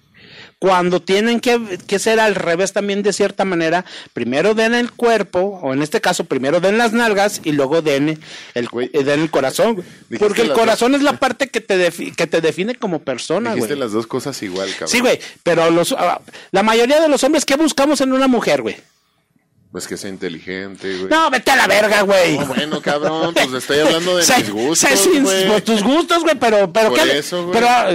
Speaker 2: Cuando tienen que, que ser al revés también de cierta manera, primero den el cuerpo, o en este caso primero den las nalgas y luego den el,
Speaker 3: Güey.
Speaker 2: den el corazón.
Speaker 3: Dijiste
Speaker 2: Porque el corazón es la *laughs* parte que te, que te define como persona,
Speaker 3: Dijiste
Speaker 2: güey.
Speaker 3: las dos cosas igual, cabrón.
Speaker 2: Sí, güey, pero los, ah, la mayoría de los hombres, ¿qué buscamos en una mujer, güey?
Speaker 3: Pues que sea inteligente, güey.
Speaker 2: No, vete a la verga, güey.
Speaker 3: No, bueno, cabrón, pues estoy hablando de *laughs* mis gustos,
Speaker 2: sé sin-
Speaker 3: güey.
Speaker 2: por tus gustos, güey, pero, pero
Speaker 3: Por
Speaker 2: ¿qué?
Speaker 3: eso, güey.
Speaker 2: Pero, ah,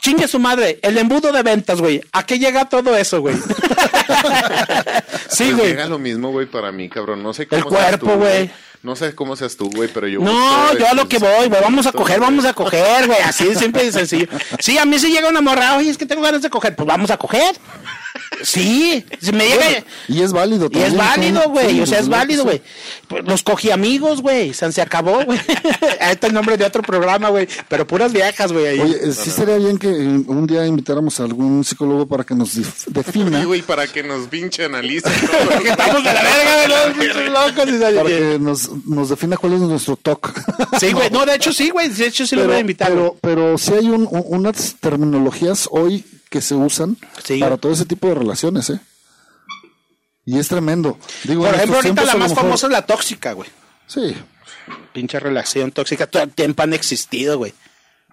Speaker 2: chingue su madre, el embudo de ventas, güey. ¿A qué llega todo eso, güey? *laughs* sí,
Speaker 3: Pues
Speaker 2: güey.
Speaker 3: llega lo mismo, güey, para mí, cabrón. No sé cómo
Speaker 2: El cuerpo,
Speaker 3: tú,
Speaker 2: güey.
Speaker 3: No sé cómo seas tú, güey, pero yo...
Speaker 2: No, yo a lo
Speaker 3: pues,
Speaker 2: que voy, güey, vamos a coger, vamos a coger, güey, así y sencillo. Sí, a mí sí llega una morra, oye, es que tengo ganas de coger, pues vamos a coger. Sí, si me llega...
Speaker 4: Y es válido
Speaker 2: Y
Speaker 4: también.
Speaker 2: es válido, güey.
Speaker 4: Sí,
Speaker 2: o sea, es válido, güey. Pues Los cogí amigos, güey. Se, se acabó, güey. *laughs* este es el nombre de otro programa, güey. Pero puras viejas, güey.
Speaker 4: Oye, eh, sí sería bien que un día invitáramos a algún psicólogo para que nos defina,
Speaker 3: Sí, güey, para que nos pinche analicen todo. *laughs*
Speaker 2: Que estamos de la verga, güey. los pinches locos. y se-
Speaker 4: para que nos, nos defina cuál es nuestro TOC.
Speaker 2: Sí, güey. No, de hecho sí, güey. De hecho sí lo voy a invitar.
Speaker 4: pero, pero sí hay un- un- unas terminologías hoy que se usan
Speaker 2: Sí.
Speaker 4: para todo ese tipo de relaciones, ¿eh? Y es tremendo. Digo,
Speaker 2: Por ejemplo, ahorita la más
Speaker 4: mejor-
Speaker 2: famosa es la tóxica, güey.
Speaker 4: Sí,
Speaker 2: Pinche relación tóxica. Todo el tiempo han existido, güey.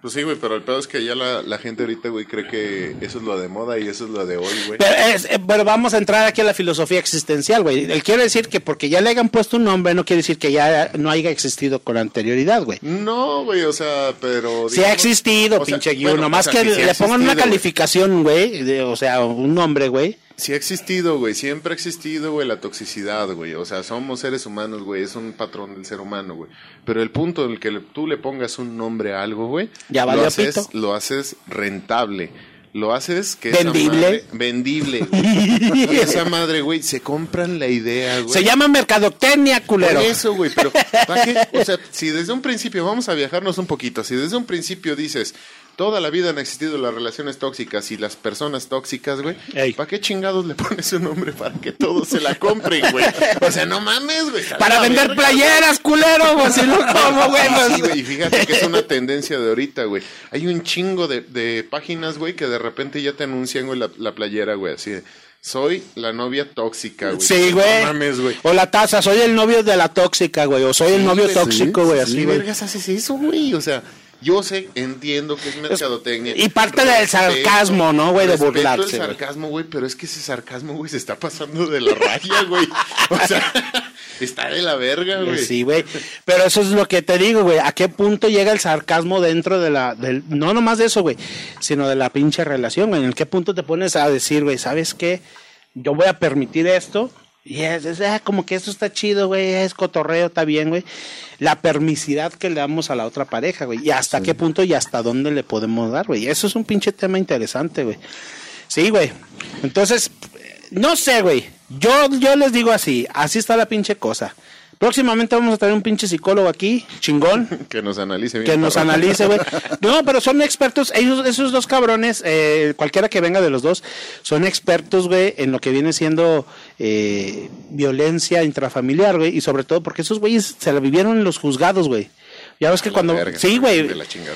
Speaker 3: Pues sí, güey, pero el pedo es que ya la, la gente ahorita, güey, cree que eso es lo de moda y eso es lo de hoy, güey.
Speaker 2: Pero, es- eh, pero vamos a entrar aquí a la filosofía existencial, güey. Él quiere decir que porque ya le hayan puesto un nombre, no quiere decir que ya no haya existido con anterioridad, güey.
Speaker 3: No, güey, o sea, pero...
Speaker 2: Sí ha existido,
Speaker 3: o sea,
Speaker 2: pinche Guiu.
Speaker 3: bueno,
Speaker 2: Nomás
Speaker 3: o sea,
Speaker 2: que
Speaker 3: sí
Speaker 2: le pongan una calificación, güey. O sea, un nombre, güey.
Speaker 3: Sí ha existido, güey, siempre ha existido, güey, la toxicidad, güey. O sea, somos seres humanos, güey, es un patrón del ser humano, güey. Pero el punto en el que le- tú le pongas un nombre a algo, güey,
Speaker 2: Ya
Speaker 3: lo, haces,
Speaker 2: pito.
Speaker 3: lo haces rentable. Lo haces que
Speaker 2: Vendible.
Speaker 3: esa madre, vendible. güey. y esa madre, güey, se compran la idea, güey.
Speaker 2: Se llama mercadotecnia, culero.
Speaker 3: Por eso, güey, pero ¿para qué? O sea, si desde un principio, vamos a viajarnos un poquito, si desde un principio dices, toda la vida han existido las relaciones tóxicas y las personas tóxicas, güey,
Speaker 2: Ey.
Speaker 3: ¿para qué chingados le pones un nombre para que todos se la compren, güey? O sea, no mames, güey.
Speaker 2: Para vender
Speaker 3: verga,
Speaker 2: playeras, culero, pues si no, *laughs* ¿cómo, güey?
Speaker 3: Sí, güey, y fíjate que es una tendencia de ahorita, güey. Hay un chingo de, de páginas, güey, que de repente ya te anuncian, güey, la, la playera, güey, así de, soy la novia tóxica, güey.
Speaker 2: Sí, güey.
Speaker 3: No mames, güey.
Speaker 2: O la taza, soy el novio de la tóxica, güey. O soy el novio
Speaker 3: güey,
Speaker 2: tóxico,
Speaker 3: sí,
Speaker 2: güey.
Speaker 3: sí,
Speaker 2: Así, güey.
Speaker 3: vergas haces eso, güey? O sea, yo sé, entiendo que es mercadotecnia.
Speaker 2: y parte del sarcasmo, ¿no, güey? De burlarse,
Speaker 3: el sarcasmo, güey, pero es que ese sarcasmo, güey, se está pasando de la raya, güey. *laughs* O sea, está de la verga, güey.
Speaker 2: Sí, güey. Pero eso es lo que te digo, güey. ¿A qué punto llega el sarcasmo dentro de la. Del, no nomás de eso, güey. Sino de la pinche relación, güey. ¿En qué punto te pones a decir, güey, ¿sabes qué? Yo voy a permitir esto. Y es, es, ah, como que esto está chido, güey. Es cotorreo, está bien, güey. La permisidad que le damos a la otra pareja, güey. Y hasta qué punto y hasta dónde le podemos dar, güey. Eso es un pinche tema interesante, güey. Sí, güey. Entonces, no sé, güey. Yo, yo les digo así, así está la pinche cosa. Próximamente vamos a traer un pinche psicólogo aquí, chingón, *laughs*
Speaker 3: Que nos analice bien.
Speaker 2: que nos analice, güey. *laughs* No, pero son expertos, ellos, esos dos cabrones, eh, cualquiera que venga de los dos, son expertos, güey, en lo que viene siendo eh, violencia intrafamiliar, güey, y sobre todo porque esos güeyes se la vivieron en los juzgados, güey. Ya ves que
Speaker 3: La
Speaker 2: cuando...
Speaker 3: verga,
Speaker 2: sí, güey.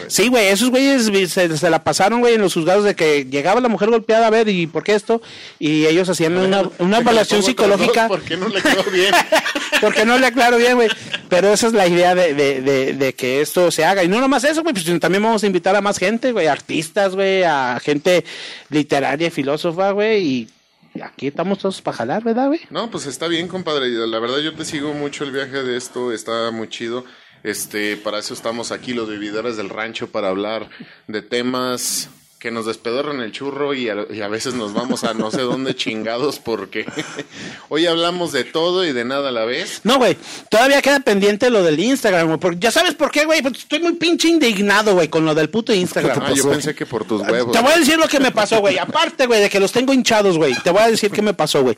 Speaker 2: Sí, güey, esos güeyes se, se la pasaron, güey, en los juzgados de que llegaba la mujer golpeada a ver y por qué esto, y ellos hacían una, una evaluación
Speaker 3: otros dos,
Speaker 2: psicológica.
Speaker 3: ¿Por qué no le quedó bien? *laughs*
Speaker 2: Porque no le aclaro bien, güey. Pero esa es la idea de, de, de, de que esto se haga. Y no nomás eso, güey, pues sino también vamos a invitar a más gente, güey, artistas, güey, a gente literaria y filósofa, güey, y aquí estamos todos para jalar, ¿verdad, güey?
Speaker 3: No, pues está bien, compadre. La verdad yo te sigo mucho el viaje de esto, está muy chido. Este, para eso estamos aquí los vividores del rancho para hablar de temas que nos despedorran el churro y a, y a veces nos vamos a no sé dónde chingados porque *laughs* hoy hablamos de todo y de nada a la vez.
Speaker 2: No, güey, todavía queda pendiente lo del Instagram, güey. porque Ya sabes por qué, güey, pues estoy muy pinche indignado, güey, con lo del puto Instagram.
Speaker 3: Ah, yo pensé que por tus huevos.
Speaker 2: Te voy a decir lo que me pasó, güey. Aparte, güey, de que los tengo hinchados, güey. Te voy a decir qué me pasó, güey.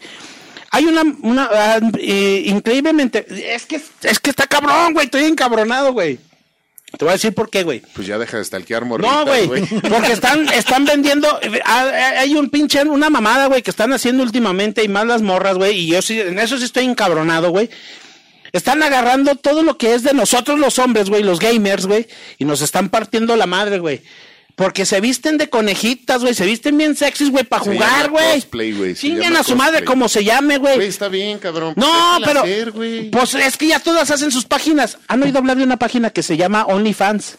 Speaker 2: Hay una, una ah, eh, increíblemente, es que, es que está cabrón, güey. Estoy encabronado, güey. Te voy a decir por qué, güey.
Speaker 3: Pues ya deja de stalkear morritas,
Speaker 2: No, güey, *laughs* porque están, están vendiendo, eh, ah, eh, hay un pinche, una mamada, güey, que están haciendo últimamente y más las morras, güey, y yo sí, en eso sí estoy encabronado, güey. Están agarrando todo lo que es de nosotros los hombres, güey, los gamers, güey, y nos están partiendo la madre, güey. Porque se visten de conejitas, güey, se visten bien sexys, güey, para jugar, güey.
Speaker 3: llama
Speaker 2: a su madre como se llame,
Speaker 3: Güey, está bien, cabrón.
Speaker 2: No,
Speaker 3: Déjala
Speaker 2: pero
Speaker 3: hacer,
Speaker 2: pues es que ya todas hacen sus páginas. ¿Han oído hablar de una página que se llama OnlyFans?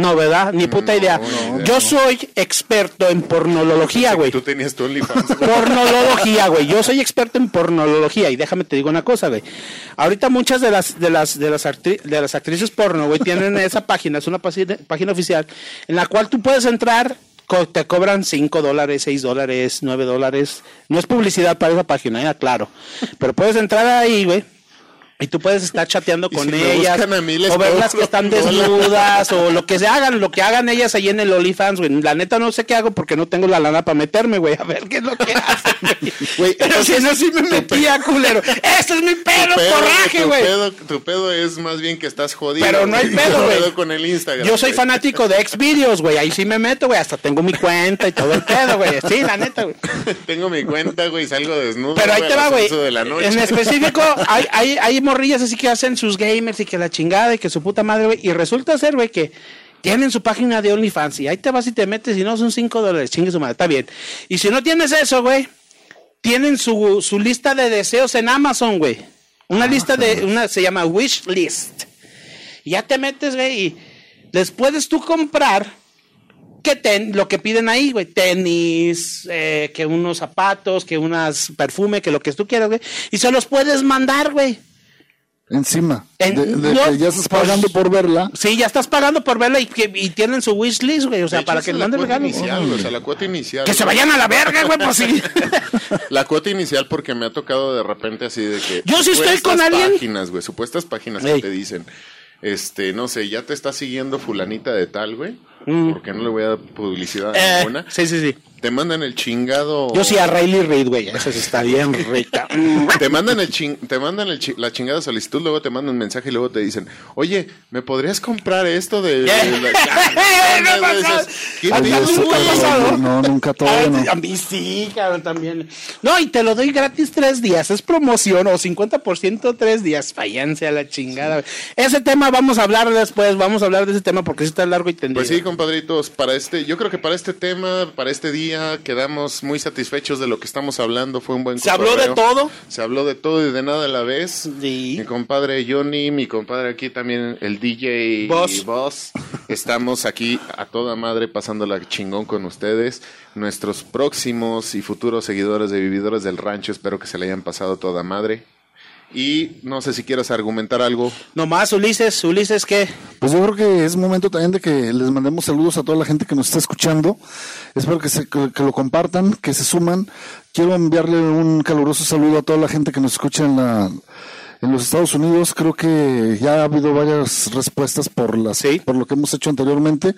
Speaker 2: No, ¿verdad? Ni puta
Speaker 3: No,
Speaker 2: idea.
Speaker 3: no,
Speaker 2: Yo soy experto en pornología, güey.
Speaker 3: Tú tenías tu OnlyFans.
Speaker 2: Pornología, güey. Yo soy experto en pornología y déjame te digo una cosa, güey. Ahorita muchas de las de las de las de las actrices porno, güey, tienen esa página, es una página, oficial en la cual tú puedes entrar te cobran 5 dólares, 6 dólares, 9 dólares. No es publicidad para esa página, ya claro. Pero puedes entrar ahí, güey. Y tú puedes estar chateando con
Speaker 3: si
Speaker 2: ellas.
Speaker 3: mí,
Speaker 2: o verlas que están *laughs* desnudas. o lo que se hagan, lo que hagan ellas ahí en el OnlyFans, güey. La neta no sé qué hago porque no tengo la lana para meterme, güey. A ver qué es lo que hacen, güey.
Speaker 3: Güey,
Speaker 2: Pero si no, sí me metía, culero. Ese es mi pedo,
Speaker 3: pedo,
Speaker 2: coraje,
Speaker 3: tu
Speaker 2: güey.
Speaker 3: pedo- Tu pedo es más bien que estás jodido.
Speaker 2: Pero no hay
Speaker 3: güey.
Speaker 2: pedo,
Speaker 3: Tu
Speaker 2: güey.
Speaker 3: con el Instagram.
Speaker 2: Yo soy
Speaker 3: güey.
Speaker 2: fanático de Xvideos, güey. Ahí sí me meto, güey. Hasta tengo mi cuenta y todo el pedo, güey. Sí, la neta, güey. *laughs*
Speaker 3: Tengo mi cuenta, güey, salgo desnudo.
Speaker 2: Pero ahí
Speaker 3: güey,
Speaker 2: te va, güey.
Speaker 3: 11 de la noche.
Speaker 2: En específico, hay, hay, hay morrillas así que hacen sus gamers y que la chingada y que su puta madre, güey. Y resulta ser, güey, que tienen su página de OnlyFans y ahí te vas y te metes y no son 5 dólares. Chingue su madre, está bien. Y si no tienes eso, güey, tienen su, su lista de deseos en Amazon, güey. Una lista de, una, se llama Wish List. Y ya te metes, güey, y les puedes tú comprar que ten, lo que piden ahí, güey, tenis, eh, que unos zapatos, que unas perfume, que lo que tú quieras, güey, y se los puedes mandar, güey.
Speaker 4: Encima.
Speaker 2: En-
Speaker 4: de, de
Speaker 2: no,
Speaker 4: que ya estás
Speaker 2: pues-
Speaker 4: pagando por verla.
Speaker 2: Sí, ya estás pagando por verla y, que- y tienen su wishlist, güey. O sea,
Speaker 3: hecho,
Speaker 2: para que regalos.
Speaker 3: inicial, o sea, la cuota inicial.
Speaker 2: Que se vayan a la verga, güey, pues sí. *laughs*
Speaker 3: La cuota inicial porque me ha tocado de repente así de que...
Speaker 2: Yo sí estoy
Speaker 3: supuestas
Speaker 2: con alguien-
Speaker 3: páginas, güey, supuestas páginas
Speaker 2: Ey.
Speaker 3: que te dicen, este, no sé, ya te está siguiendo fulanita de tal, güey,
Speaker 2: Mm.
Speaker 3: porque no le voy a dar publicidad
Speaker 2: Eh,
Speaker 3: ninguna.
Speaker 2: sí, sí, sí.
Speaker 3: Te mandan el chingado...
Speaker 2: Yo sí a Riley Reid, güey. Esa sí está bien rica. *laughs*
Speaker 3: Te mandan, el ching- te mandan el chi- la chingada solicitud, luego te mandan un mensaje y luego te dicen, oye, ¿me podrías comprar esto de... La- *laughs*
Speaker 2: No pasado.
Speaker 4: No, nunca todavía no.
Speaker 2: a mí sí, cabrón, también. No, y te lo doy gratis tres días. Es promoción o 50% tres días. Fallanse a la chingada. Ese tema vamos a hablar después. Vamos a hablar de ese tema porque sí está largo y tendido.
Speaker 3: Pues sí, compadritos, para este, yo creo que para este tema, para este día, quedamos muy satisfechos de lo que estamos hablando. Fue un buen
Speaker 2: Se habló de todo.
Speaker 3: Se habló de todo y de nada a la vez.
Speaker 2: Sí.
Speaker 3: Mi compadre Johnny, mi compadre aquí también, el DJ
Speaker 2: Boss.
Speaker 3: Boss. Estamos aquí a toda madre pasándola chingón con ustedes. Nuestros próximos y futuros seguidores de Vividores del Rancho, espero que se le hayan pasado toda madre. Y no sé si quieras argumentar algo.
Speaker 2: Nomás, Ulises, Ulises, ¿qué?
Speaker 4: Pues yo creo que es momento también de que les mandemos saludos a toda la gente que nos está escuchando. Espero que, se, que, que lo compartan, que se suman. Quiero enviarle un caluroso saludo a toda la gente que nos escucha en la en los Estados Unidos. Creo que ya ha habido varias respuestas por las
Speaker 2: Sí.
Speaker 4: por lo que hemos hecho anteriormente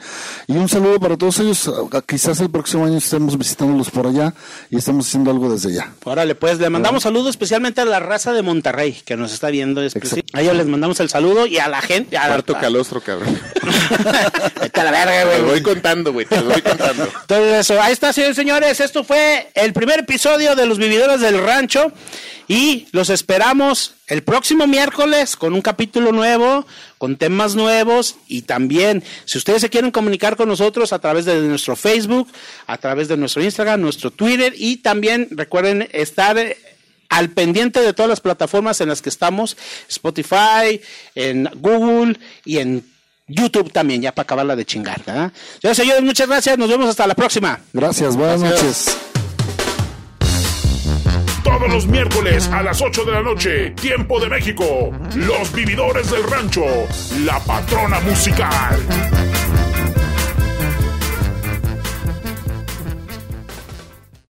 Speaker 4: y un saludo para todos ellos. A- a- Quizás el próximo año estemos visitándolos por allá y estamos haciendo algo desde allá.
Speaker 2: Órale, pues le mandamos saludos especialmente a la raza de Monterrey que nos está viendo. A ellos les mandamos el saludo y a la gente. A
Speaker 3: Cuarto calostro, cabrón. *laughs*
Speaker 2: Vete la verga,
Speaker 3: Te
Speaker 2: güey.
Speaker 3: lo voy contando, güey, te lo voy contando.
Speaker 2: Entonces, eso, ahí está, señores señores. Esto fue el primer episodio de Los Vividores del Rancho. Y los esperamos el próximo miércoles con un capítulo nuevo, con temas nuevos. Y también, si ustedes se quieren comunicar con nosotros a través de nuestro Facebook, a través de nuestro Instagram, nuestro Twitter. Y también recuerden estar eh, al pendiente de todas las plataformas en las que estamos: Spotify, en Google y en YouTube también, ya para acabarla de chingar. ¿verdad? Señores, señores, muchas gracias. Nos vemos hasta la próxima.
Speaker 4: Gracias, buenas
Speaker 3: Gracias.
Speaker 4: noches.
Speaker 1: Todos los miércoles a las 8 de la noche, tiempo de México. Los vividores del rancho, la patrona musical.